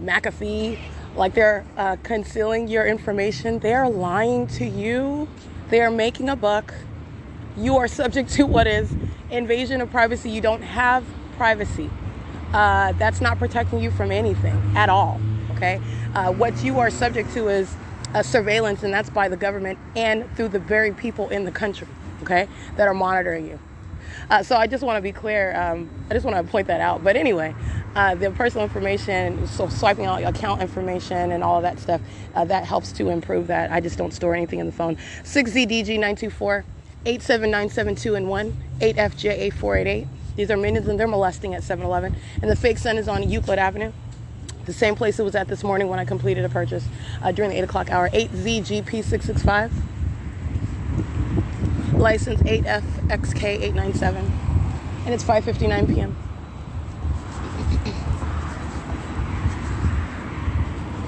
McAfee, like they're uh, concealing your information. They are lying to you. They are making a buck. You are subject to what is invasion of privacy. You don't have privacy. Uh, that's not protecting you from anything at all. Okay. Uh, what you are subject to is surveillance, and that's by the government and through the very people in the country. Okay, that are monitoring you. Uh, so I just want to be clear. Um, I just want to point that out. But anyway, uh, the personal information, so swiping out account information and all of that stuff, uh, that helps to improve that. I just don't store anything in the phone. 6ZDG924 87972 and 1 8FJA488. These are minions and they're molesting at 7 Eleven. And the fake sun is on Euclid Avenue. The same place it was at this morning when I completed a purchase uh, during the 8 o'clock hour. 8ZGP665 license 8FXK897, and it's 5:59 p.m.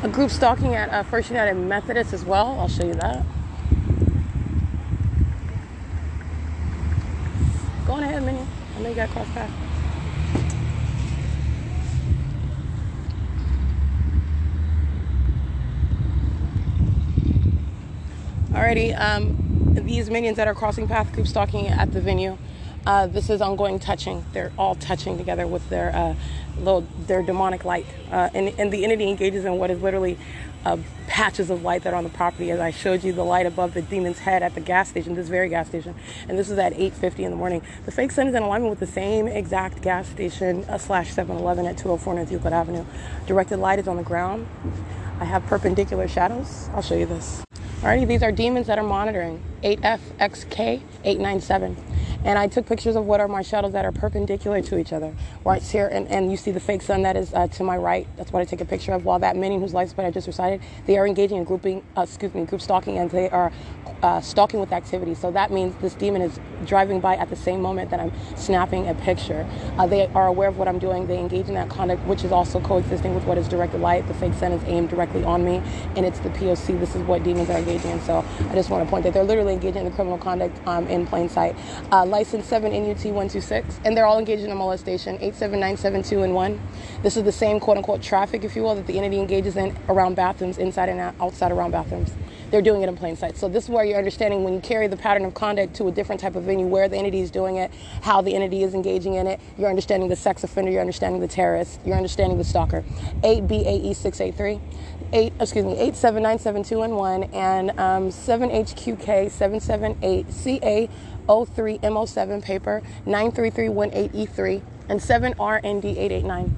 A group stalking at uh, First United Methodist as well. I'll show you that. Go on ahead, Minion. I know you got cross paths. Alrighty, um, these minions that are crossing path group stalking at the venue. Uh, this is ongoing touching. They're all touching together with their uh, little their demonic light, uh, and, and the entity engages in what is literally uh, patches of light that are on the property. As I showed you, the light above the demon's head at the gas station, this very gas station, and this is at 8:50 in the morning. The fake sun is in alignment with the same exact gas station uh, slash 7-Eleven at 204 North Euclid Avenue. Directed light is on the ground. I have perpendicular shadows. I'll show you this. Alrighty, these are demons that are monitoring 8FXK897. And I took pictures of what are my shadows that are perpendicular to each other. Right here, and, and you see the fake sun that is uh, to my right. That's what I take a picture of. While that minion whose lifespan I just recited, they are engaging in grouping, uh, excuse me, group stalking, and they are uh, stalking with activity. So that means this demon is driving by at the same moment that I'm snapping a picture. Uh, they are aware of what I'm doing. They engage in that conduct, which is also coexisting with what is directed light. The fake sun is aimed directly on me, and it's the POC. This is what demons are in. So I just want to point that they're literally engaging in the criminal conduct um, in plain sight. Uh, license 7 NUT 126, and they're all engaged in a molestation 87972 and 1. This is the same quote unquote traffic, if you will, that the entity engages in around bathrooms, inside and outside around bathrooms. They're doing it in plain sight. So this is where you're understanding when you carry the pattern of conduct to a different type of venue, where the entity is doing it, how the entity is engaging in it. You're understanding the sex offender, you're understanding the terrorist, you're understanding the stalker. 8BAE 683, 8, excuse me, 87972 and 1, and um, 7HQK 778 CA 03 MO7 paper 93318E3 and 7RND 889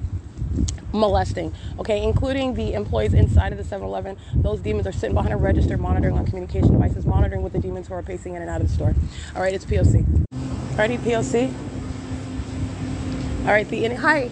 molesting, okay, including the employees inside of the 7-Eleven. Those demons are sitting behind a register, monitoring on communication devices, monitoring with the demons who are pacing in and out of the store. All right, it's POC. Ready, POC? All right, the hi.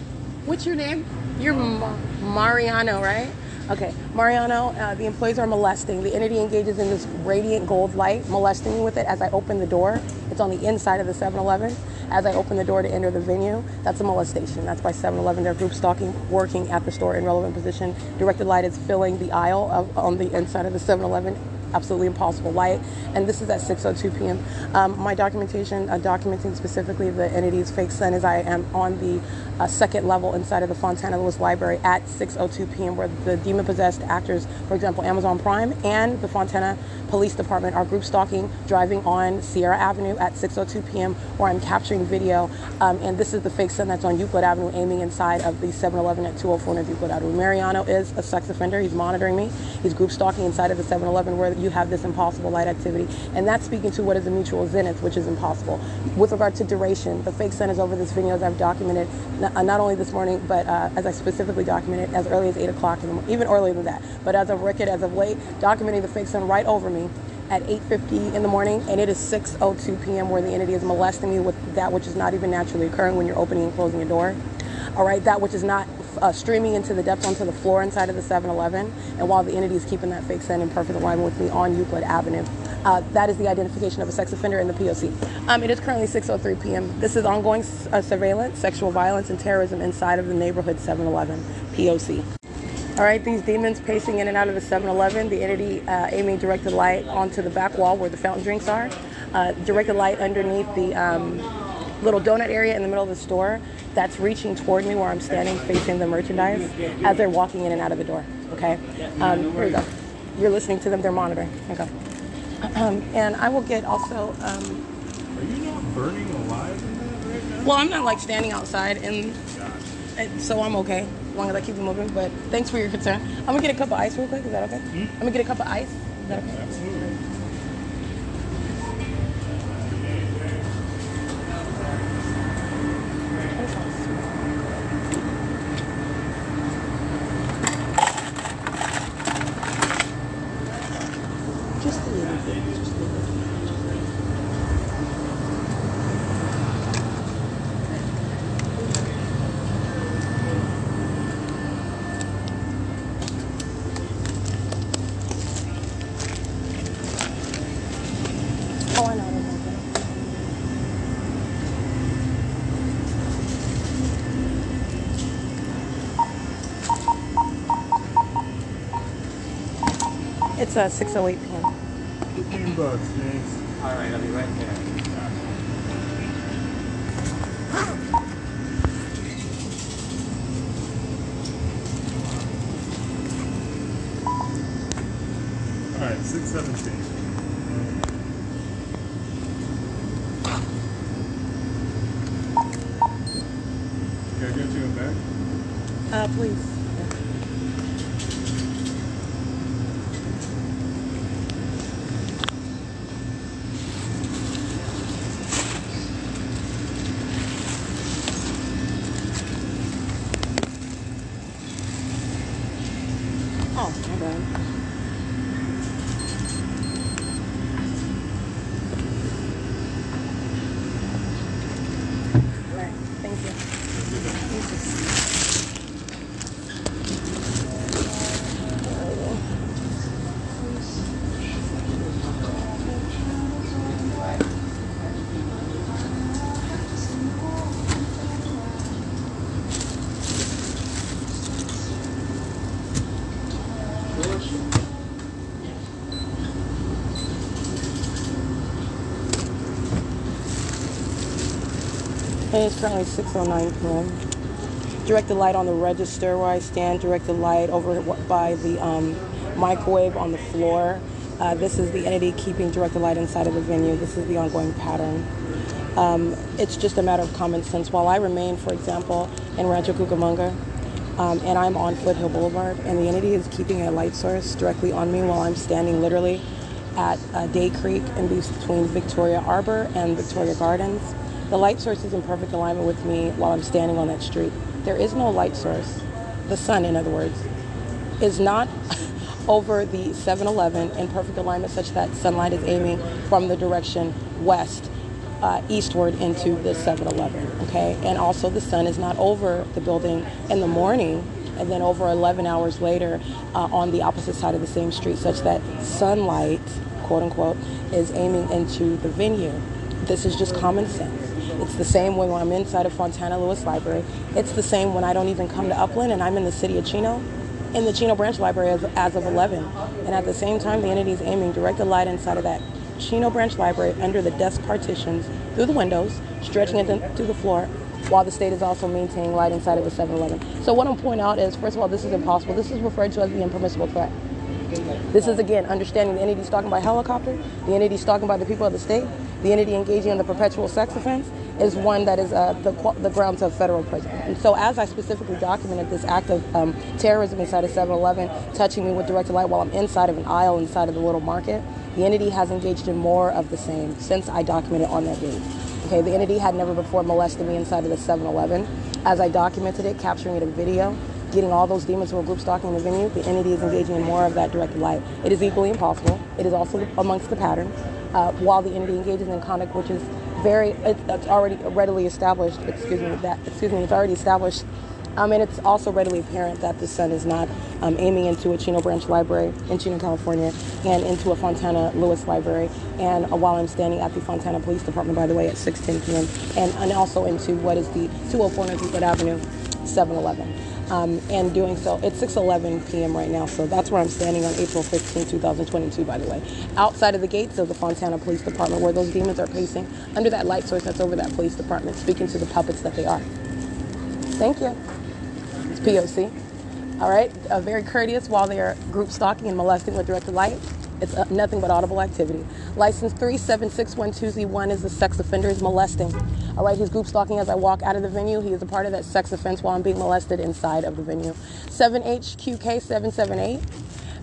What's your name? You're Ma- Mariano, right? Okay, Mariano. Uh, the employees are molesting. The entity engages in this radiant gold light, molesting me with it as I open the door. It's on the inside of the 7-Eleven. As I open the door to enter the venue, that's a molestation. That's by 7-Eleven. They're group stalking, working at the store in relevant position. Directed light is filling the aisle of, on the inside of the 7-Eleven absolutely impossible light. And this is at 6:02 p.m. Um, my documentation, uh, documenting specifically the entity's fake sun, is I am on the uh, second level inside of the Fontana Lewis Library at 6:02 p.m., where the demon-possessed actors, for example, Amazon Prime and the Fontana Police Department, are group stalking, driving on Sierra Avenue at 6:02 p.m., where I'm capturing video. Um, and this is the fake sun that's on Euclid Avenue, aiming inside of the 7-Eleven at 204 North Euclid Avenue. Mariano is a sex offender. He's monitoring me. He's group stalking inside of the 7-Eleven, where you have this impossible light activity. And that's speaking to what is a mutual zenith, which is impossible. With regard to duration, the fake sun is over this video as I've documented, not, uh, not only this morning, but uh, as I specifically documented as early as 8 o'clock, in the, mo- even earlier than that. But as of record, as of late, documenting the fake sun right over me at 8.50 in the morning, and it is 6.02 p.m. where the entity is molesting me with that which is not even naturally occurring when you're opening and closing a door. All right, that which is not uh, streaming into the depths onto the floor inside of the 7-Eleven, and while the entity is keeping that fake scent in perfect alignment with me on Euclid Avenue. Uh, that is the identification of a sex offender in the POC. Um, it is currently 6:03 p.m. This is ongoing uh, surveillance, sexual violence, and terrorism inside of the neighborhood 7-Eleven POC. All right, these demons pacing in and out of the 7-Eleven, the entity uh, aiming directed light onto the back wall where the fountain drinks are, uh, directed light underneath the um, little donut area in the middle of the store that's reaching toward me where I'm standing facing the merchandise as they're walking in and out of the door, okay? Um, here we go. You're listening to them, they're monitoring. Okay. Um, and I will get also, um, Are you not burning alive in that right now? well, I'm not like standing outside and and so I'm okay as long as I keep it moving. But thanks for your concern. I'm gonna get a cup of ice real quick. Is that okay? I'm gonna get a cup of ice. Is that okay? Absolutely. It's uh, 6.08 p.m. 15 bucks, James. All right, I'll be right there. All right, 617. Can I get you a bag? Uh, please. Oh, my bad. All right, thank you. Thank you. It is currently 6:09 p.m. Direct the light on the register where I stand. Direct the light over by the um, microwave on the floor. Uh, this is the entity keeping direct the light inside of the venue. This is the ongoing pattern. Um, it's just a matter of common sense. While I remain, for example, in Rancho Cucamonga, um, and I'm on Foothill Boulevard, and the entity is keeping a light source directly on me while I'm standing literally at uh, Day Creek in between Victoria Arbor and Victoria Gardens. The light source is in perfect alignment with me while I'm standing on that street. There is no light source. The sun, in other words, is not over the 7 Eleven in perfect alignment such that sunlight is aiming from the direction west uh, eastward into the 7-Eleven. Okay, and also the sun is not over the building in the morning, and then over 11 hours later uh, on the opposite side of the same street, such that sunlight, quote unquote, is aiming into the venue. This is just common sense. It's the same way when I'm inside of Fontana Lewis Library. It's the same when I don't even come to Upland and I'm in the city of Chino, in the Chino Branch Library as, as of 11. And at the same time, the entity is aiming directed light inside of that Chino Branch Library under the desk partitions through the windows, stretching it to the floor, while the state is also maintaining light inside of the 7-Eleven. So what I'm pointing out is, first of all, this is impossible. This is referred to as the impermissible threat. This is again understanding the entity stalking by helicopter, the entity stalking by the people of the state, the entity engaging in the perpetual sex offense is one that is uh, the, the grounds of federal prison. And so, as I specifically documented this act of um, terrorism inside of 7 Eleven, touching me with directed light while I'm inside of an aisle inside of the little market, the entity has engaged in more of the same since I documented on that date. Okay, the entity had never before molested me inside of the 7 Eleven. As I documented it, capturing it in video, getting all those demons who were group stalking the venue, the entity is engaging in more of that directed light. It is equally impossible. It is also amongst the pattern. Uh, while the entity engages in conduct which is very, it, it's already readily established, excuse me, that, excuse me, it's already established um, and it's also readily apparent that the sun is not um, aiming into a Chino Branch Library in Chino, California, and into a Fontana Lewis Library. And uh, while I'm standing at the Fontana Police Department, by the way, at 6:10 p.m., and, and also into what is the 204 North Avenue, 7-Eleven. Um, and doing so, it's 6:11 p.m. right now, so that's where I'm standing on April 15, 2022. By the way, outside of the gates of the Fontana Police Department, where those demons are pacing under that light source that's over that police department, speaking to the puppets that they are. Thank you. It's POC. All right, uh, very courteous while they are group stalking and molesting with directed light. It's uh, nothing but audible activity. License 376120Z1 is the sex offender is molesting. All right, he's group stalking as I walk out of the venue. He is a part of that sex offense while I'm being molested inside of the venue. 7HQK778,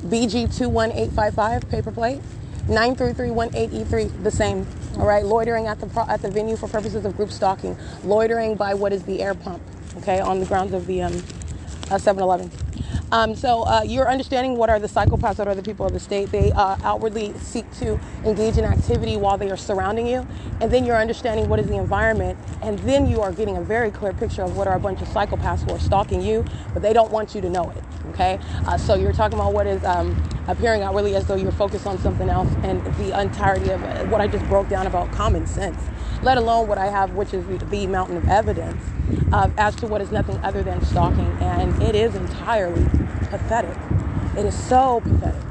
BG21855, paper plate. 93318E3, the same. All right, loitering at the pro- at the venue for purposes of group stalking, loitering by what is the air pump, okay, on the grounds of the um, 7-Eleven. Um, so uh, you're understanding what are the psychopaths that are the people of the state. They uh, outwardly seek to engage in activity while they are surrounding you, and then you're understanding what is the environment, and then you are getting a very clear picture of what are a bunch of psychopaths who are stalking you, but they don't want you to know it. Okay, uh, so you're talking about what is um, appearing outwardly as though you're focused on something else, and the entirety of what I just broke down about common sense, let alone what I have, which is the, mountain of evidence uh, as to what is nothing other than stalking, and it is entirely pathetic. It is so pathetic.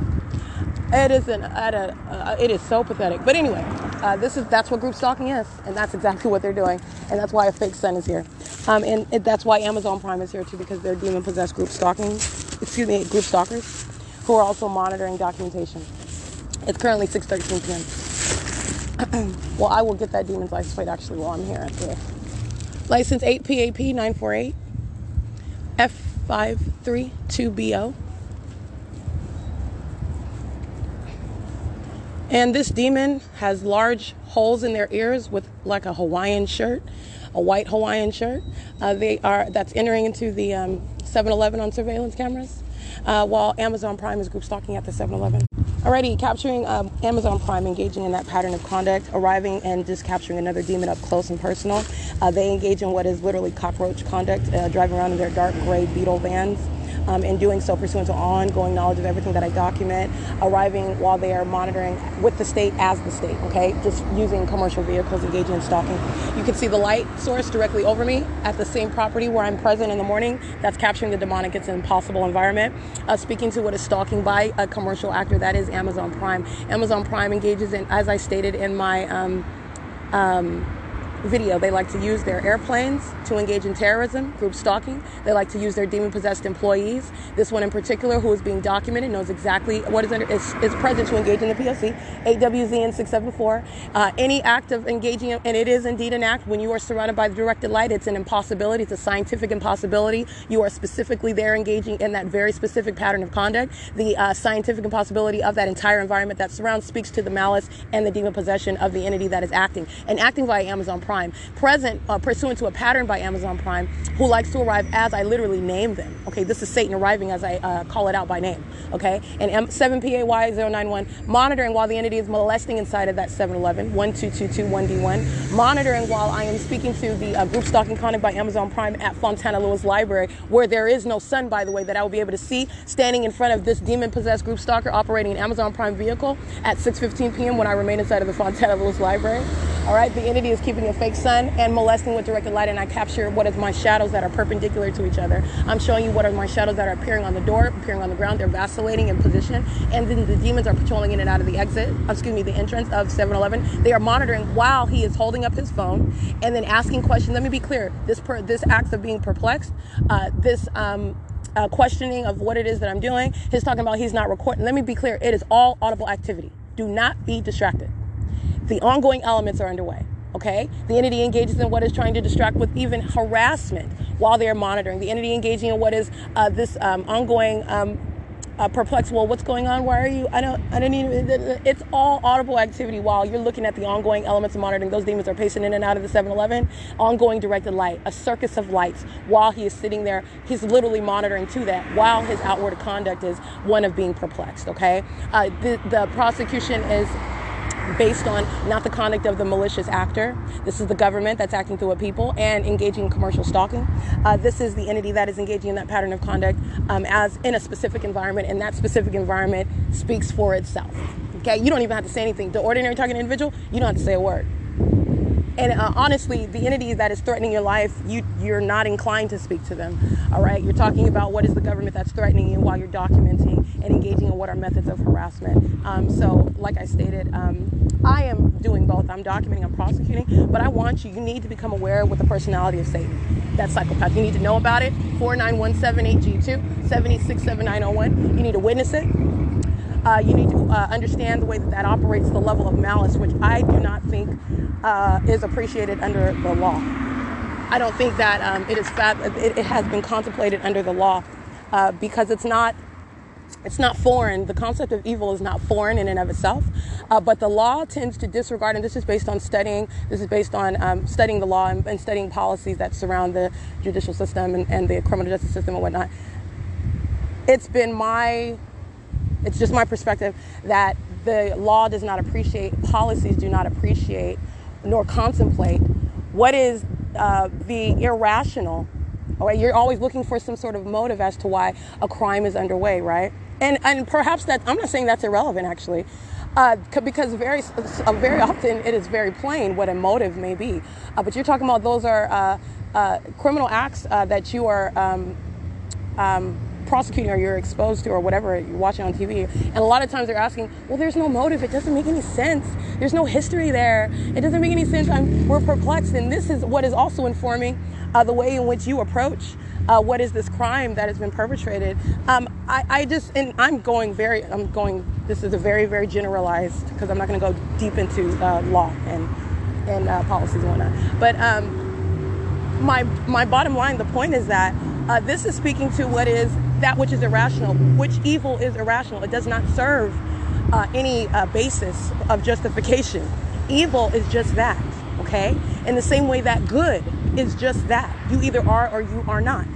It is an, at a, uh, it is so pathetic. But anyway, uh, this is that's what group stalking is, and that's exactly what they're doing, and that's why a fake sun is here, um, and it, that's why Amazon Prime is here too, because they're demon possessed group stalking, excuse me, group stalkers, who are also monitoring documentation. It's currently 6:13 p.m. well, I will get that demon's license plate actually while I'm here at the license 8PAP 948 F532BO. And this demon has large holes in their ears with like a Hawaiian shirt, a white Hawaiian shirt. Uh, they are that's entering into the um, 7-Eleven on surveillance cameras, uh, while Amazon Prime is group stalking at the 7-Eleven. Alrighty, capturing um, Amazon Prime, engaging in that pattern of conduct, arriving and just capturing another demon up close and personal. Uh, they engage in what is literally cockroach conduct, uh, driving around in their dark gray beetle vans um, and doing so pursuant to ongoing knowledge of everything that I document, arriving while they are monitoring with the state as the state, okay? Just using commercial vehicles, engaging in stalking. You can see the light source directly over me at the same property where I'm present in the morning. That's capturing the demonic. It's an impossible environment. Uh, speaking to what is stalking by a commercial actor, that is Amazon Prime. Amazon Prime engages in, as I stated in my um, um, video. They like to use their airplanes to engage in terrorism, group stalking. They like to use their demon possessed employees. This one in particular, who is being documented, knows exactly what is under, is, is present to engage in the POC, 8WZN 674. Uh, any act of engaging, and it is indeed an act when you are surrounded by the directed light, it's an impossibility, it's a scientific impossibility. You are specifically there engaging in that very specific pattern of conduct. The uh, scientific impossibility of that entire environment that surrounds speaks to the malice and the demon possession of the entity that is acting and acting via Amazon Prime, present uh, pursuant to a pattern by Amazon Prime, who likes to arrive as I literally name them. Okay, this is Satan arriving as I uh, call it out by name. Okay, and M- 7PAY091 monitoring while the entity is molesting inside of that 711 12221D1, monitoring while I am speaking to the uh, group stalking conduct by Amazon Prime at Fontana Lewis Library, where there is no sun, by the way, that I will be able to see standing in front of this demon possessed group stalker operating an Amazon Prime vehicle at 6:15 p.m. when I remain inside of the Fontana Lewis Library. All right, the entity is keeping a fake sun and molesting with directed light, and I capture what is my shadows that are perpendicular to each other. I'm showing you what are my shadows that are appearing on the door, appearing on the ground. They're vacillating in position, and then the demons are patrolling in and out of the exit. Excuse me, the entrance of 7-Eleven. They are monitoring while he is holding up his phone and then asking questions. Let me be clear: this per, this act of being perplexed, uh, this. Um, uh, questioning of what it is that I'm doing. He's talking about he's not recording. Let me be clear: it is all audible activity. Do not be distracted. The ongoing elements are underway. Okay, the entity engages in what is trying to distract with even harassment while they are monitoring. The entity engaging in what is uh, this um, ongoing um, uh, perplexed. Well, what's going on? Why are you? I don't. I don't even. It's all audible activity while you're looking at the ongoing elements of monitoring. Those demons are pacing in and out of the 7-Eleven. Ongoing directed light, a circus of lights. While he is sitting there, he's literally monitoring to that. While his outward conduct is one of being perplexed. Okay. Uh, the the prosecution is based on not the conduct of the malicious actor. This is the government that's acting through a people and engaging in commercial stalking. Uh, this is the entity that is engaging in that pattern of conduct um, as in a specific environment, and that specific environment speaks for itself. Okay, you don't even have to say anything. The ordinary target individual, you don't have to say a word. And uh, honestly, the entity that is threatening your life, you you're not inclined to speak to them. All right, you're talking about what is the government that's threatening you while you're documenting and engaging in what are methods of harassment. Um, so, like I stated, um, I am doing both. I'm documenting, I'm prosecuting, but I want you. You need to become aware with the personality of Satan. That psychopath. You need to know about it. 49178G2 7067901. You need to witness it. Uh, you need to uh, understand the way that that operates, the level of malice, which I do not think uh, is appreciated under the law. I don't think that um, it is fat, it, it, has been contemplated under the law uh, because it's not. It's not foreign. The concept of evil is not foreign in and of itself, uh, but the law tends to disregard, and this is based on studying. This is based on um, studying the law and, and, studying policies that surround the judicial system and, and the criminal justice system and whatnot. It's been my it's just my perspective that the law does not appreciate, policies do not appreciate, nor contemplate what is uh, the irrational. Right, you're always looking for some sort of motive as to why a crime is underway, right? And and perhaps that I'm not saying that's irrelevant actually, uh, because very uh, very often it is very plain what a motive may be. Uh, but you're talking about those are uh, uh, criminal acts that you are. Um, um, prosecuting or you're exposed to or whatever you're watching on TV. And a lot of times they're asking, well, there's no motive. It doesn't make any sense. There's no history there. It doesn't make any sense. I'm, we're perplexed. And this is what is also informing uh, the way in which you approach uh, what is this crime that has been perpetrated. Um, I, I, just, and I'm going very, I'm going, this is a very, very generalized, because I'm not going to go deep into uh, law and, and uh, policies and whatnot. But um, my, my bottom line, the point is that uh, this is speaking to what is that which is irrational, which evil is irrational. It does not serve uh, any uh, basis of justification. Evil is just that, okay? In the same way that good is just that. You either are or you are not.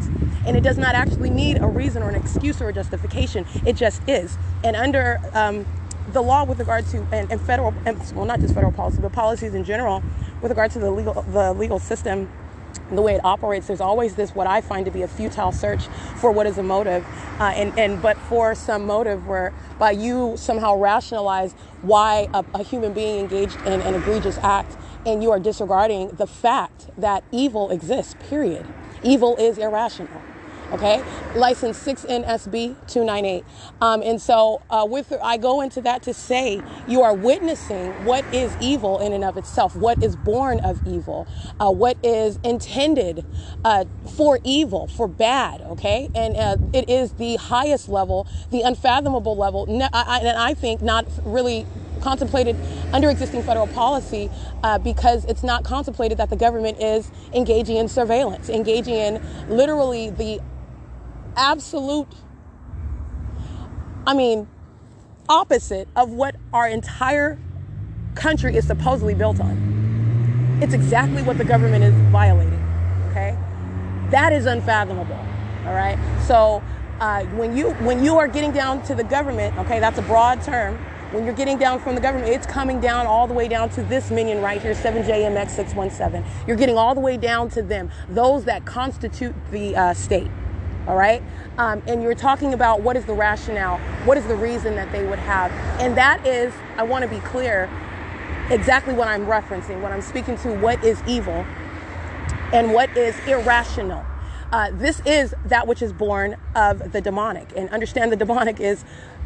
And it does not actually need a reason or an excuse or a justification. It just is. And under um, the law with regard to and, and federal, and, well, not just federal policy, but policies in general, with regard to the legal the legal system the way it operates, there's always this what I find to be a futile search for what is a motive, uh, and and but for some motive where by you somehow rationalize why a, a human being engaged in an egregious act, and you are disregarding the fact that evil exists. Period. Evil is irrational. Okay, license 6NSB 298. Um, and so, uh, with I go into that to say you are witnessing what is evil in and of itself, what is born of evil, uh, what is intended uh, for evil, for bad. Okay, and uh, it is the highest level, the unfathomable level, and I think not really contemplated under existing federal policy uh, because it's not contemplated that the government is engaging in surveillance, engaging in literally the absolute, I mean, opposite of what our entire country is supposedly built on. It's exactly what the government is violating, okay? That is unfathomable, all right? So uh, when you when you are getting down to the government, okay, that's a broad term. When you're getting down from the government, it's coming down all the way down to this minion right here, 7JMX617. You're getting all the way down to them, those that constitute the uh, state all right? Um, and you're talking about what is the rationale, what is the reason that they would have. And that is, I want to be clear, exactly what I'm referencing, what I'm speaking to, what is evil and what is irrational. Uh, this is that which is born of the demonic. And understand the demonic is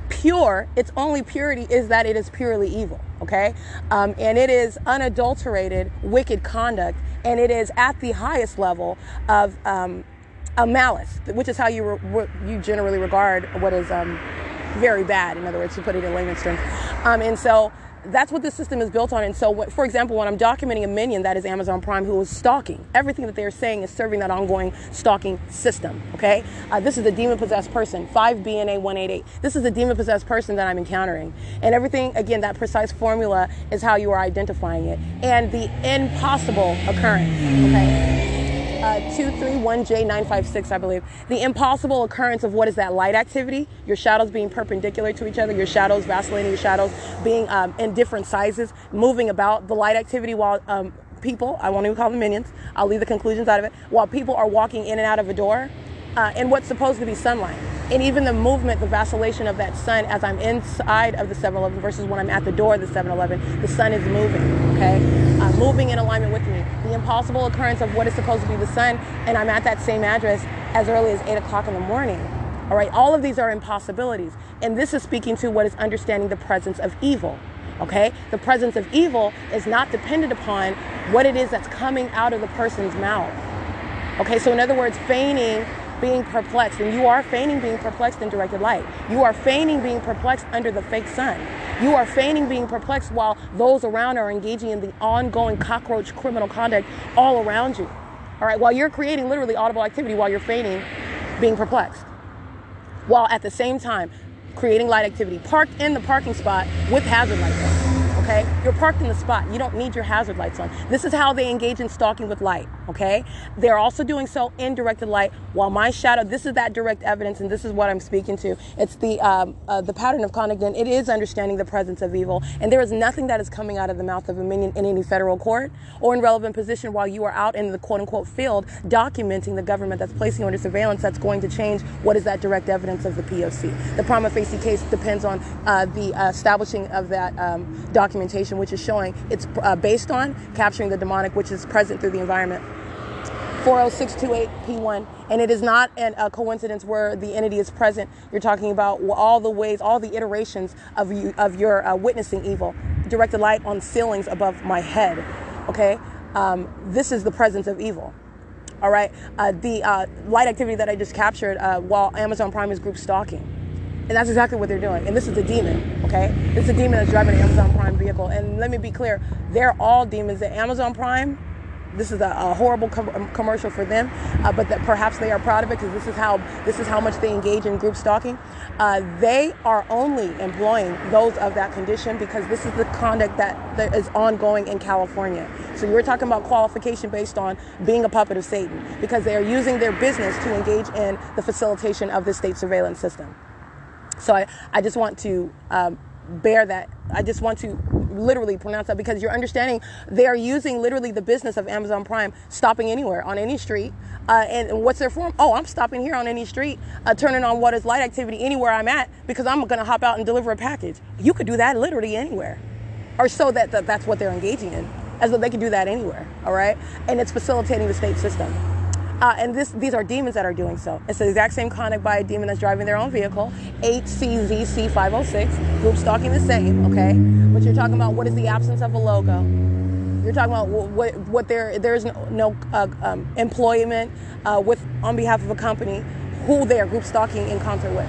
pure. Its only purity is that it is purely evil, okay? Um, and it is unadulterated, wicked conduct. And it is at the highest level of um, a malice, which is how you re- you generally regard what is um, very bad. In other words, to put it in layman's terms. Um, and so that's what this system is built on. And so, what, for example, when I'm documenting a minion that is Amazon Prime who is stalking, everything that they're saying is serving that ongoing stalking system. Okay, uh, this is a demon possessed person, 5BNA 188. This is a demon possessed person that I'm encountering, and everything again, that precise formula is how you are identifying it, and the impossible occurrence. Okay uh, 231J956, I believe. The impossible occurrence of what is that light activity? Your shadows being perpendicular to each other, your shadows vacillating, your shadows being um, in different sizes, moving about. The light activity while um, people, I won't even call them minions, I'll leave the conclusions out of it, while people are walking in and out of a door uh, in what's supposed to be sunlight. And even the movement, the vacillation of that sun as I'm inside of the 7 Eleven versus when I'm at the door of the 7 Eleven, the sun is moving, okay? Uh, moving in alignment with me. The impossible occurrence of what is supposed to be the sun, and I'm at that same address as early as 8 o'clock in the morning. All right, all of these are impossibilities. And this is speaking to what is understanding the presence of evil. Okay? The presence of evil is not dependent upon what it is that's coming out of the person's mouth. Okay, so in other words, feigning being perplexed, and you are feigning being perplexed in directed light. You are feigning being perplexed under the fake sun. You are feigning being perplexed while those around are engaging in the ongoing cockroach criminal conduct all around you. All right, while you're creating literally audible activity while you're feigning being perplexed. While at the same time creating light activity, parked in the parking spot with hazard lights okay? You're parked in the spot. You don't need your hazard lights on. This is how they engage in stalking with light, okay? They're also doing so in directed light while my shadow, this is that direct evidence and this is what I'm speaking to. It's the, um, uh, the pattern of conduct it is understanding the presence of evil. And there is nothing that is coming out of the mouth of a minion in any federal court or in relevant position while you are out in the quote unquote field documenting the government that's placing you under surveillance that's going to change what is that direct evidence of the POC. The prima facie case depends on uh, the uh, establishing of that um, document documentation which is showing it's uh, based on capturing the demonic which is present through the environment. 40628P1, and it is not an, a coincidence where the entity is present. You're talking about all the ways, all the iterations of you of your uh, witnessing evil. Directed light on ceilings above my head. Okay, um, this is the presence of evil. All right, uh, the uh, light activity that I just captured uh, while Amazon Prime is group stalking. And that's exactly what they're doing. And this is a demon, okay? This is a demon that's driving an Amazon Prime vehicle. And let me be clear, they're all demons. The Amazon Prime, this is a, a horrible um, commercial for them, uh, but that perhaps they are proud of it because this is how this is how much they engage in group stalking. Uh, they are only employing those of that condition because this is the conduct that, that is ongoing in California. So you were talking about qualification based on being a puppet of Satan because they are using their business to engage in the facilitation of the state surveillance system. So I, I just want to um, bear that. I just want to literally pronounce that because you're understanding they are using literally the business of Amazon Prime, stopping anywhere on any street. Uh, and what's their form? Oh, I'm stopping here on any street, uh, turning on what is light activity anywhere I'm at because I'm going to hop out and deliver a package. You could do that literally anywhere, or so that, that that's what they're engaging in, as though they could do that anywhere. All right, and it's facilitating the state system. Uh, and this, these are demons that are doing so. It's the exact same conduct by a demon that's driving their own vehicle, HCZC506, group stalking the same, okay? But you're talking about what is the absence of a logo. You're talking about wh- what, what there, there's no, no uh, um, employment uh, with, on behalf of a company, who they are group stalking in concert with,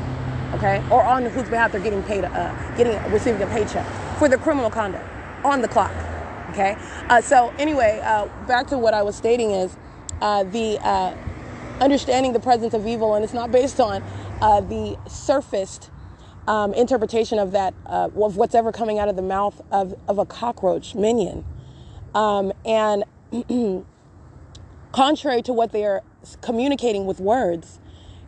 okay? Or on whose behalf they're getting paid, uh, getting, receiving a paycheck for their criminal conduct on the clock, okay? Uh, so anyway, uh, back to what I was stating is, uh, the uh, understanding the presence of evil, and it's not based on uh, the surfaced um, interpretation of that, uh, of what's ever coming out of the mouth of, of a cockroach minion. Um, and contrary to what they are communicating with words,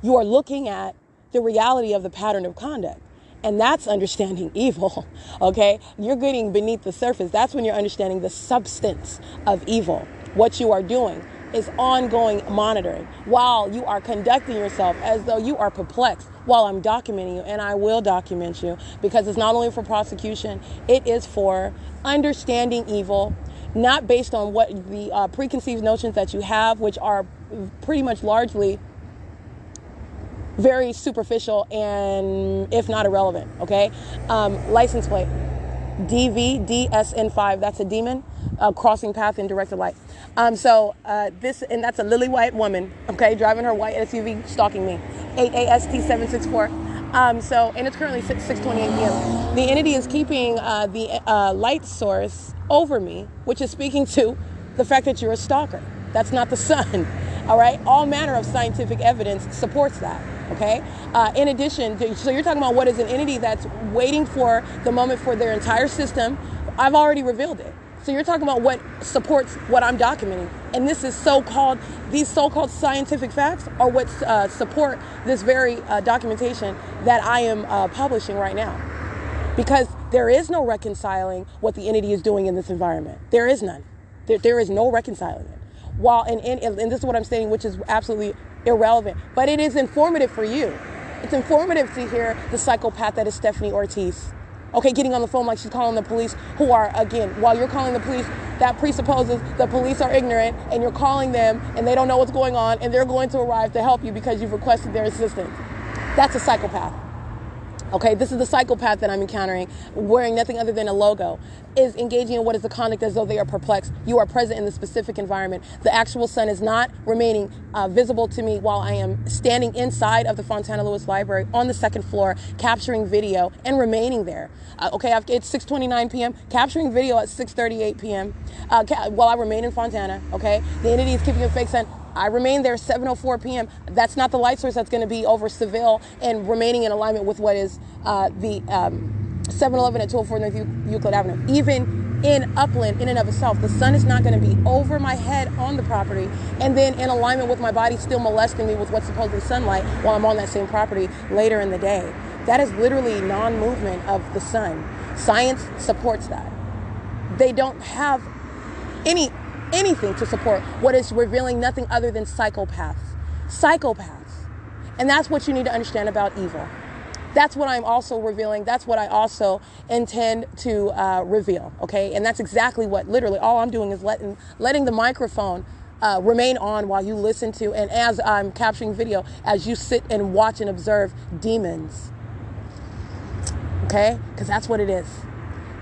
you are looking at the reality of the pattern of conduct. And that's understanding evil, okay? You're getting beneath the surface. That's when you're understanding the substance of evil, what you are doing is ongoing monitoring while you are conducting yourself as though you are perplexed while I'm documenting you. And I will document you because it's not only for prosecution, it is for understanding evil, not based on what the uh, preconceived notions that you have, which are pretty much largely very superficial and if not irrelevant, okay? Um, license plate. DVDSN5, that's a demon crossing path in directed light. Um, so uh, this, and that's a lily white woman, okay, driving her white SUV, stalking me. 8AST764. Um, so, and it's currently 6, 6:28 p.m. The entity is keeping uh, the uh, light source over me, which is speaking to the fact that you're a stalker. That's not the sun. All right. All manner of scientific evidence supports that. Okay. Uh, in addition, to, so you're talking about what is an entity that's waiting for the moment for their entire system. I've already revealed it. So you're talking about what supports what I'm documenting, and this is so-called these so-called scientific facts are what uh, support this very uh, documentation that I am uh, publishing right now, because there is no reconciling what the entity is doing in this environment. There is none. There, there is no reconciling it. While and, and and this is what I'm saying, which is absolutely irrelevant, but it is informative for you. It's informative to hear the psychopath that is Stephanie Ortiz okay, getting on the phone like she's calling the police, who are, again, while you're calling the police, that presupposes the police are ignorant and you're calling them and they don't know what's going on and they're going to arrive to help you because you've requested their assistance. That's a psychopath. Okay, this is the psychopath that I'm encountering, wearing nothing other than a logo, is engaging in what is the conduct as though they are perplexed. You are present in the specific environment. The actual sun is not remaining uh, visible to me while I am standing inside of the Fontana Lewis Library on the second floor, capturing video and remaining there. Uh, okay, it's 6:29 p.m. Capturing video at 6:38 p.m. Uh, ca- while I remain in Fontana. Okay, the entity is keeping a fake sun. I remain there 7:04 p.m. That's not the light source that's going to be over Seville and remaining in alignment with what is uh, the um, 7-Eleven at 204 North Euclid Avenue. Even in Upland, in and of itself, the sun is not going to be over my head on the property, and then in alignment with my body, still molesting me with what's supposedly sunlight while I'm on that same property later in the day. That is literally non-movement of the sun. Science supports that. They don't have any anything to support what is revealing nothing other than psychopaths. Psychopaths. And that's what you need to understand about evil. That's what I'm also revealing. That's what I also intend to uh, reveal. Okay, and that's exactly what literally all I'm doing is letting letting the microphone uh, remain on while you listen to, and as I'm capturing video, as you sit and watch and observe demons. Okay, because that's what it is.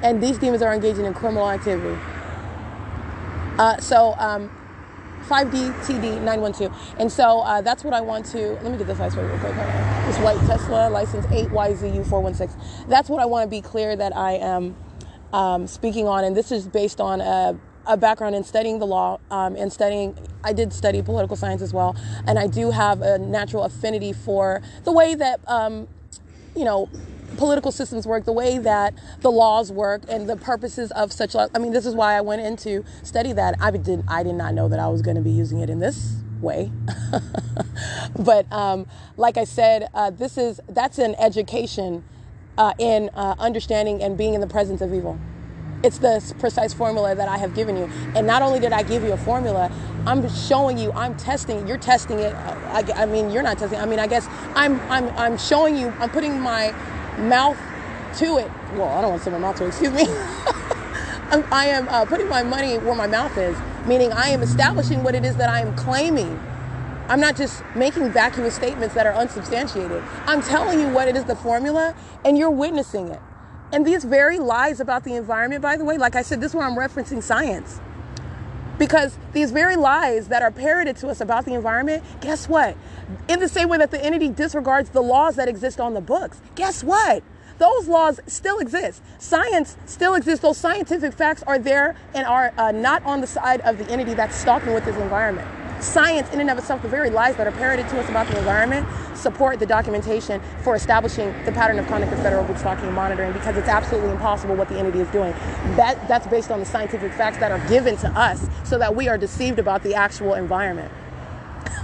And these demons are engaging in criminal activity. Uh, so um, 5DTD912. And so uh, that's what I want to. Let me get this license real quick. This white Tesla license 8YZU416. That's what I want to be clear that I am um, speaking on. And this is based on a, a background in studying the law um, and studying. I did study political science as well. And I do have a natural affinity for the way that, um, you know, political systems work, the way that the laws work, and the purposes of such laws. I mean, this is why I went into study that. I did I did not know that I was going to be using it in this way, but um, like I said, uh, this is that's an education uh, in uh, understanding and being in the presence of evil. It's the precise formula that I have given you. And not only did I give you a formula, I'm showing you, I'm testing, you're testing it. I, I mean, you're not testing. I mean, I guess I'm, I'm, I'm showing you, I'm putting my mouth to it. Well, I don't want to say my mouth to it, excuse me. I am uh, putting my money where my mouth is, meaning I am establishing what it is that I am claiming I'm not just making vacuous statements that are unsubstantiated. I'm telling you what it is, the formula, and you're witnessing it. And these very lies about the environment, by the way, like I said, this is where I'm referencing science. Because these very lies that are parroted to us about the environment, guess what? In the same way that the entity disregards the laws that exist on the books, guess what? Those laws still exist. Science still exists. Those scientific facts are there and are uh, not on the side of the entity that's stalking with this environment. Science, in and of itself, the very lies that are parroted to us about the environment, support the documentation for establishing the pattern of conduct of federal and monitoring because it's absolutely impossible what the entity is doing. That, that's based on the scientific facts that are given to us so that we are deceived about the actual environment.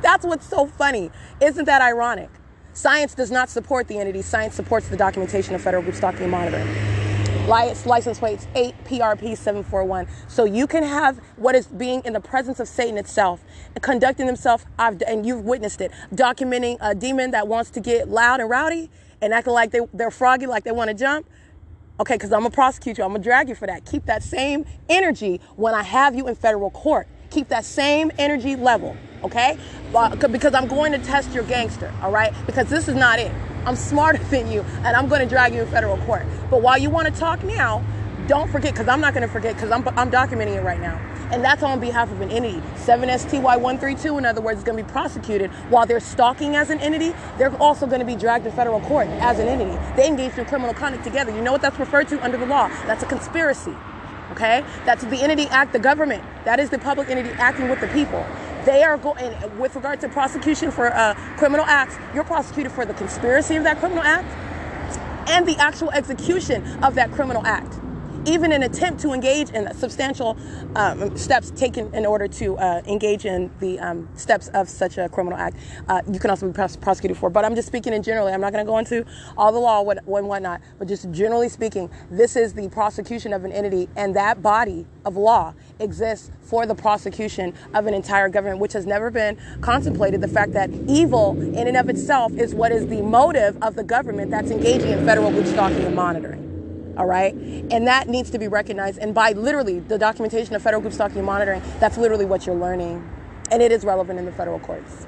that's what's so funny. Isn't that ironic? Science does not support the entity. Science supports the documentation of federal and monitoring. License plates 8 PRP 741. So you can have what is being in the presence of Satan itself, conducting themselves, and you've witnessed it, documenting a demon that wants to get loud and rowdy and acting like they, they're froggy, like they want to jump. Okay, because I'm going to prosecute you. I'm going to drag you for that. Keep that same energy when I have you in federal court. Keep that same energy level, okay? Because I'm going to test your gangster, all right? Because this is not it. I'm smarter than you, and I'm going to drag you in federal court. But while you want to talk now, don't forget, because I'm not going to forget, because I'm, I'm documenting it right now. And that's on behalf of an entity. 7STY132, in other words, is going to be prosecuted while they're stalking as an entity. They're also going to be dragged to federal court as an entity. They engaged in criminal conduct together. You know what that's referred to under the law? That's a conspiracy. Okay? That's the entity act, the government. That is the public entity acting with the people. They are going, with regard to prosecution for uh, criminal acts, you're prosecuted for the conspiracy of that criminal act and the actual execution of that criminal act even an attempt to engage in substantial um, steps taken in order to uh, engage in the um, steps of such a criminal act, uh, you can also be pros- prosecuted for. But I'm just speaking in generally. I'm not going to go into all the law and whatnot, but just generally speaking, this is the prosecution of an entity, and that body of law exists for the prosecution of an entire government, which has never been contemplated. The fact that evil in and of itself is what is the motive of the government that's engaging in federal group stalking and monitoring all right? And that needs to be recognized. And by literally the documentation of federal group stalking and monitoring, that's literally what you're learning. And it is relevant in the federal courts.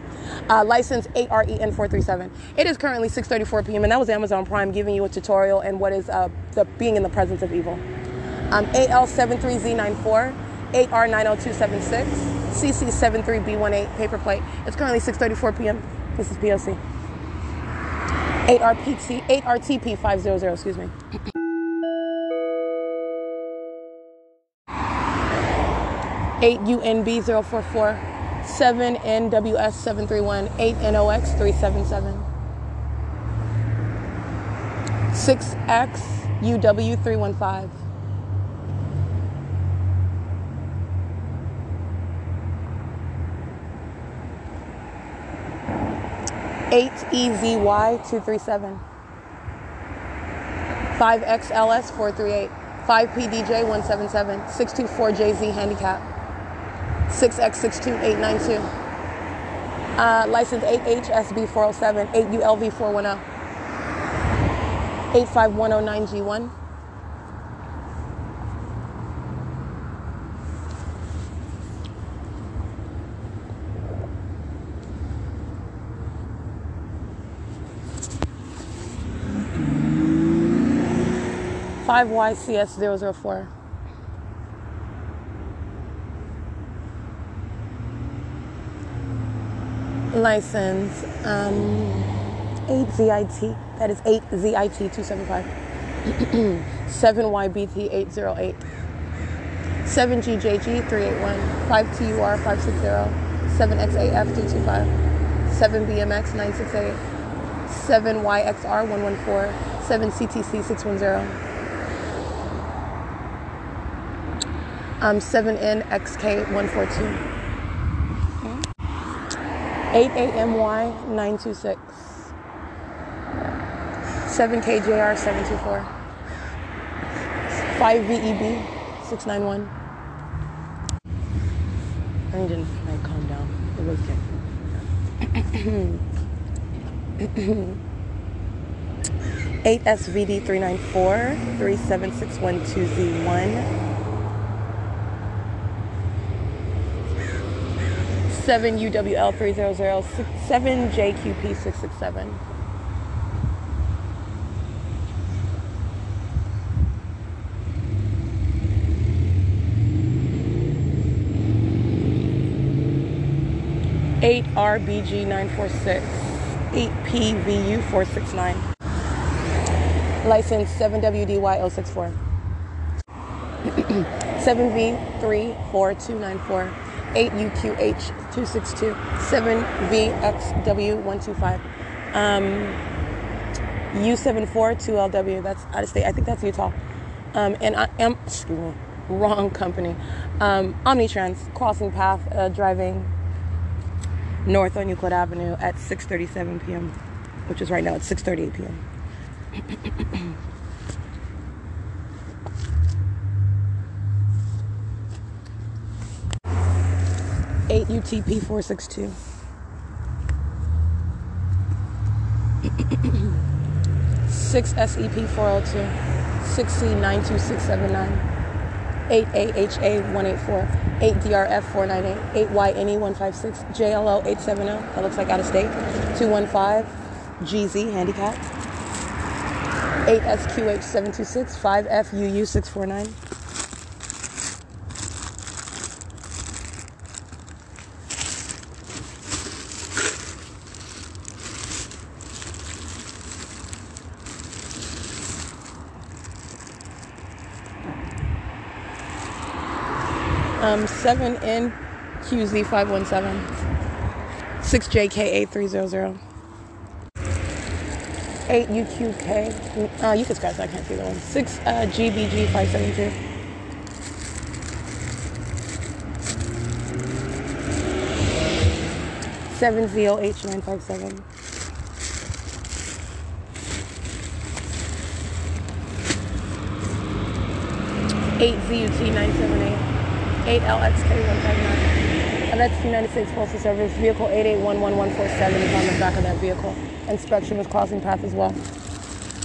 Uh, license 8REN437. It is currently 6:34 p.m. and that was Amazon Prime giving you a tutorial and what is uh, the being in the presence of evil. Um, AL73Z94, 8R90276, CC73B18 paper plate. It's currently 6:34 p.m. This is POC. 8RPT 8RTP500. Excuse me. 8UNB044, 7NWS731, 8NOX377, 6XUW315. Eight EZY two three seven. Five XLS four three eight. Five PDJ one seven seven. Six two four JZ handicap. 6X62892. Uh, license 8HSB407, 8ULV410, 85109G1. Five YCS 004. License um, 8ZIT, that is 8ZIT 275, 7YBT 808, 7GJG 381, 5TUR 560, 7XAF 225, 7BMX 968, 7YXR 114, 7CTC 610. Um, 7NXK 142. 8AMY 926. 7KJR 724. 5VEB 691. I need to like, calm down. It was good. 8 SVD 394 37612Z1 7UWL3007JQP667. Eight RBG nine four six, eight PVU four six nine. License seven WDY 064. 7V34294. 8UQH262, 7VXW125, um, U742LW, that's out of state. I think that's Utah. Um, and I am, excuse me, wrong company. Um, Omnitrans, crossing path, uh, driving north on Euclid Avenue at 6.37 p.m., which is right now at 6.38 p.m. Eight UTP four six two. Six SEP four zero two. Six C nine two six seven nine. Eight AHA one eight four. Eight DRF four nine eight. Eight YNE one five six. JLO eight seven zero. That looks like out of state. Two one five. GZ handicap. 8SQH726, 5FUU649. Um, 7NQZ517, 6JK8300. 8 UQK. Uh, you can scratch that. I can't see the one. 6 uh, GBG 572. Seven ZO H nine five seven. Eight ZUT nine seven eight. 8LXK139. That's United States Postal Service, vehicle 8811147 is on the back of that vehicle. And Spectrum is crossing path as well.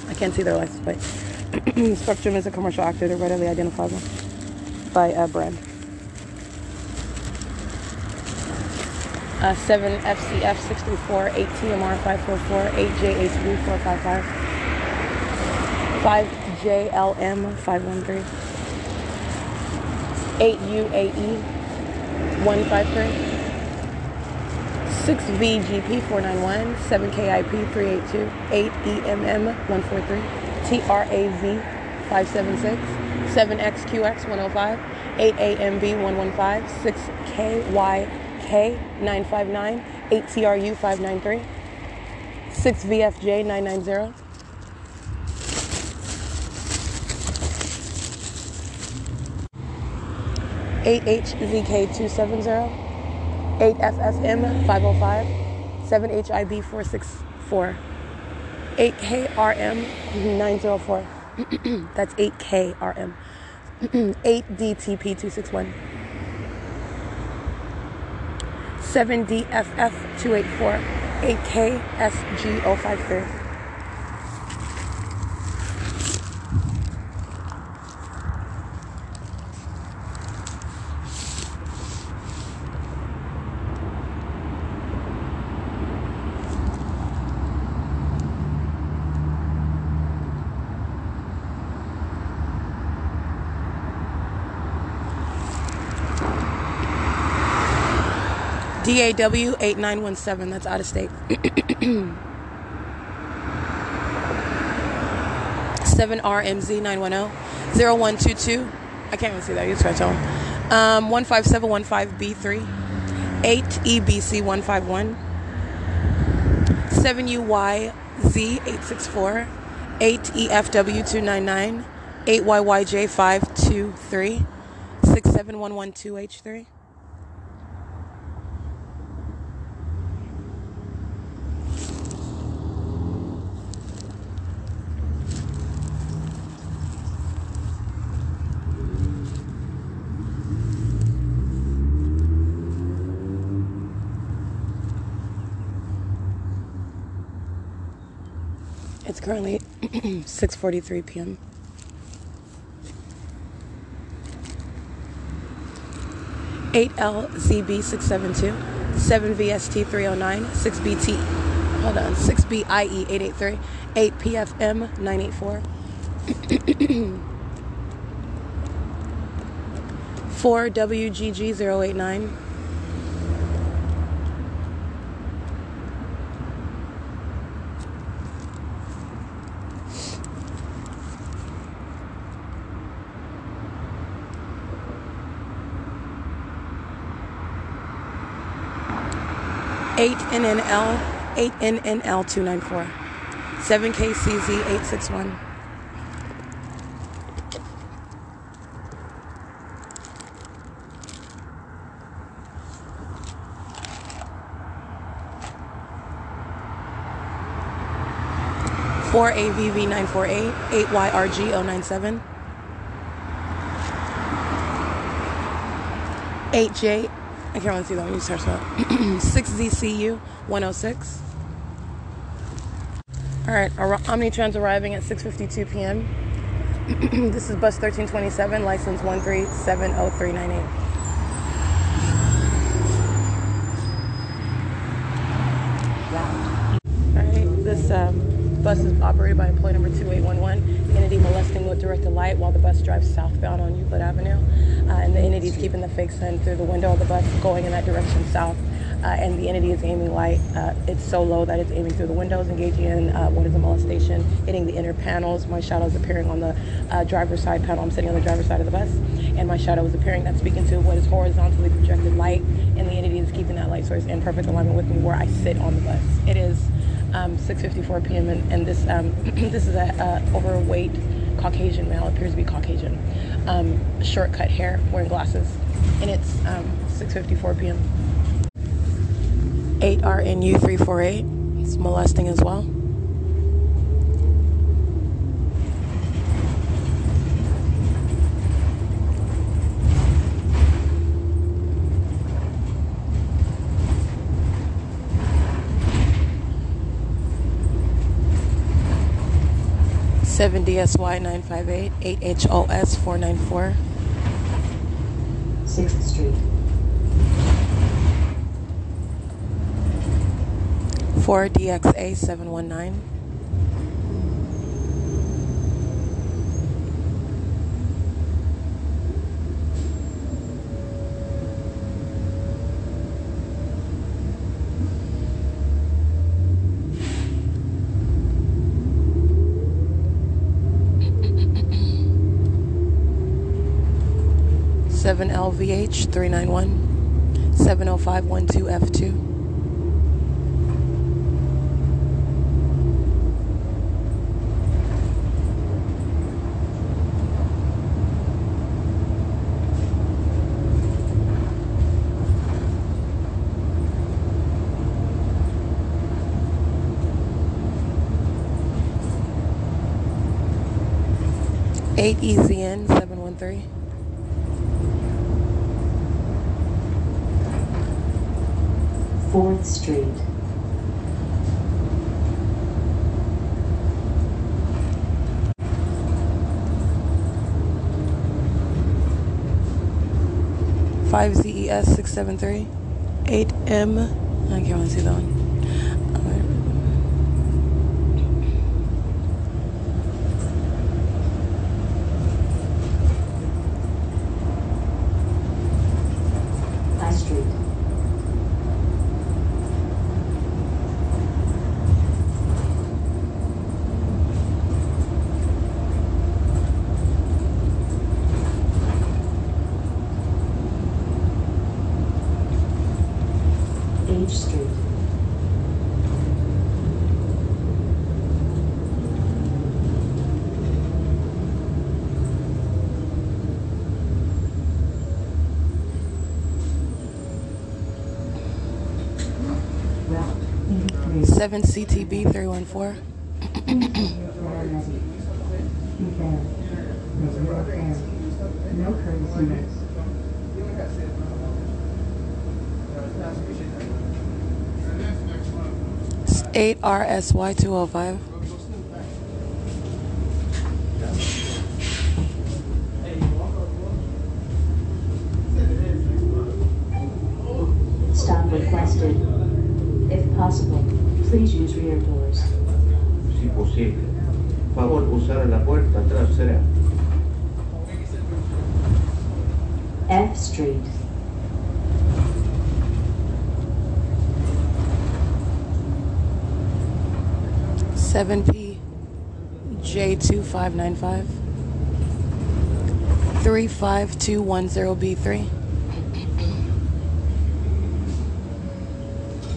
I can't see their license plate. Spectrum is a commercial actor that readily identifiable by a brand. Uh, 7FCF634, 8TMR544, 8JH3455, 5JLM513. Eight U A E one five three six V G P four nine one seven K I P three eight two eight E M M one four three T R A Z five seven six seven X Q X one zero five eight A M B one one five six K Y K nine five nine eight T R U five nine three six V F J nine nine zero. Eight HZK two seven zero. 8FFM 505, 7HIB 464, 8KRM 904. That's 8KRM. 8DTP 261. 7DFF DAW 8917, that's out of state. 7RMZ 910, 0122, I can't even see that, you scratch on. Um, 15715B3, 8EBC 151, 7UYZ 864, 8EFW 299, 8YYJ 523, 67112H3. It's currently 6:43 p.m. Eight LZB six seven two, seven VST three oh nine, six BT, hold on, six BIE eight eight three, eight PFM nine eight four, four WGG zero eight nine. 8NNL, 8NNL294, 7KCZ861. Four AVV nine four eight eight YRG 097 8J I can't really see that when you search that. 6ZCU 106. All right, Omnitrans arriving at 6:52 p.m. this is bus 1327, license 1370398. All right, this um, bus is operated by employee number 2811. The entity molesting with directed light while the bus drives southbound on Euclid Avenue. Uh, and the entity is keeping the fake sun through the window of the bus going in that direction south. Uh, and the entity is aiming light. Uh, it's so low that it's aiming through the windows, engaging in uh, what is a molestation, hitting the inner panels. My shadow is appearing on the uh, driver's side panel. I'm sitting on the driver's side of the bus, and my shadow is appearing. That's speaking to what is horizontally projected light, and the entity is keeping that light source in perfect alignment with me where I sit on the bus. It is um, 6:54 p.m. and, and this um, this is a, a overweight Caucasian male. Appears to be Caucasian, um, short cut hair, wearing glasses, and it's 6:54 p.m. 8RNU 348. It's molesting as well. 7DSY958, 8HOS494. 6th Street. 4DXA719. LVH three nine one, seven oh five one two F two. Eight EZN seven one three. Fourth Street. Five ZES six seven three. Eight M. I can't really see that one. High Street. H Street. Route 83. Seven CTB three one four. Eight RSY two oh five. 7P J2595 35210B3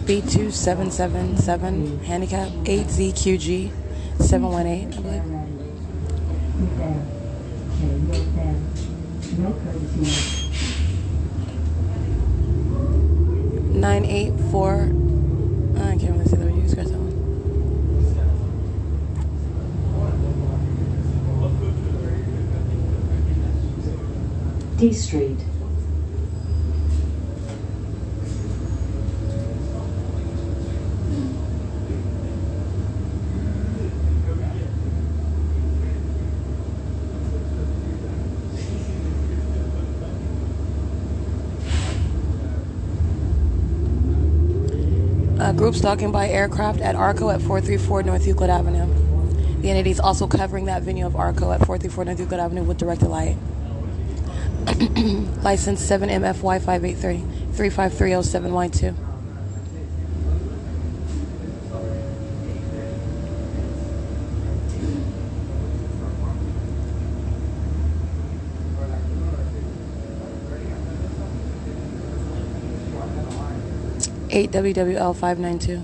B2777 handicap 8ZQG 718 I believe. Nine eight four D Street. Uh, group stalking by aircraft at ARCO at 434 North Euclid Avenue. The entity is also covering that venue of ARCO at 434 North Euclid Avenue with directed light. License 7MFY583 35307Y2. Eight oh WWL five nine two.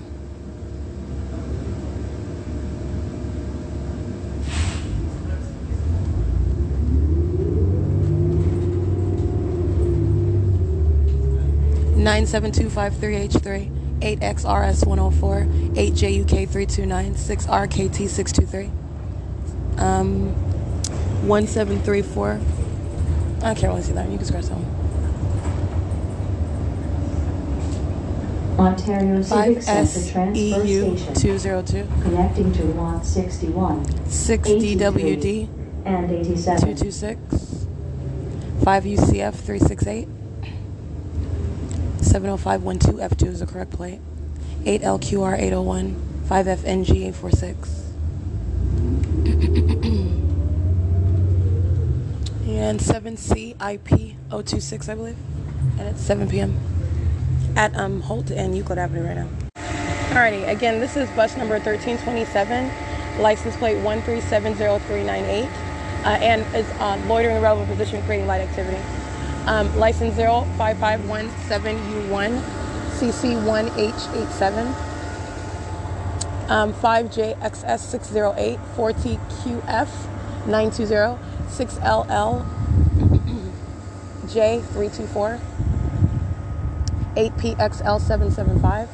97253H3, 8XRS104, 8JUK329, 6RKT623, um, 1734. I don't care, see that. You can scratch that one. Ontario Civic Center Transfer Station. 202. Connecting to one sixty one. Six D W D And 86 226 5 UCF 368. 70512 F2 is the correct plate 8 LQR 801 5 FNG 846 and 7C IP 026 I believe and it's 7 p.m. at um, Holt and Euclid Avenue right now Alrighty, again, this is bus number 1327, license plate 1370398, uh, and is uh, loitering in the relevant position, creating light activity. Um, license 05517U1, CC1H87, um, 5JXS608, 4TQF920, 6LL J324, 8PXL775.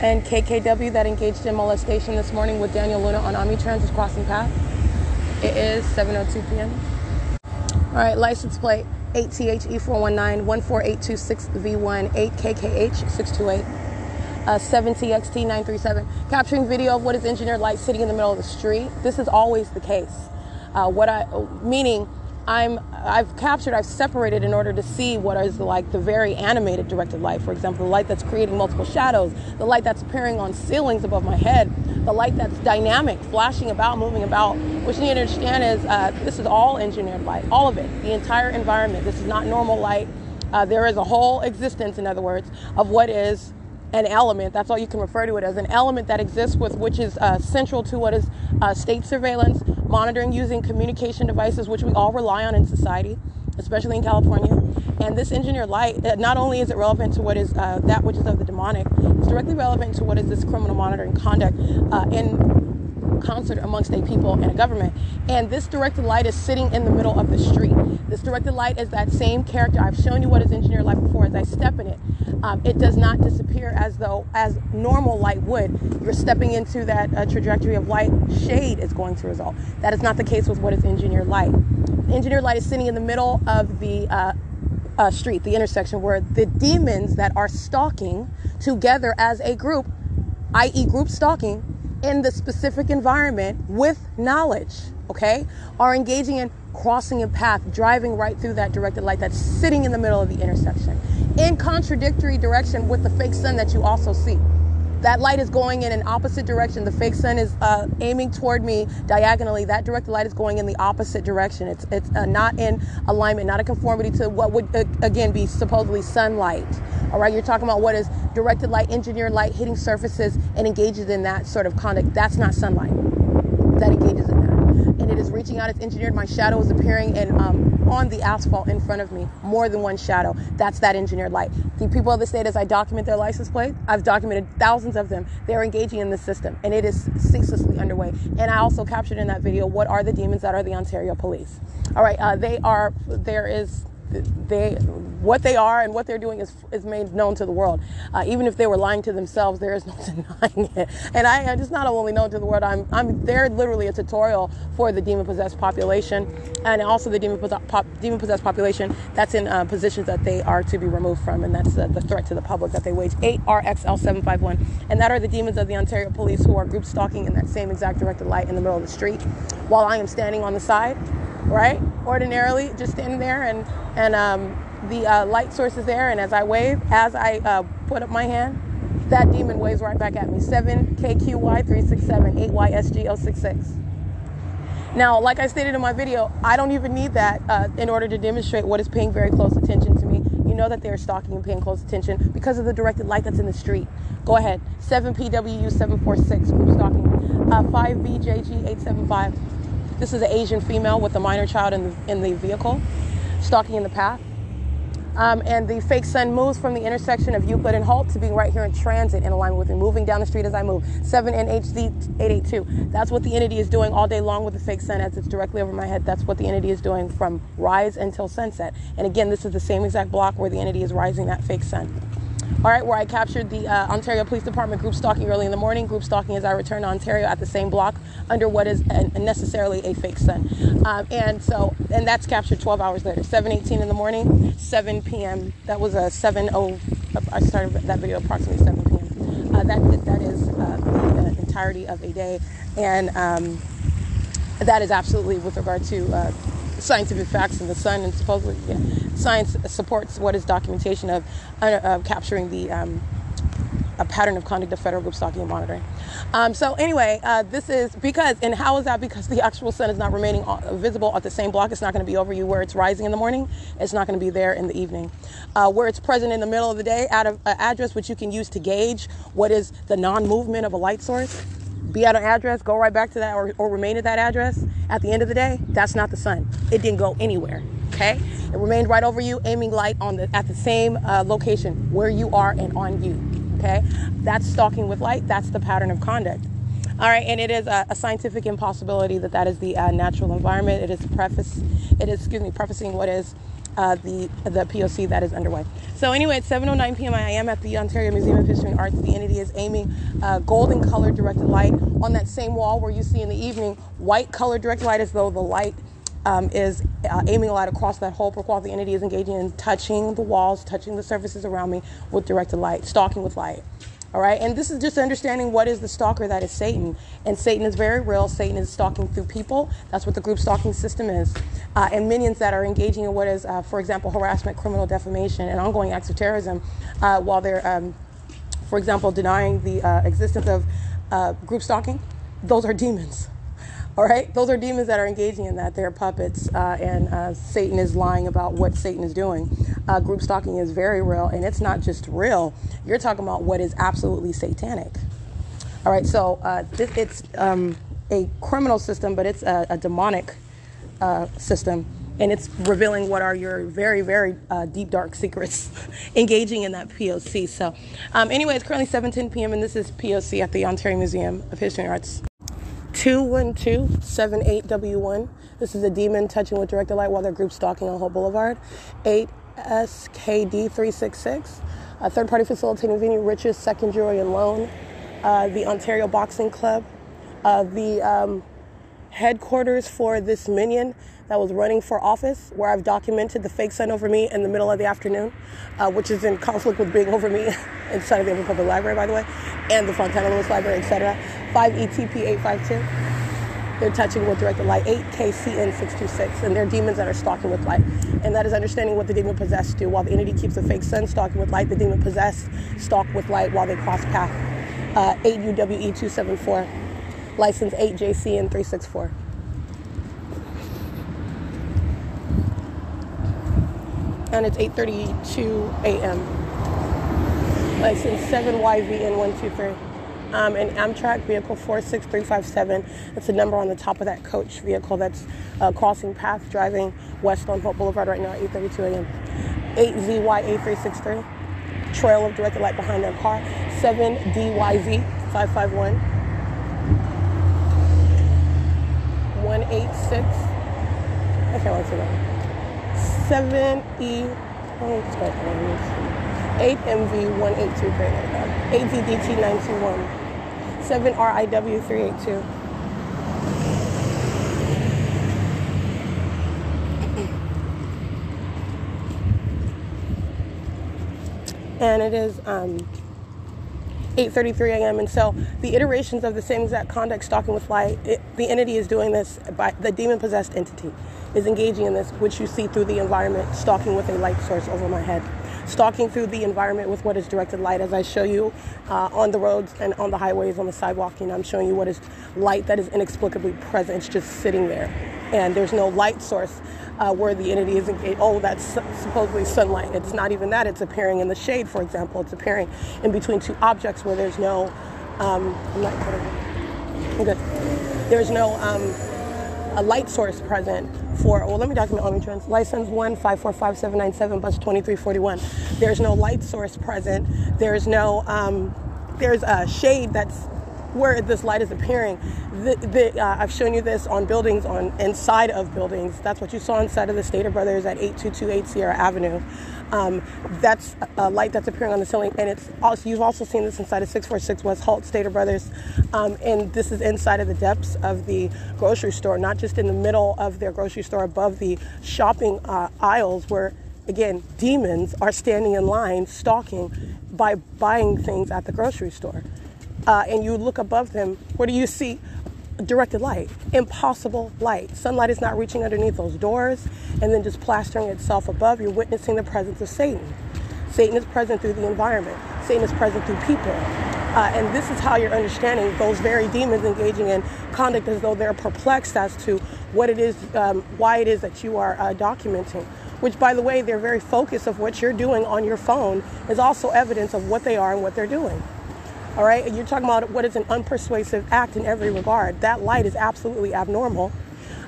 and KKW that engaged in molestation this morning with Daniel Luna on Omnitrans is crossing path. It is 7:02 p.m. All right, license plate E 8THE419 14826V1 8KKH 628 uh, 7TXT937 capturing video of what is engineered light sitting in the middle of the street. This is always the case. Uh, what I meaning I'm I've captured, I've separated in order to see what is like the very animated directed light. For example, the light that's creating multiple shadows, the light that's appearing on ceilings above my head, the light that's dynamic, flashing about, moving about. What you need to understand is uh, this is all engineered light, all of it, the entire environment. This is not normal light. Uh, there is a whole existence, in other words, of what is an element. That's all you can refer to it as an element that exists with which is uh, central to what is uh, state surveillance, monitoring using communication devices, which we all rely on in society, especially in California. And this engineered light, uh, not only is it relevant to what is uh, that which is of the demonic, it's directly relevant to what is this criminal monitoring conduct uh, concert amongst a people and a government. And this directed light is sitting in the middle of the street. This directed light is that same character. I've shown you what is engineered light before as I step in it. Um, it does not disappear as though as normal light would. You're stepping into that uh, trajectory of light. Shade is going to result. That is not the case with what is engineered light. Engineered light is sitting in the middle of the uh, uh, street, the intersection where the demons that are stalking together as a group, i.e., group stalking, in the specific environment with knowledge. okay, are engaging in crossing a path, driving right through that directed light that's sitting in the middle of the intersection in contradictory direction with the fake sun that you also see. That light is going in an opposite direction. The fake sun is uh, aiming toward me diagonally. That directed light is going in the opposite direction. It's it's uh, not in alignment, not a conformity to what would uh, again be supposedly sunlight. All right, you're talking about what is directed light, engineered light hitting surfaces and engages in that sort of conduct. That's not sunlight. That engages in that and it is reaching out. It's engineered. My shadow is appearing and um, on the asphalt in front of me. More than one shadow. That's that engineered light. The people of the state, as I document their license plate, I've documented thousands of them. They're engaging in the system, and it is ceaselessly underway. And I also captured in that video what are the demons that are the Ontario Police. All right, uh, they are. There is they what they are and what they're doing is is made known to the world. Uh, even if they were lying to themselves, there is no denying it. And I, it's not only known to the world. I'm I'm they're literally a tutorial for the demon possessed population, and also the demon pop, demon possessed population that's in uh, positions that they are to be removed from, and that's uh, the threat to the public that they wage. 8RXL751, and that are the demons of the Ontario Police who are group stalking in that same exact directed light in the middle of the street, while I am standing on the side right? Ordinarily, just standing there, and and um, the uh, light source is there. And as I wave, as I uh, put up my hand, that demon waves right back at me. 7KQY367 8YSG066. Now, like I stated in my video, I don't even need that uh, in order to demonstrate what is paying very close attention to me. You know that they're stalking and paying close attention because of the directed light that's in the street. Go ahead. 7PWU746, group stalking. Uh, 5VJG875. This is an Asian female with a minor child in the, in the vehicle, stalking in the path. Um, and the fake sun moves from the intersection of Euclid and Holt to being right here in transit in alignment with me, moving down the street as I move. 7 NHZ 882. That's what the entity is doing all day long with the fake sun as it's directly over my head. That's what the entity is doing from rise until sunset. And again, this is the same exact block where the entity is rising that fake sun all right, where I captured the uh, Ontario Police Department group stalking early in the morning, group stalking as I returned to Ontario at the same block under what is a, necessarily a fake sun. Um, and so, and that's captured 12 hours later, 7:18 in the morning, 7 p.m. That was a 7:0. I started that video approximately 7 p.m. Uh, that that is uh, the entirety of a day, and um, that is absolutely with regard to uh, scientific facts in the sun, and supposedly yeah, science supports what is documentation of uh, capturing the um, a pattern of conduct of federal group stalking and monitoring. Um, so anyway, uh, this is because, and how is that? Because the actual sun is not remaining visible at the same block. It's not going to be over you where it's rising in the morning. It's not going to be there in the evening. Uh, where it's present in the middle of the day at an address which you can use to gauge what is the non-movement of a light source be at an address, go right back to that, or, or remain at that address at the end of the day, that's not the sun. It didn't go anywhere. Okay, it remained right over you, aiming light on the at the same uh, location where you are and on you. Okay, that's stalking with light. That's the pattern of conduct. All right, and it is a, a scientific impossibility that that is the uh, natural environment. It is preface, it is excuse me, prefacing what is uh, the the POC that is underway. So anyway, at 7:09 p.m., I am at the Ontario Museum of History and Arts. The entity is aiming uh, golden colored directed light on that same wall where you see in the evening white colored directed light, as though the light um, is uh, aiming a light across that whole while the entity is engaging in touching the walls, touching the surfaces around me with directed light, stalking with light. All right, and this is just understanding what is the stalker that is Satan. And Satan is very real. Satan is stalking through people. That's what the group stalking system is. Uh, and minions that are engaging in what is, uh, for example, harassment, criminal defamation, and ongoing acts of terrorism uh, while they're, um, for example, denying the uh, existence of uh, group stalking. Those are demons. All right, those are demons that are engaging in that. They're puppets, uh, and uh, Satan is lying about what Satan is doing. Uh, group stalking is very real, and it's not just real. You're talking about what is absolutely satanic. All right, so uh, it's um, a criminal system, but it's a, a demonic uh, system, and it's revealing what are your very, very uh, deep, dark secrets, engaging in that POC. So, um, anyway, it's currently 7:10 p.m., and this is POC at the Ontario Museum of History and Arts. 21278W1. This is a demon touching with directed light while they're group stalking on Holt Boulevard. 8SKD366. A third party facilitating venue, Rich's Second Jewelry and Loan. Uh, the Ontario Boxing Club. Uh, the um, headquarters for this minion that was running for office, where I've documented the fake sun over me in the middle of the afternoon, uh, which is in conflict with being over me inside of the Public Library, by the way, and the Fontana Lewis Library, etc. 5 ETP 852. they're touching with directed light 8KCN626, and they're demons that are stalking with light. And that is understanding what the demon possessed do. While the entity keeps the fake sun stalking with light, the demon possessed stalk with light while they cross path. Uh, 8UWE274, license 8JCN364. And it's 8:32 a.m. License 7YVN123 um, and Amtrak vehicle 46357. That's the number on the top of that coach vehicle that's uh, crossing path driving west on Holt Boulevard right now at 8:32 a.m. 8ZY8363. Trail of directed light behind their car. 7DYZ551. 186. I can't see that. 7E. Let me spell it. 8MV1823. 8ZDT921. 7RIW382. And it is um, 8:33 a.m. And so the iterations of the same exact conduct, stalking with light, it, the entity is doing this by the demon-possessed entity is engaging in this, which you see through the environment, stalking with a light source over my head, stalking through the environment with what is directed light, as I show you uh, on the roads and on the highways, on the sidewalk. Know, I'm showing you what is light that is inexplicably present. It's just sitting there, and there's no light source. Uh, where the entity is engaged. Oh, that's supposedly sunlight. It's not even that. It's appearing in the shade, for example. It's appearing in between two objects where there's no. Um, I'm not. I'm good. There's no um, a light source present for. Well, let me document. License five seven nine seven bus twenty three forty one. There's no light source present. There's no. Um, there's a shade that's where this light is appearing. The, the, uh, I've shown you this on buildings, on inside of buildings. That's what you saw inside of the Stater Brothers at 8228 Sierra Avenue. Um, that's a light that's appearing on the ceiling, and it's also you've also seen this inside of 646 West Holt Stater Brothers, um, and this is inside of the depths of the grocery store, not just in the middle of their grocery store, above the shopping uh, aisles where again, demons are standing in line stalking by buying things at the grocery store uh, and you look above them, what do you see? Directed light, impossible light. Sunlight is not reaching underneath those doors and then just plastering itself above. You're witnessing the presence of Satan. Satan is present through the environment, Satan is present through people. Uh, and this is how you're understanding those very demons engaging in conduct as though they're perplexed as to what it is, um, why it is that you are uh, documenting. Which, by the way, their very focus of what you're doing on your phone is also evidence of what they are and what they're doing. All right, you're talking about what is an unpersuasive act in every regard. That light is absolutely abnormal.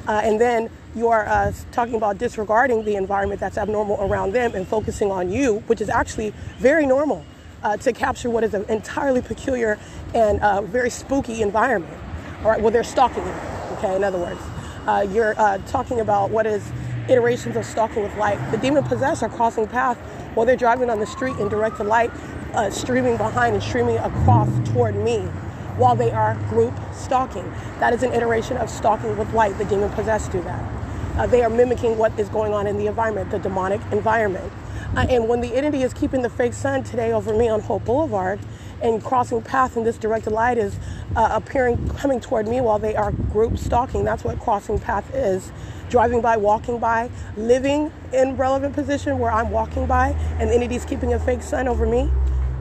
Uh, and then you are uh, talking about disregarding the environment that's abnormal around them and focusing on you, which is actually very normal uh, to capture what is an entirely peculiar and uh, very spooky environment. All right, well, they're stalking you, okay, in other words. Uh, you're uh, talking about what is iterations of stalking with light. The demon possessed are crossing path while they're driving on the street in direct light uh, streaming behind and streaming across toward me while they are group stalking. That is an iteration of stalking with light. The demon possessed do that. Uh, they are mimicking what is going on in the environment, the demonic environment. Uh, and when the entity is keeping the fake sun today over me on Holt Boulevard and crossing path in this directed light is uh, appearing, coming toward me while they are group stalking. That's what crossing path is. Driving by, walking by, living in relevant position where I'm walking by and entity's keeping a fake sun over me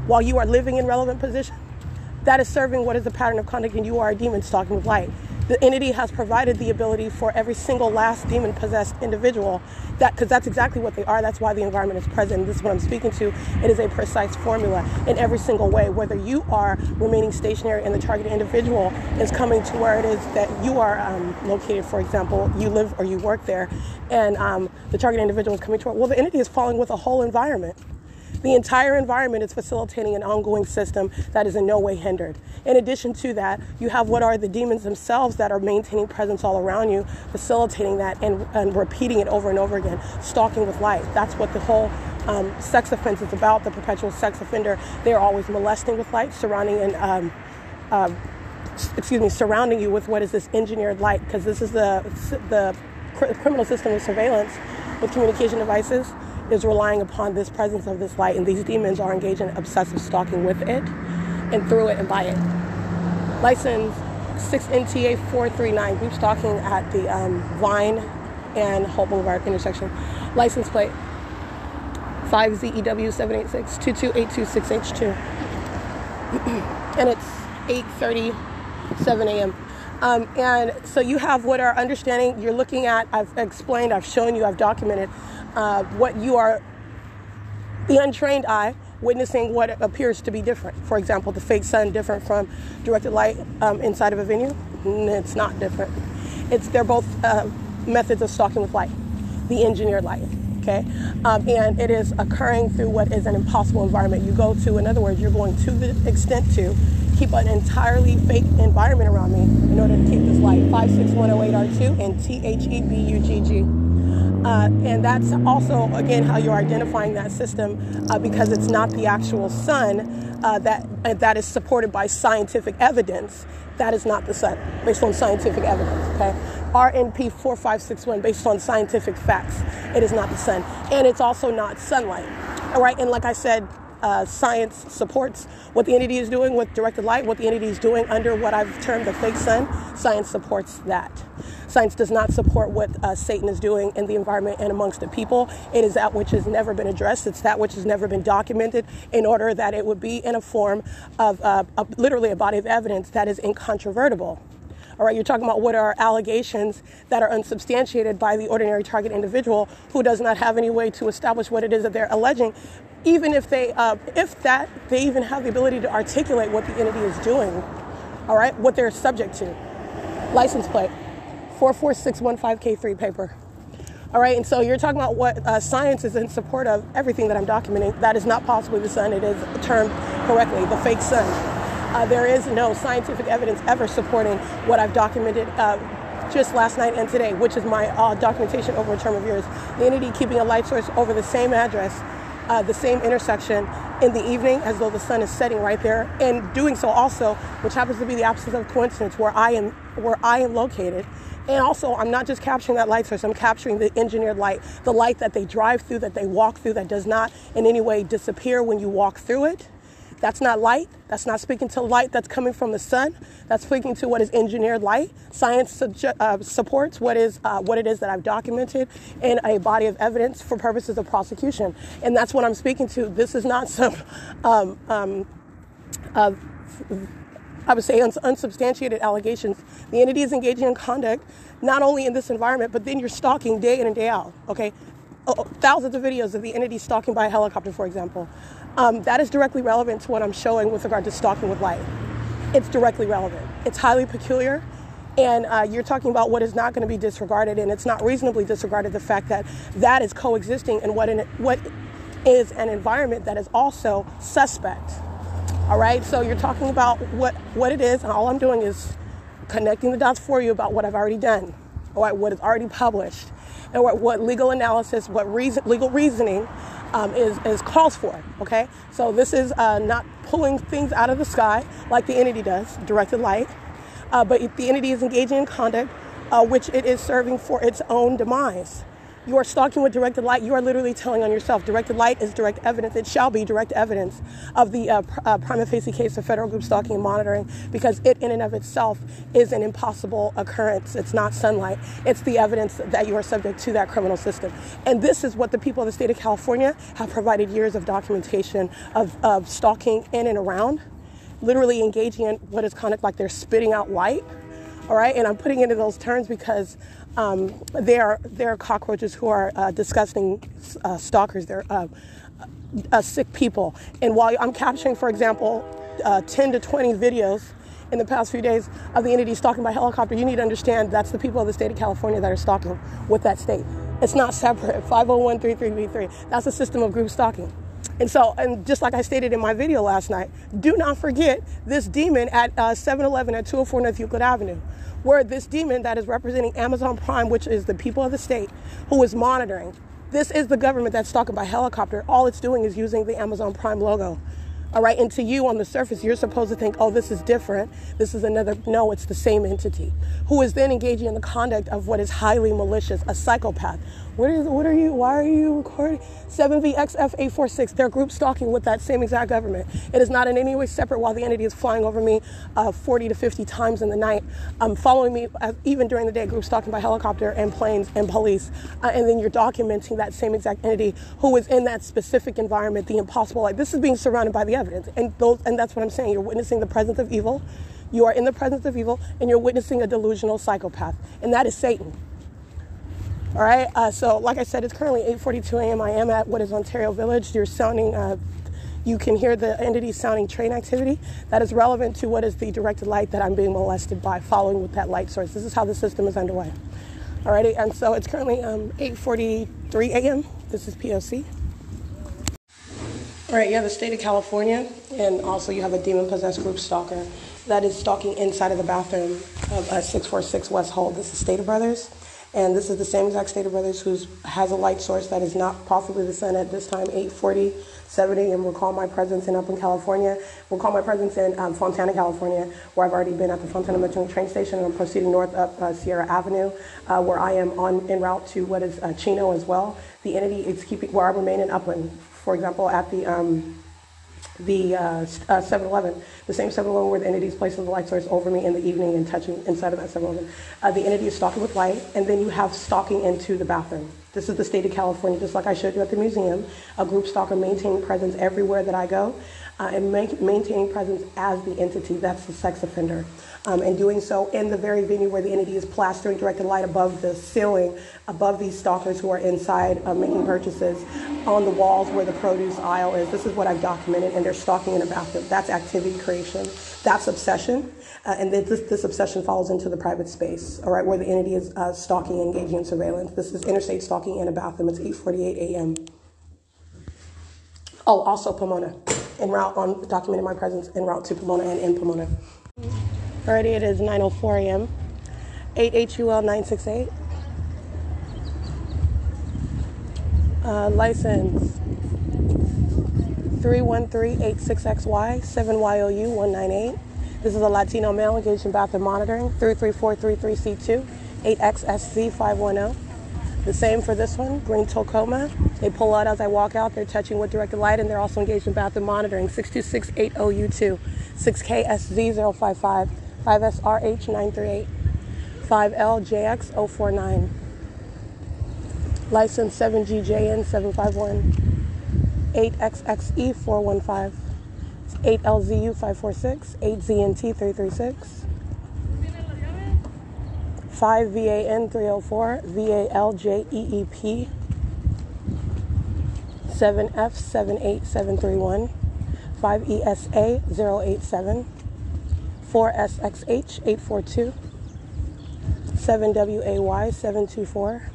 while you are living in relevant position, that is serving what is the pattern of conduct, and you are a demon stalking with light. The entity has provided the ability for every single last demon possessed individual that because that's exactly what they are. That's why the environment is present. This is what I'm speaking to. It is a precise formula in every single way. Whether you are remaining stationary and the targeted individual is coming to where it is that you are um, located, for example, you live or you work there, and um, the targeted individual is coming toward. Well, the entity is falling with a whole environment. The entire environment is facilitating an ongoing system that is in no way hindered. In addition to that, you have what are the demons themselves that are maintaining presence all around you, facilitating that and, and repeating it over and over again, stalking with light. That's what the whole um, sex offense is about. The perpetual sex offender, they are always molesting with light, surrounding and um, uh, excuse me, surrounding you with what is this engineered light, because this is the the criminal system of surveillance with communication devices is relying upon this presence of this light, and these demons are engaged in obsessive stalking with it and through it and by it. License 6NTA 439, group stalking at the um, Vine and Holt Boulevard intersection. License plate E 5ZEW 786 22826H2. and it's 8:37 a.m. Um, and so you have what our understanding you're looking at. I've explained, I've shown you, I've documented uh, what you are, the untrained eye, witnessing what appears to be different. For example, the fake sun different from directed light um, inside of a venue. Mm, It's not different. It's they're both uh, methods of stalking with light, the engineered light. Okay, um, and it is occurring through what is an impossible environment. You go to, in other words, you're going to the extent to keep an entirely fake environment around me in order to keep this light. 56108R2 and THEBUGG. Uh, and that's also, again, how you're identifying that system uh, because it's not the actual sun uh, that, uh, that is supported by scientific evidence. That is not the sun, based on scientific evidence, okay? RNP 4561, based on scientific facts. It is not the sun. And it's also not sunlight, all right? And like I said, uh, science supports what the entity is doing with directed light, what the entity is doing under what I've termed the fake sun. Science supports that. Science does not support what uh, Satan is doing in the environment and amongst the people. It is that which has never been addressed. It's that which has never been documented in order that it would be in a form of uh, a, literally a body of evidence that is incontrovertible. All right, you're talking about what are allegations that are unsubstantiated by the ordinary target individual who does not have any way to establish what it is that they're alleging, even if they, uh, if that they even have the ability to articulate what the entity is doing. All right, what they're subject to. License plate, 44615K3 paper. All right, and so you're talking about what uh, science is in support of everything that I'm documenting. That is not possibly the sun. It is termed correctly the fake sun. Uh, there is no scientific evidence ever supporting what I've documented uh, just last night and today, which is my uh, documentation over a term of years. The entity keeping a light source over the same address, uh, the same intersection in the evening, as though the sun is setting right there, and doing so also, which happens to be the absence of coincidence, where I am where I am located. And also, I'm not just capturing that light source, I'm capturing the engineered light, the light that they drive through, that they walk through, that does not in any way disappear when you walk through it. That's not light. That's not speaking to light that's coming from the sun. That's speaking to what is engineered light. Science subje- uh, supports what is uh, what it is that I've documented in a body of evidence for purposes of prosecution, and that's what I'm speaking to. This is not some um, um, uh, I would say uns- unsubstantiated allegations. The entity is engaging in conduct not only in this environment, but then you're stalking day in and day out. Okay, oh, oh, thousands of videos of the entity stalking by a helicopter, for example. Um, that is directly relevant to what I'm showing with regard to stalking with light. It's directly relevant. It's highly peculiar. And uh, you're talking about what is not going to be disregarded, and it's not reasonably disregarded the fact that that is coexisting in what, in, what is an environment that is also suspect. All right, so you're talking about what, what it is, and all I'm doing is connecting the dots for you about what I've already done, all right, what is already published, and what, what legal analysis, what reason, legal reasoning um, is, is calls for. Okay, so this is uh, not pulling things out of the sky like the entity does, directed light, uh, but if the entity is engaging in conduct uh, which it is serving for its own demise. You are stalking with directed light. You are literally telling on yourself. Directed light is direct evidence. It shall be direct evidence of the uh, pr- uh, prima facie case of federal group stalking and monitoring because it, in and of itself, is an impossible occurrence. It's not sunlight. It's the evidence that you are subject to that criminal system. And this is what the people of the state of California have provided years of documentation of, of stalking in and around, literally engaging in what is conduct like they're spitting out light all right and i'm putting into those terms because um, they are they're cockroaches who are uh, disgusting uh, stalkers. They're uh, uh, sick people. And while i'm capturing for example uh, 10 to 20 videos in the past few days of the entity stalking by helicopter you need to understand that's the people of the state of california that are stalking with that state. It's not separate. 50133b3 that's a system of group stalking. And so, and just like I stated in my video last night, do not forget this demon at uh, 7-Eleven at 204 North Euclid Avenue, where this demon that is representing Amazon Prime, which is the people of the state, who is monitoring. This is the government that's talking by helicopter. All it's doing is using the Amazon Prime logo. All right, and to you on the surface, you're supposed to think, oh, this is different. This is another. No, it's the same entity who is then engaging in the conduct of what is highly malicious, a psychopath, What is? What are you? Why are you recording? 7VXF846. They're group stalking with that same exact government. It is not in any way separate. While the entity is flying over me, uh, 40 to 50 times in the night, um, following me uh, even during the day, group stalking by helicopter and planes and police, uh, and then you're documenting that same exact entity who is in that specific environment, the impossible. Like this is being surrounded by the evidence, and those, and that's what I'm saying. You're witnessing the presence of evil. You are in the presence of evil, and you're witnessing a delusional psychopath, and that is Satan. All right. Uh, so, like I said, it's currently 8:42 a.m. I am at what is Ontario Village. You're sounding. Uh, you can hear the entity sounding train activity that is relevant to what is the directed light that I'm being molested by, following with that light source. This is how the system is underway. Alrighty, and so it's currently um, 8:43 a.m. This is POC. All right, you have the state of California, and also you have a demon possessed group stalker that is stalking inside of the bathroom of uh, 646 West Holt. This is Stater Brothers. And this is the same exact Stater Brothers who has a light source that is not possibly the sun at this time, 840, 70, and recall my presence in Upland California. Recall my presence in um, Fontana, California, where I've already been at the Fontana Metro train station, and I'm proceeding north up uh, Sierra Avenue, uh, where I am on en route to what is uh, Chino as well. The entity is keeping where I remain in Upland. For example, at the um, the uh, 7-Eleven, the same 7-Eleven where the entities places the light source over me in the evening and touching inside of that 7-Eleven. Uh, the entity is stalking with light, and then you have stalking into the bathroom. This is the state of California, just like I showed you at the museum. A group stalker maintaining presence everywhere that I go, uh, and make, maintaining presence as the entity. That's the sex offender um, and doing so in the very venue where the entity is plastering directed light above the ceiling, above these stalkers who are inside uh, making purchases, on the walls where the produce aisle is. This is what I've documented, and they're stalking in a bathroom. That's activity creation. That's obsession. Uh, and this, this obsession falls into the private space, all right, where the entity is uh, stalking, engaging in surveillance. This is interstate stalking in a bathroom. It's 8:48 a.m. Oh, also Pomona, en route on documented my presence en route to Pomona and in Pomona. Already it is 9.04 a.m. 8HUL 968. Uh, license 31386XY 7YOU198. This is a Latino male engaged in bathroom monitoring 33433C2 8XSC510. The same for this one, green Tacoma. They pull out as I walk out. They're touching with directed light, and they're also engaged in bathroom monitoring 62680U2 6KSZ055. 5SRH938, 5LJX049, license 7GJN751, 8XXE415, 8LZU546, 8ZNT336, 5VAN304, VALJEEP, 7F78731, 5ESA087, 4SXH 842, 7WAY 724,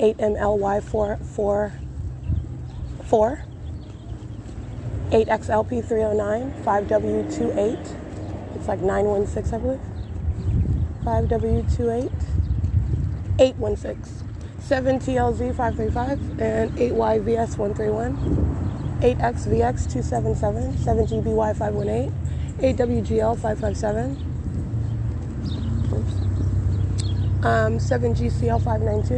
8MLY 444, 8XLP 309, 5W28, it's like 916, I believe. 5W28, 816, 7TLZ 535, and 8YVS 131, 8XVX 277, 7GBY 518. AWGL 557, um, 7GCL 592.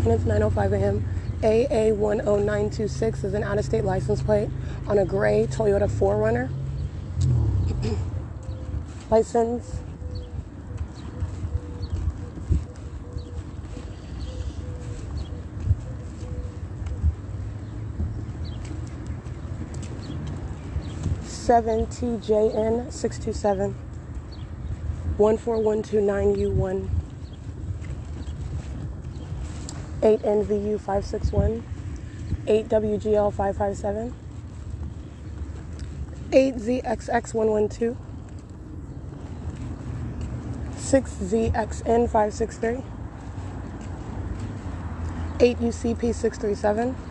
and it's 9.05 a.m. AA10926 is an out of state license plate on a gray Toyota 4Runner. License 7TJN 627 14129U1 8NVU 561 8WGL 557 8ZXX 112 6ZXN 563 8UCP 637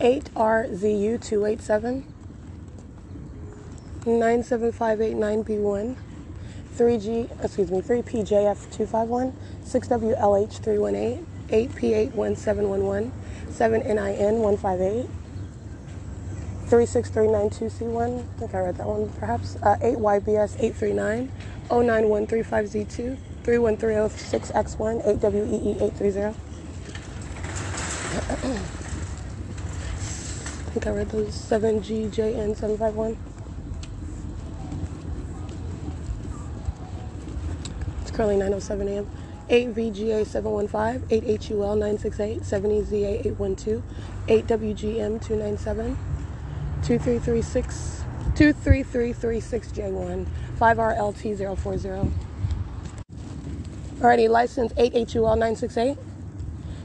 8RZU287, 97589B1, 3G, excuse me, 3PJF251, 6WLH318, 8P81711, 7NIN158, 36392C1, I think I read that one perhaps, uh, 8YBS839, 091350Z2, 31306X1, 8WEE830. Think I read those 7GJN751. It's currently 9:07 a.m. 8VGA715, 8HUL968, 7EZA812, 8WGM297, 2336, 23336J1, 5RLT040. Alrighty, license 8HUL968.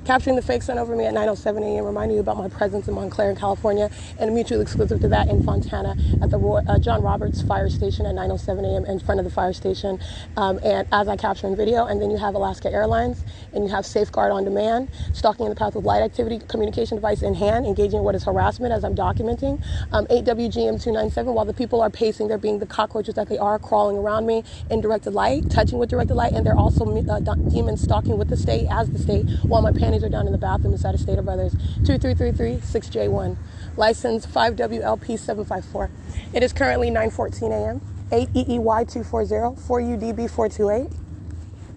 Capturing the fake sun over me at 9:07 a.m. Reminding you about my presence in Montclair, in California, and mutually exclusive to that in Fontana at the Roy, uh, John Roberts Fire Station at 9:07 a.m. in front of the fire station. Um, and as I capture in video, and then you have Alaska Airlines, and you have Safeguard on Demand, stalking in the path with light activity, communication device in hand, engaging in what is harassment as I'm documenting. Um, 8WGM 297. While the people are pacing, they're being the cockroaches that they are, crawling around me in directed light, touching with directed light, and they're also uh, demons stalking with the state as the state while my panties are down in the bathroom inside of Stater Brothers 23336J1. License 5WLP754. It is currently 9:14 a.m. 8EEY240 4UDB428.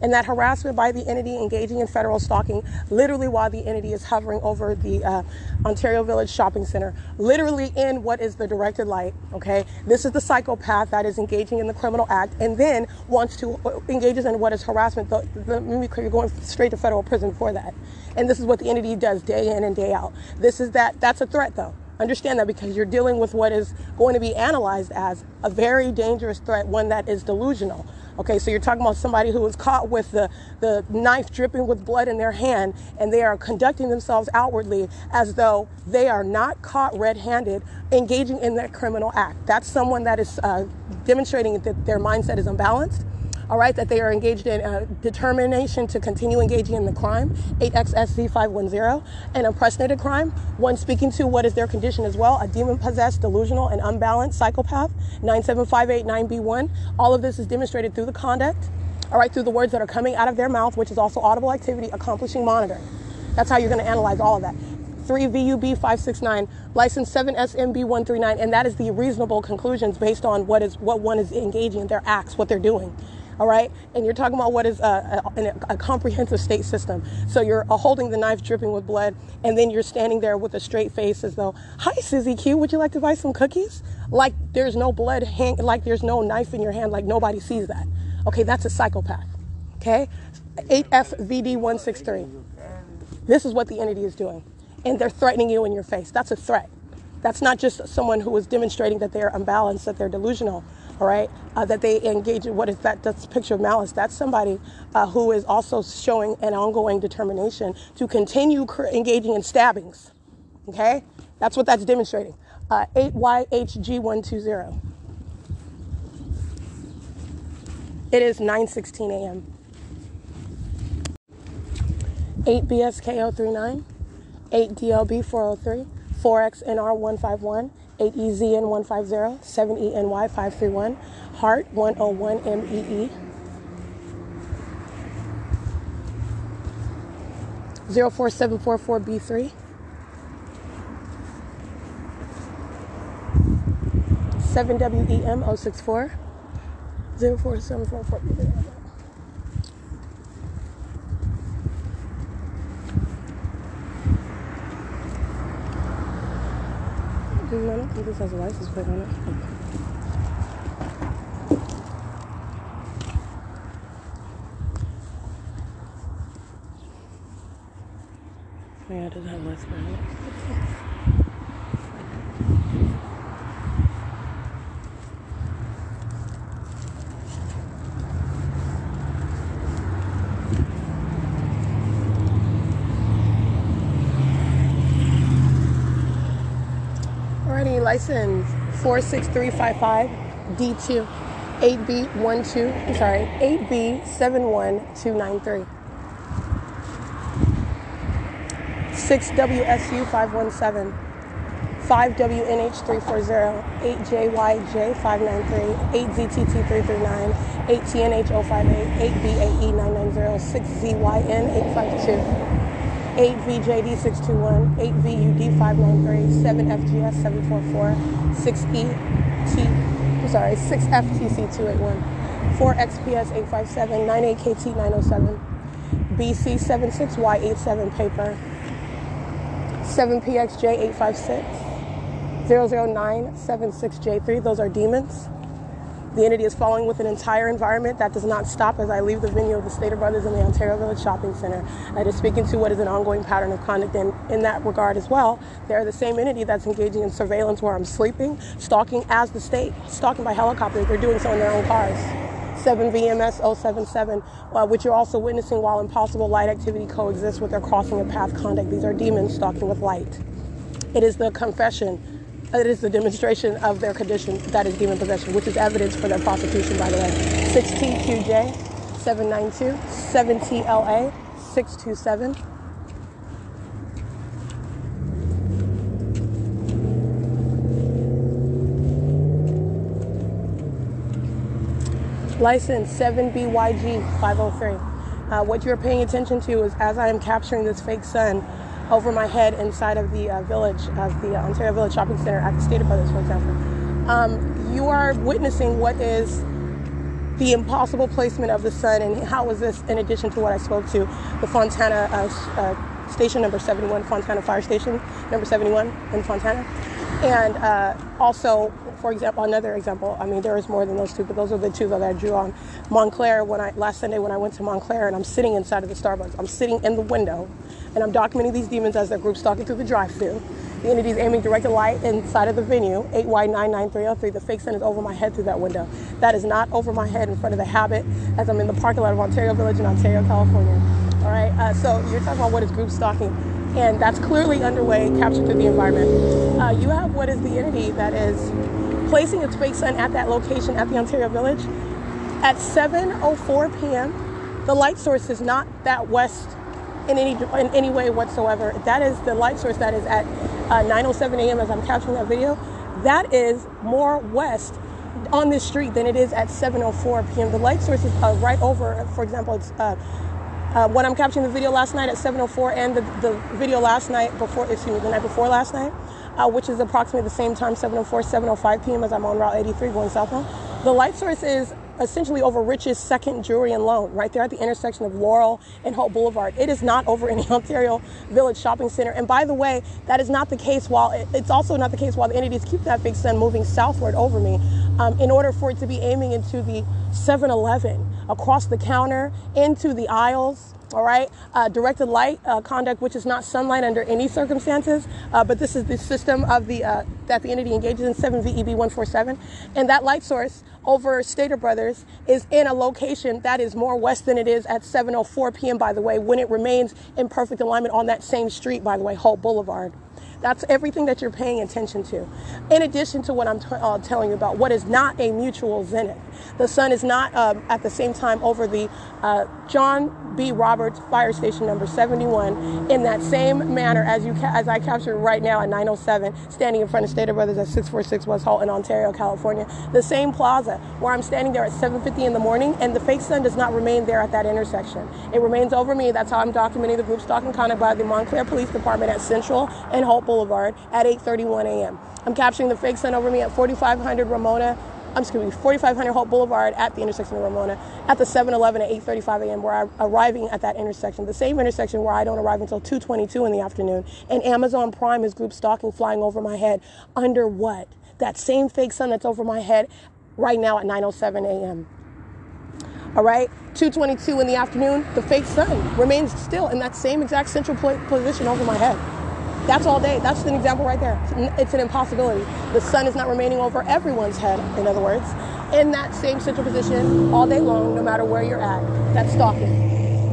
And that harassment by the entity engaging in federal stalking, literally while the entity is hovering over the uh, Ontario Village Shopping Center, literally in what is the directed light. Okay, this is the psychopath that is engaging in the criminal act, and then wants to uh, engages in what is harassment. The, the, you're going straight to federal prison for that, and this is what the entity does day in and day out. This is that. That's a threat, though. Understand that because you're dealing with what is going to be analyzed as a very dangerous threat, one that is delusional. Okay, so you're talking about somebody who was caught with the, the knife dripping with blood in their hand and they are conducting themselves outwardly as though they are not caught red handed engaging in that criminal act. That's someone that is uh, demonstrating that their mindset is unbalanced all right, that they are engaged in uh, determination to continue engaging in the crime, 8XSZ510, an unprecedented crime, one speaking to what is their condition as well, a demon possessed, delusional, and unbalanced psychopath, 97589B1. All of this is demonstrated through the conduct, all right, through the words that are coming out of their mouth, which is also audible activity, accomplishing monitoring. That's how you're going to analyze all of that. 3 VUB 569, license 7 SMB 139, and that is the reasonable conclusions based on what is what one is engaging in their acts, what they're doing all right? And you're talking about what is a, a, a comprehensive state system. So you're uh, holding the knife dripping with blood, and then you're standing there with a straight face as though, hi, Susie Q, would you like to buy some cookies? Like there's no blood, hang- like there's no knife in your hand, like nobody sees that. Okay, that's a psychopath. Okay? 8FVD163. This is what the entity is doing. And they're threatening you in your face. That's a threat. That's not just someone who is demonstrating that they're unbalanced, that they're delusional all right, uh, that they engage in what is that? That's a picture of malice. That's somebody uh, who is also showing an ongoing determination to continue cr- engaging in stabbings. Okay, that's what that's demonstrating. Uh, 8YHG120. It is 9:16 a.m. 8BSKO39, 8DLB403, 4XNR151. 8EZN150, 7ENY531, Heart 101MEE, 04744B3, 7WEM 064, 04744B3. No, I think this has a license plate on it. Yeah, it doesn't have a license license 46355 D2 8B12, I'm sorry, 8B71293. 6WSU 517, 5WNH340, 8JYJ593, 8ZTT339, 8TNH058, 8BAE990, 6ZYN852. 8VJD621, 8VUD593, 7FGS744, 6ET, I'm sorry, 6FTC281, 4XPS857, 98KT907, BC76Y87 paper, 7PXJ856, 00976J3. Those are demons. The entity is following with an entire environment that does not stop as I leave the venue of the Stater Brothers in the Ontario Village Shopping Center. That is speaking to what is an ongoing pattern of conduct. And in that regard as well, they're the same entity that's engaging in surveillance where I'm sleeping, stalking as the state, stalking by helicopter. They're doing so in their own cars. 7 VMS 077, uh, which you're also witnessing while impossible light activity coexists with their crossing of path conduct. These are demons stalking with light. It is the confession it is the demonstration of their condition that is demon possession, which is evidence for their prosecution, by the way. 16QJ 792, 7TLA 627. License 7BYG 503. Uh, what you're paying attention to is as I am capturing this fake sun, over my head inside of the uh, village, of the Ontario Village Shopping Center at the Stater Brothers, for example. Um, you are witnessing what is the impossible placement of the sun, and how is this in addition to what I spoke to, the Fontana uh, uh, station number 71, Fontana Fire Station number 71 in Fontana, and uh, also for example, another example, I mean, there is more than those two, but those are the two that I drew on. Montclair, when I last Sunday when I went to Montclair and I'm sitting inside of the Starbucks, I'm sitting in the window and I'm documenting these demons as their group stalking through the drive-through. The entity is aiming directed light inside of the venue, 8Y99303. The fake sun is over my head through that window. That is not over my head in front of the habit as I'm in the parking lot of Ontario Village in Ontario, California. All right, uh, so you're talking about what is group stalking and that's clearly underway, captured through the environment. Uh, you have what is the entity that is placing its fake sun at that location at the Ontario Village at 7:04 p.m. The light source is not that west in any in any way whatsoever. That is the light source that is at uh, 9:07 a.m. as I'm capturing that video. That is more west on this street than it is at 7:04 p.m. The light source is uh, right over. For example, it's uh, uh, when I'm capturing the video last night at 7:04 and the, the video last night before, excuse me, the night before last night, uh, which is approximately the same time, 7:04, 7:05 p.m. as I'm on Route 83 going southbound. The light source is essentially over Rich's second jewelry and loan, right there at the intersection of Laurel and Holt Boulevard. It is not over any Ontario Village Shopping Center. And by the way, that is not the case while it's also not the case while the entities keep that big sun moving southward over me. Um, in order for it to be aiming into the 7 Eleven, across the counter, into the aisles, all right? Uh, directed light uh, conduct which is not sunlight under any circumstances uh, but this is the system of the uh, that the entity engages in 7 veb 147 and that light source over stater brothers is in a location that is more west than it is at 7.04 p.m by the way when it remains in perfect alignment on that same street by the way Holt Boulevard that's everything that you're paying attention to. In addition to what I'm t- uh, telling you about, what is not a mutual zenith. The sun is not um, at the same time over the uh, John B. Roberts Fire Station number 71 in that same manner as you ca- as I captured right now at 907, standing in front of Stater Brothers at 646 West Holt in Ontario, California. The same plaza where I'm standing there at 7:50 in the morning, and the fake sun does not remain there at that intersection. It remains over me. That's how I'm documenting the group stalking conduct by the Montclair Police Department at Central and Holt Boulevard at 8:31 a.m. I'm capturing the fake sun over me at 4500 Ramona. I'm excuse me, 4500 Holt Boulevard at the intersection of Ramona at the 7-Eleven at 8:35 a.m. Where I'm arriving at that intersection, the same intersection where I don't arrive until 2:22 in the afternoon, and Amazon Prime is group stalking flying over my head under what? That same fake sun that's over my head right now at 9:07 a.m. All right, 2:22 in the afternoon, the fake sun remains still in that same exact central position over my head. That's all day. That's an example right there. It's an impossibility. The sun is not remaining over everyone's head, in other words, in that same central position all day long, no matter where you're at. That's stalking.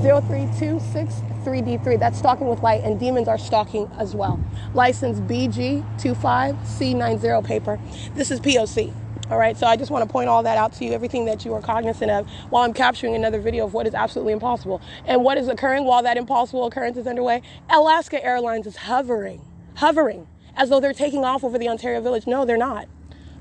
03263D3. That's stalking with light, and demons are stalking as well. License BG25C90 paper. This is POC. All right, so I just want to point all that out to you, everything that you are cognizant of while I'm capturing another video of what is absolutely impossible. And what is occurring while that impossible occurrence is underway? Alaska Airlines is hovering, hovering, as though they're taking off over the Ontario Village. No, they're not.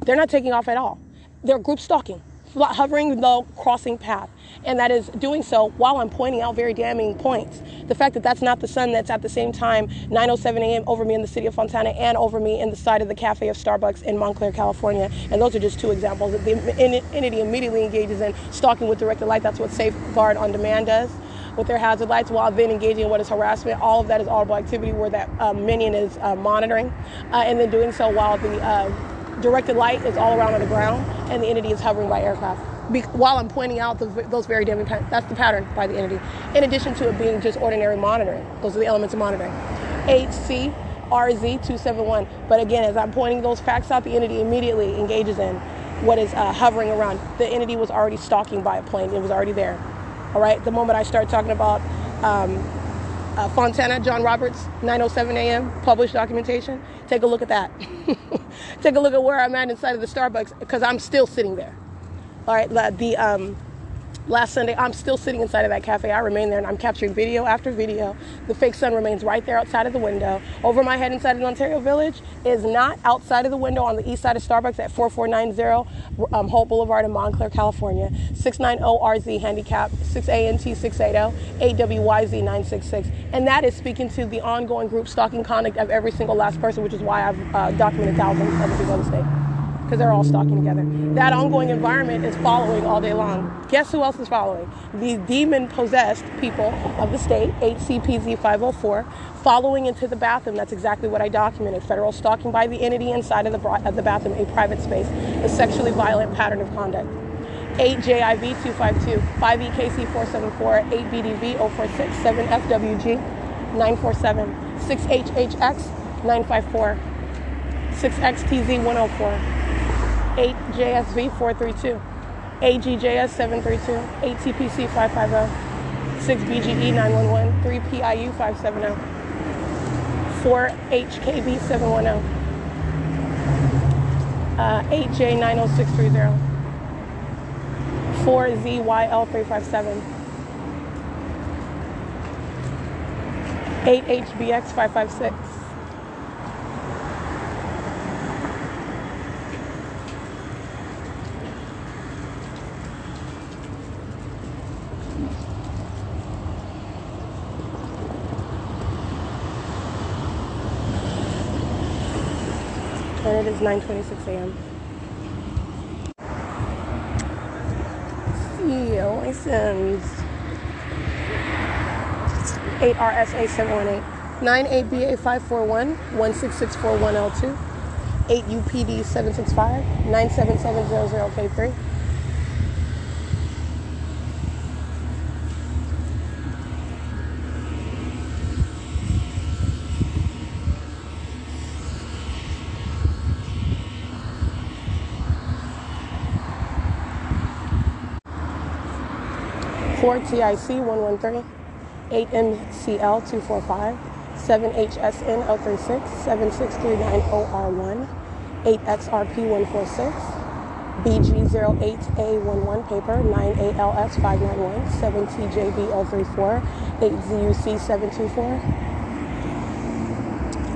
They're not taking off at all. They're group stalking. Hovering the crossing path. And that is doing so while I'm pointing out very damning points. The fact that that's not the sun that's at the same time 9:07 a.m. over me in the city of Fontana and over me in the side of the cafe of Starbucks in Montclair, California. And those are just two examples. The entity immediately engages in stalking with directed light. That's what Safeguard on Demand does with their hazard lights while then engaging in what is harassment. All of that is audible activity where that uh, minion is uh, monitoring, uh, and then doing so while the uh, directed light is all around on the ground and the entity is hovering by aircraft. Be- while I'm pointing out the, those very damning pa- that's the pattern by the entity. In addition to it being just ordinary monitoring, those are the elements of monitoring. HC RZ271. But again, as I'm pointing those facts out, the entity immediately engages in what is uh, hovering around. The entity was already stalking by a plane. It was already there. All right. The moment I start talking about um, uh, Fontana, John Roberts, 9:07 a.m. published documentation. Take a look at that. Take a look at where I'm at inside of the Starbucks because I'm still sitting there. All right. The um, last Sunday, I'm still sitting inside of that cafe. I remain there and I'm capturing video after video. The fake sun remains right there outside of the window. Over my head inside of Ontario Village is not outside of the window on the east side of Starbucks at 4490 um, Holt Boulevard in Montclair, California. 690RZ handicap, 6ANT 680, 8WYZ 966. And that is speaking to the ongoing group stalking conduct of every single last person, which is why I've uh, documented thousands of people in the state because they're all stalking together. That ongoing environment is following all day long. Guess who else is following? The demon possessed people of the state, HCPZ 504, following into the bathroom. That's exactly what I documented. Federal stalking by the entity inside of the, of the bathroom, a private space, a sexually violent pattern of conduct. 8JIV 252, 5EKC 474, 8BDV 046, 7FWG 947, 6HHX 954, 6XTZ 104. 8JSV 432, AGJS 732, 8TPC 550, 6BGE 911, 3PIU 570, 4HKB 710, uh, 8J90630, 4ZYL 357, 9:26 a.m. See license. 8RSA 718 98BA 541 16641L2 8UPD 765 97700K3 4 TIC 113, 8 MCL 245, 7 HSN 036, 76390R1, 8 XRP 146, BG08A11 paper, 9ALS 591, 7 TJB 034, 8 ZUC 724,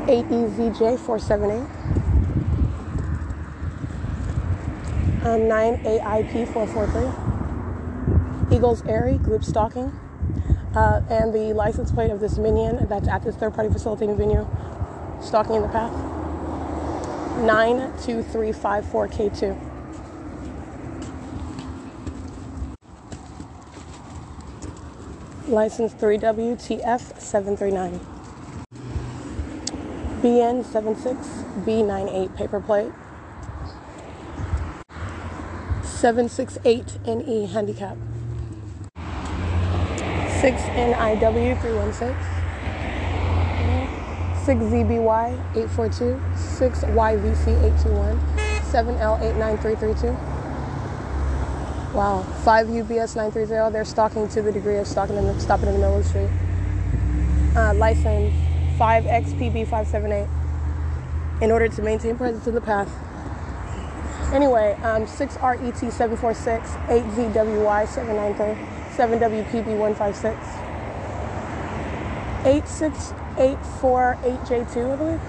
8 EZJ 478, um, 9 AIP 443. Eagles Airy group stalking, uh, and the license plate of this minion that's at this third party facilitating venue, stalking in the path. 92354K2. License 3WTF739. BN76B98 paper plate. 768NE handicap. 6NIW316, 6ZBY842, 6YVC821, 7L89332. Wow, 5UBS930, they're stalking to the degree of stalking and stopping in the middle of the street. Uh, license 5XPB578 in order to maintain presence in the path. Anyway, um, 6RET746, 8ZWY793. 7WPB156. 86848J2, I believe.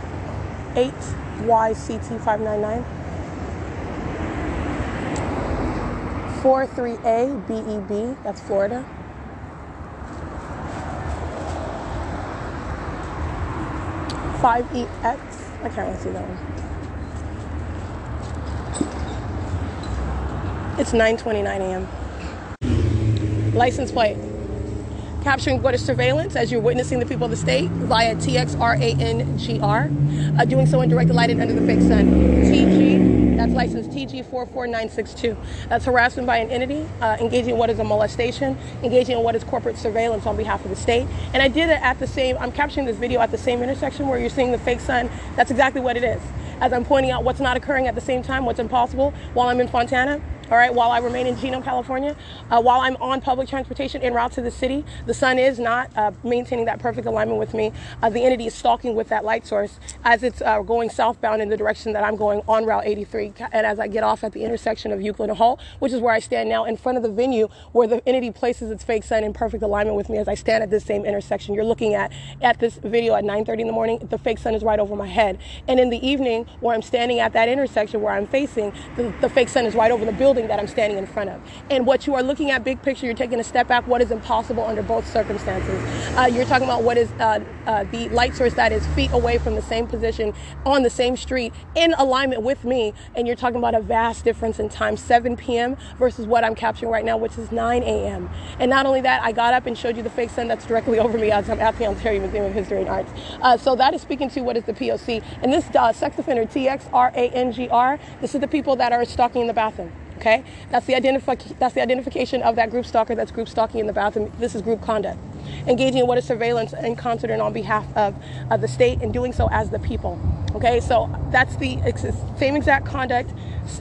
8YCT599. 43A BEB, that's Florida. Five EX, I can't really see that one. It's 9:29 a.m. License plate capturing what is surveillance as you're witnessing the people of the state via TXRANGR, uh, doing so in direct lighted under the fake sun. TG, that's license TG44962. That's harassment by an entity, uh, engaging in what is a molestation, engaging in what is corporate surveillance on behalf of the state. And I did it at the same, I'm capturing this video at the same intersection where you're seeing the fake sun. That's exactly what it is. As I'm pointing out what's not occurring at the same time, what's impossible while I'm in Fontana, all right, while I remain in Genome, California, uh, while I'm on public transportation en route to the city, the sun is not uh, maintaining that perfect alignment with me. Uh, the entity is stalking with that light source as it's uh, going southbound in the direction that I'm going on Route 83. And as I get off at the intersection of Euclid Holt, which is where I stand now in front of the venue where the entity places its fake sun in perfect alignment with me as I stand at this same intersection. You're looking at at this video at 9:30 in the morning. The fake sun is right over my head, and in the evening, where I'm standing at that intersection where I'm facing, the, the fake sun is right over the building that I'm standing in front of. And what you are looking at, big picture, you're taking a step back. What is impossible under both circumstances? Uh, you're talking about what is uh, uh, the light source that is feet away from the same position on the same street in alignment with me, and you're talking about a vast difference in time, 7 p.m. versus what I'm capturing right now, which is 9 a.m. And not only that, I got up and showed you the fake sun that's directly over me as I'm at the Ontario Museum of History and Arts. Uh, so that is speaking to what is the POC. And this uh, sex offender, TXRANGR, this is the people that are stalking in the bathroom. Okay, that's the identifi- that's the identification of that group stalker. That's group stalking in the bathroom. This is group conduct, engaging in what is surveillance in concert and on behalf of, of the state, and doing so as the people. Okay, so that's the same exact conduct,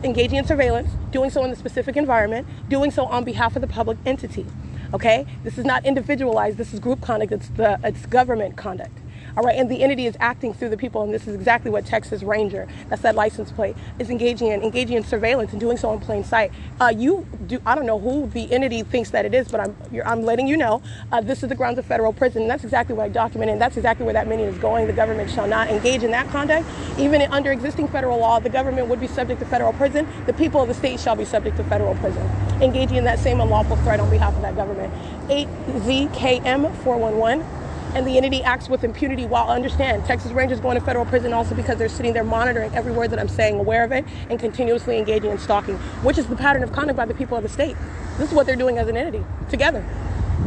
engaging in surveillance, doing so in the specific environment, doing so on behalf of the public entity. Okay, this is not individualized. This is group conduct. It's the it's government conduct. All right, and the entity is acting through the people, and this is exactly what Texas Ranger, that's that license plate, is engaging in, engaging in surveillance and doing so in plain sight. Uh, you do, I don't know who the entity thinks that it is, but I'm, I'm letting you know, uh, this is the grounds of federal prison, and that's exactly what I documented, and that's exactly where that minion is going. The government shall not engage in that conduct. Even under existing federal law, the government would be subject to federal prison. The people of the state shall be subject to federal prison, engaging in that same unlawful threat on behalf of that government. 8ZKM411 and the entity acts with impunity while I understand Texas Rangers going to federal prison also because they're sitting there monitoring every word that I'm saying, aware of it, and continuously engaging in stalking, which is the pattern of conduct by the people of the state. This is what they're doing as an entity together.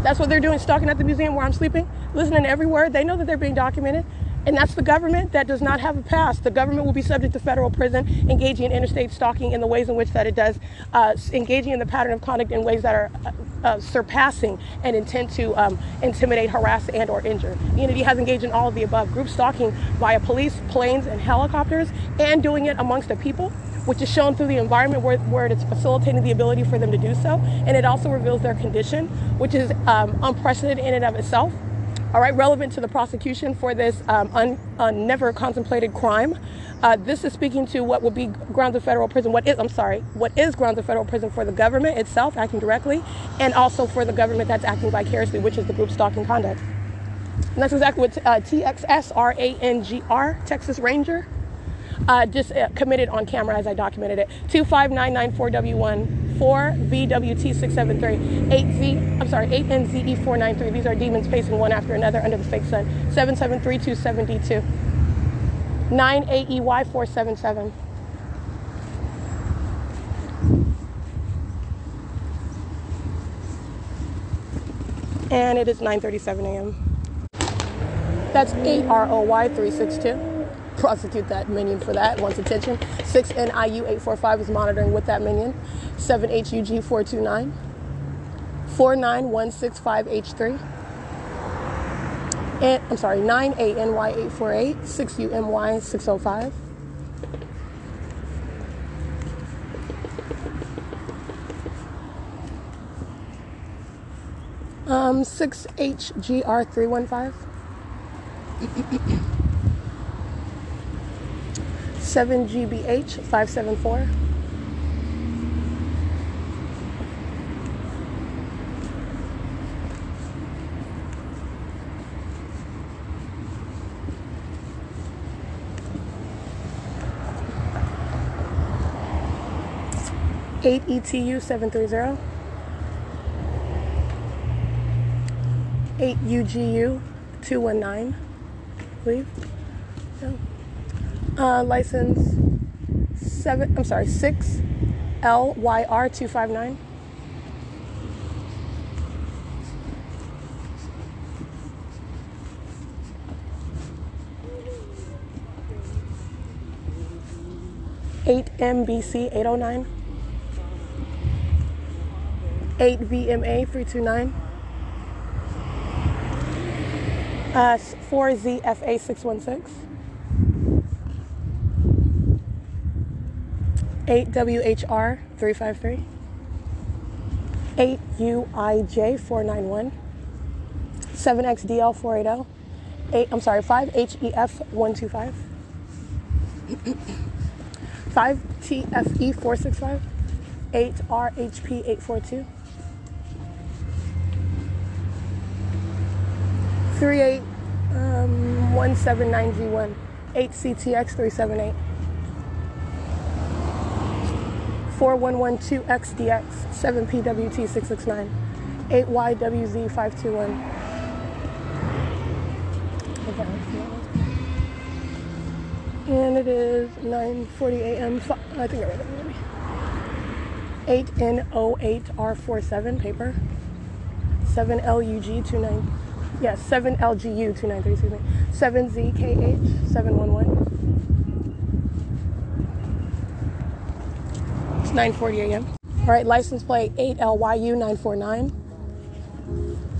That's what they're doing, stalking at the museum where I'm sleeping, listening to every word. They know that they're being documented. And that's the government that does not have a past. The government will be subject to federal prison, engaging in interstate stalking in the ways in which that it does, uh, engaging in the pattern of conduct in ways that are uh, uh, surpassing and intend to um, intimidate, harass, and or injure. Entity has engaged in all of the above, group stalking via police, planes, and helicopters, and doing it amongst the people which is shown through the environment where, where it's facilitating the ability for them to do so. And it also reveals their condition, which is um, unprecedented in and of itself. All right, relevant to the prosecution for this um, un, un, never contemplated crime. Uh, this is speaking to what would be grounds of federal prison. What is, I'm sorry, what is grounds of federal prison for the government itself acting directly, and also for the government that's acting vicariously, which is the group stalking conduct. And that's exactly what uh, TXSRANGR, Texas Ranger, uh, just uh, committed on camera as I documented it. 25994W1 4BWT673 8Z, I'm sorry, 8NZE493. These are demons pacing one after another under the fake sun. 77327D2. 9AEY477. And it is 9:37 a.m. That's 8ROY362 prosecute that minion for that. Wants attention. 6NIU845 is monitoring with that minion. 7HUG429. 49165H3. And, I'm sorry, 9ANY848. 6UMY605. Um, 6HGR315. Seven GBH five seven four. 8 ETU 730. 8 UGU 219, I believe. Uh, license 7, I'm sorry, 6 LYR 259. Eight MBC eight oh nine. Eight VMA three two nine. Uh, 4ZFA 616. 8WHR 353. 8UIJ 491. 7XDL 480. 8, I'm sorry, E 5HEF 125. 5TFE 465. 8RHP 842. 38 um, 179G1, 8CTX 378, 4112XDX 7PWT669 8YWZ521. And it is 9:40 a.m. I think I read it maybe. 8N08R47 paper. 7LUG29. Yes, yeah, 7LGU2932. 7ZKH711. 9:40 a.m. All right, license plate 8LYU 949.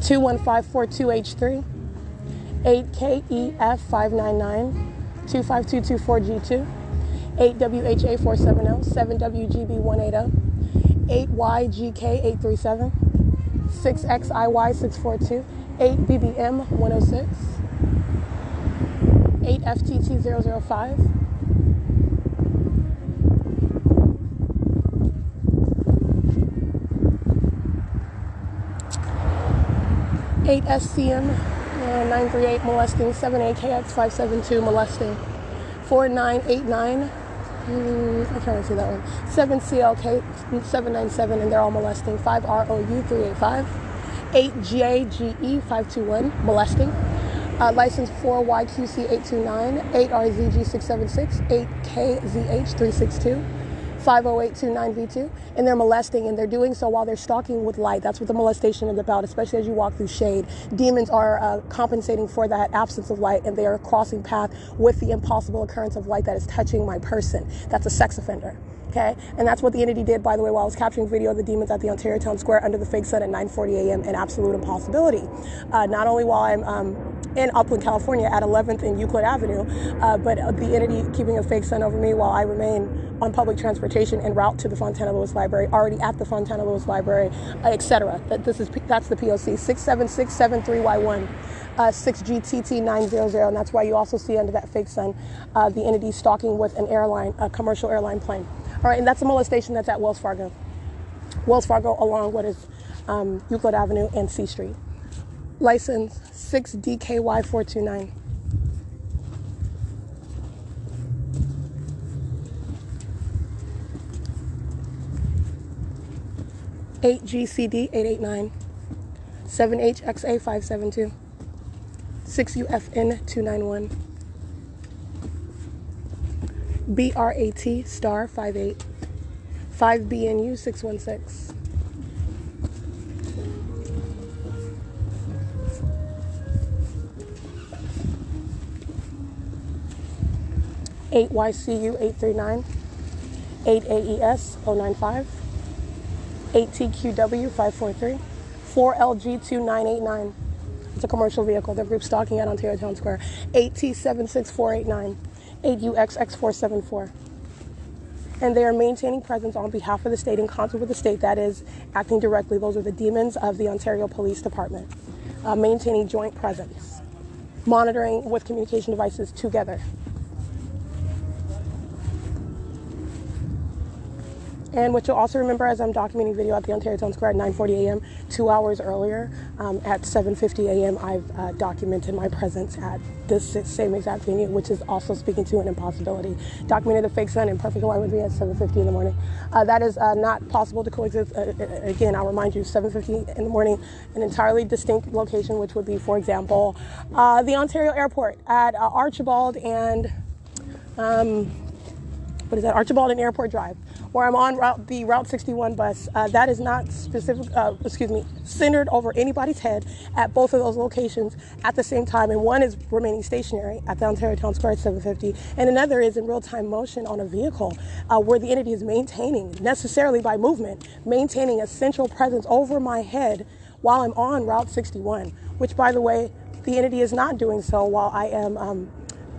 2154-2H3. 8KEF 599. 25224G2. 8WHA 470. 7WGB 180. 8YGK 837. 6XIY 642. 8 BBM 106, 8 FTT 005, 8 SCM uh, 938 molesting, 7 AKX 572 molesting, 4989. Mm, I can't see that one. 7 CLK 797, and they're all molesting. 5 ROU 385. 8JGE 521, molesting. Uh, license 4YQC 829, 8RZG 676, 8KZH 362, 50829V2, and they're molesting, and they're doing so while they're stalking with light. That's what the molestation is about, especially as you walk through shade. Demons are uh, compensating for that absence of light, and they are crossing path with the impossible occurrence of light that is touching my person. That's a sex offender. Okay, and that's what the entity did, by the way, while I was capturing video of the demons at the Ontario Town Square under the fake sun at 9:40 a.m. An absolute impossibility. Uh, not only while I'm um, in Upland, California, at 11th and Euclid Avenue, uh, but the entity keeping a fake sun over me while I remain on public transportation en route to the Fontana Lewis Library, already at the Fontana Lewis Library, etc. That this is that's the POC 67673Y1. Uh, 6GTT900, and that's why you also see under that fake sun uh, the entity stalking with an airline, a commercial airline plane. All right, and that's a molestation that's at Wells Fargo. Wells Fargo, along what is um, Euclid Avenue and C Street. License 6DKY429. 8GCD889, 7HXA572, 6UFN291, BRAT star 58, 5BNU616. Eight YCU eight three nine, eight AES 095, 8 TQW 543 4 LG 2989 it's a commercial vehicle. They're group stalking at Ontario Town Square. 8 T76489 8UXX474. And they are maintaining presence on behalf of the state in concert with the state that is acting directly. Those are the demons of the Ontario Police Department. Uh, maintaining joint presence, monitoring with communication devices together. And what you'll also remember as I'm documenting video at the Ontario Town Square at 9:40 a.m. Two hours earlier, um, at 7:50 a.m., I've uh, documented my presence at this same exact venue, which is also speaking to an impossibility. Documented the fake sun in perfect alignment with me at 7:50 in the morning. Uh, that is uh, not possible to coexist. Uh, uh, again, I'll remind you, 7:50 in the morning, an entirely distinct location, which would be, for example, uh, the Ontario Airport at uh, Archibald and. Um, what is that? Archibald and Airport Drive, where I'm on route, the Route 61 bus. Uh, that is not specific, uh, excuse me, centered over anybody's head at both of those locations at the same time. And one is remaining stationary at the Ontario Town Square at 750, and another is in real time motion on a vehicle uh, where the entity is maintaining, necessarily by movement, maintaining a central presence over my head while I'm on Route 61, which, by the way, the entity is not doing so while I am. Um,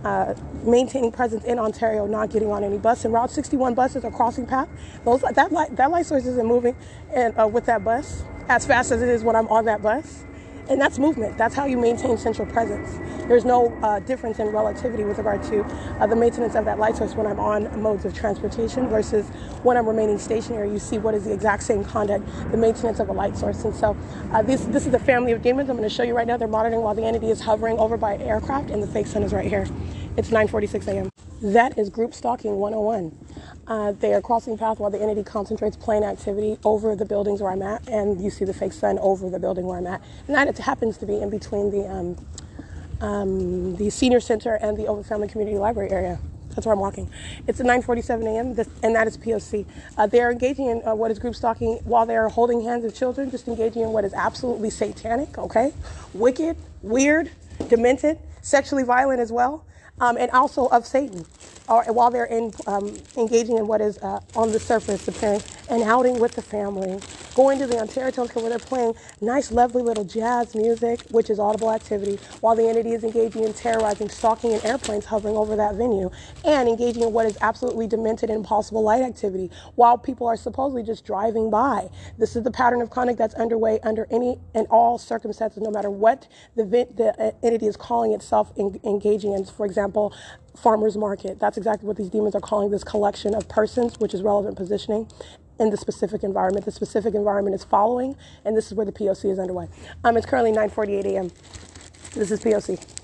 uh, maintaining presence in Ontario, not getting on any bus. And Route 61 buses are crossing path. Those that light that light source isn't moving, and uh, with that bus as fast as it is when I'm on that bus. And that's movement. That's how you maintain central presence. There's no uh, difference in relativity with regard to uh, the maintenance of that light source when I'm on modes of transportation versus when I'm remaining stationary. You see what is the exact same conduct, the maintenance of a light source. And so uh, this, this is the family of demons I'm going to show you right now. They're monitoring while the entity is hovering over by aircraft, and the fake sun is right here. It's 9:46 a.m. That is group stalking 101. Uh, they are crossing path while the entity concentrates plane activity over the buildings where I'm at, and you see the fake sun over the building where I'm at. And that happens to be in between the um, um, the senior center and the Ovitt Family Community Library area. That's where I'm walking. It's at 9:47 a.m. This, and that is POC. Uh, they are engaging in uh, what is group stalking while they are holding hands of children, just engaging in what is absolutely satanic, okay, wicked, weird, demented, sexually violent as well um, and also of Satan, or while they're in, um, engaging in what is uh, on the surface appearing an outing with the family, going to the Ontario Square where they're playing nice, lovely little jazz music, which is audible activity, while the entity is engaging in terrorizing, stalking, and airplanes hovering over that venue, and engaging in what is absolutely demented and impossible light activity, while people are supposedly just driving by. This is the pattern of conduct that's underway under any and all circumstances, no matter what the, the uh, entity is calling itself in, engaging in. For example, farmers market. That's exactly what these demons are calling this collection of persons, which is relevant positioning in the specific environment. The specific environment is following, and this is where the POC is underway. Um, it's currently 9:48 a.m. This is POC.